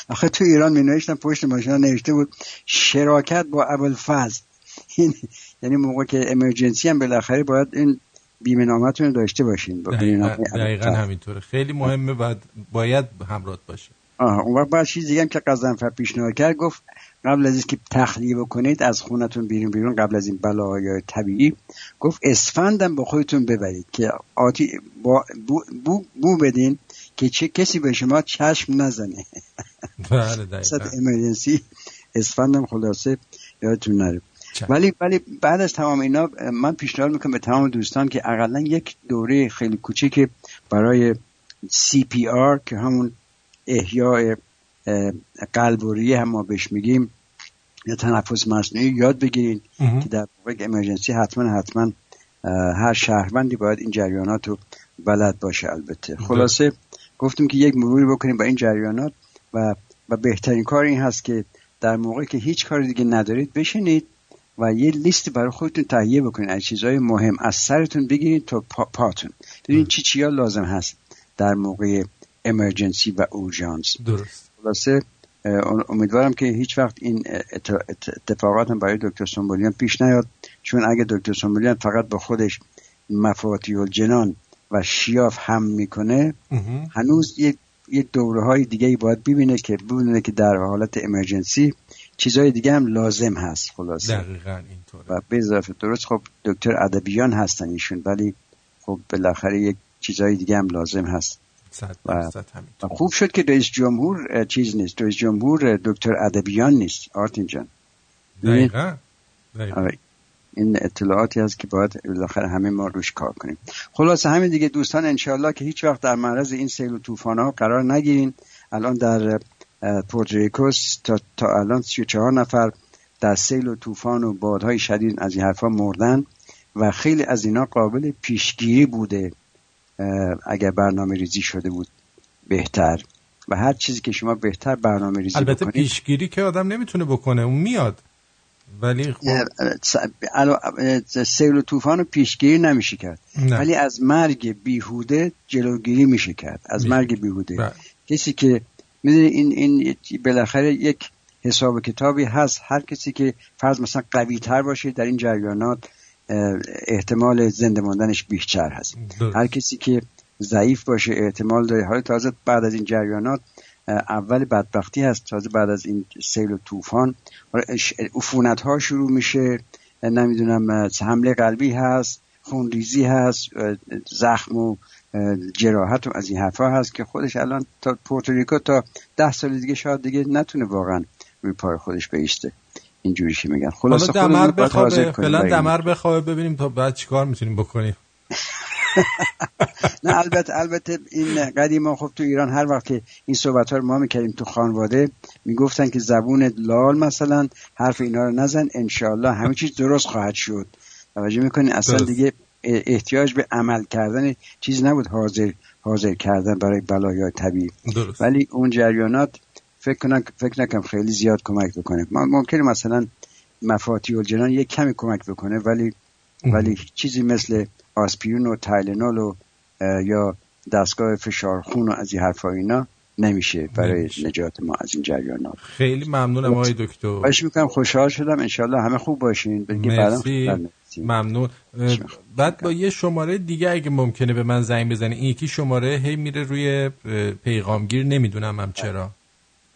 آخه تو ایران می نوشتن پشت ماشین نوشته بود شراکت با ابوالفضل. یعنی موقع که امرجنسی هم بالاخره باید این بیمه نامتون رو داشته باشین با دقیقا, دقیقا. همینطوره. خیلی مهمه و باید همراه باشه. آه اون وقت بعد چیز دیگه هم که قزنفر پیشنهاد کرد گفت قبل از اینکه تخلیه بکنید از خونتون بیرون بیرون قبل از این بلاهای طبیعی گفت اسفندم با خودتون ببرید که آتی با بو, بو, بو بدین که چه کسی به شما چشم نزنه. بله امرجنسی اسفندم خلاصه یادتون نره. ولی ولی بعد از تمام اینا من پیشنهاد می‌کنم به تمام دوستان که اقلا یک دوره خیلی کوچیک برای CPR که همون احیاء اه، قلب و ریه هم ما بهش میگیم یا تنفس مصنوعی یاد بگیرید که در موقع امرجنسی حتما حتما هر شهروندی باید این جریانات رو بلد باشه البته. خلاصه گفتیم که یک مروری بکنیم با این جریانات و و بهترین کار این هست که در موقعی که هیچ کار دیگه ندارید بشینید و یه لیست برای خودتون تهیه بکنید از چیزهای مهم. از سرتون بگیرید تا پا پاتون. ببینید چی چیا لازم هست در موقع امرجنسی و اورژانس درست. خلاصه امیدوارم که هیچ وقت این ات- ات- اتفاقات هم برای دکتر سنبولیان پیش نیاد. چون اگه دکتر سنبولیان فقط با خودش مفاتیح الجنان و شیاف هم می‌کنه هنوز یک یک دوره های دیگه ای باید ببینه که ببینه که در حالت امرجنسی چیزهای دیگه هم لازم هست خلاصه. دقیقا اینطوره. و به اضافه درست خب دکتر ادبیان هستن ایشون ولی خب بالاخره یک چیزهای دیگه هم لازم هست. صد و خوب شد که رئیس جمهور چیز نیست. رئیس جمهور دکتر ادبیان نیست. آرتین جان. ببین، دقیقا دقیقا. آره. این اطلاعاتی هست که باید بالاخره همه ما روش کار کنیم. خلاصه همین دیگه دوستان انشالله که هیچ وقت در معرض این سیل و طوفان ها قرار نگیرین. الان در اه، پورتریکوس تا, تا الان 34 نفر در سیل و طوفان و بادهای شدید از این حرفا مردن و خیلی از اینا قابل پیشگیری بوده اگر برنامه ریزی شده بود بهتر و هر چیزی که شما بهتر برنامه ریزی البته بکنید پیشگیری که آدم نمی‌تونه بکنه اون میاد ولی خب سیل و طوفان رو پیشگیری نمیشه کرد نه. ولی از مرگ بیهوده جلوگیری میشه کرد از. مرگ بیهوده بله. کسی که می‌دونی این این بالاخره یک حساب و کتابی هست. هر کسی که فرض مثلا قوی تر باشه در این جریانات احتمال زنده ماندنش بیشتر هست. درست. هر کسی که ضعیف باشه احتمال داره. حالا تازه بعد از این جریانات اول بدبختی هست. تازه بعد از این سیل و طوفان عفونت ها شروع میشه. نمی‌دونم حمله قلبی هست خونریزی هست زخم و جراحت و از این حرفا هست که خودش الان تا پورتوریکو تا ده سال دیگه شاید دیگه نتونه واقعا روی پای خودش بیسته اینجوری که میگن. خلاصه دمر بخوابه فعلا. دمر بخوابه ببینیم تا بعد چیکار می‌تونیم بکنیم. نه البته البته این قدیما خب تو ایران هر وقت که این صحبت ها رو ما می‌کردیم تو خانواده می‌گفتن که زبون لال مثلا حرف اینا رو نزن انشالله همه چیز درست خواهد شد. توجه می‌کنین اصلا. دیگه احتیاج به عمل کردن چیز نبود حاضر حاضر کردن برای بلایای طبیعی. درست. ولی اون جریانات فکر کنم فکر نکنم خیلی زیاد کمک بکنه. ما ممکنه مثلا مفاتی الجنان یک کمی کمک بکنه ولی ولی چیزی مثل آسپیرین و تایلنول و یا دستگاه فشار خون و از این حرفا اینا نمیشه برای نمیشه. نجات ما از این جریانات. خیلی ممنونم آقای دکتر. باش می‌کنم خوشحال شدم. انشالله همه خوب باشین. مرسی. ندید. ممنون. بعد با یه شماره دیگه اگه ممکنه به من زنگ بزنی این یکی شماره هی میره روی پیغامگیر نمی‌دونم هم چرا.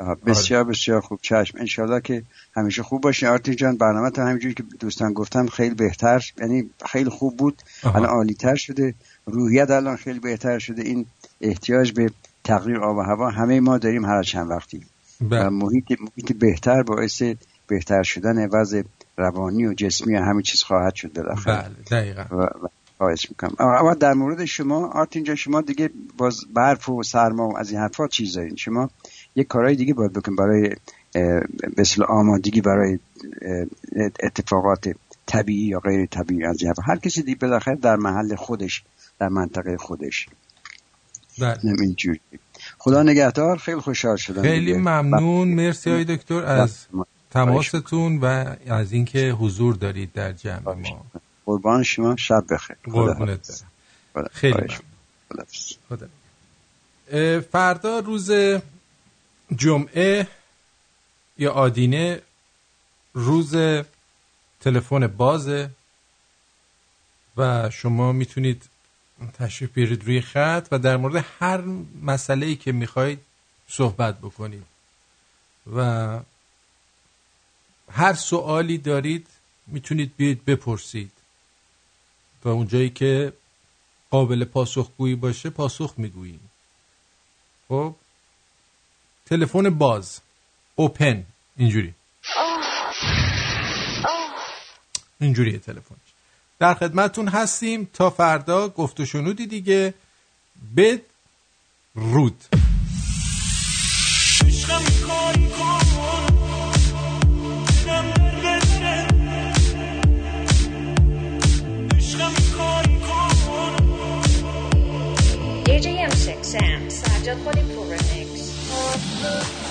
آها، بسیار بسیار خوب. چشم. انشالله که همیشه خوب باشین. آرتین جان برنامه تا همینجوری که دوستان گفتم خیلی بهتر یعنی خیلی خوب بود. الان عالی تر شده. روحیت الان خیلی بهتر شده. این احتیاج به تغییر آب و هوا همه ما داریم هر چند وقتی. بله. و محیط, محیط بهتر باعث بهتر شدن وضع روانی و جسمی و همه چیز خواهد شد بالاخره بله دقیقا. و, و خواهش می‌کنم. اما در مورد شما آرتین جان شما دیگه باز برف و سرما و از این حرفا چیز دارین. شما یک کارهای دیگه باید بکن برای اصطلاح آمادگی برای اتفاقات طبیعی یا غیر طبیعی از این حرفا. هر کسی دیگه بالاخره در محل خودش در منطقه خودش. بله. اینجوری خدا نگهدار. خیلی خوشحال شدم خیلی. ممنون. مرسی های دکتر. از بله. تماستون و از اینکه حضور دارید در جمع ما. قربان شما. شب بخیر. قربونت خیلی. خدا فردا روز جمعه یا آدینه روز تلفن بازه و شما می‌تونید تشریف بیارید روی خط و در مورد هر مسئله ای که می‌خواید صحبت بکنید. و هر سوالی دارید می‌تونید بیاید بپرسید. و اونجایی که قابل پاسخگویی باشه پاسخ می‌گوییم. خب؟ تلفن باز. اوپن. اینجوری. اینجوریه تلفنش در خدمتتون هستیم. تا فردا گفت و شنودی دیگه. به رود. JJM 6M, Sajad Polipur Remix.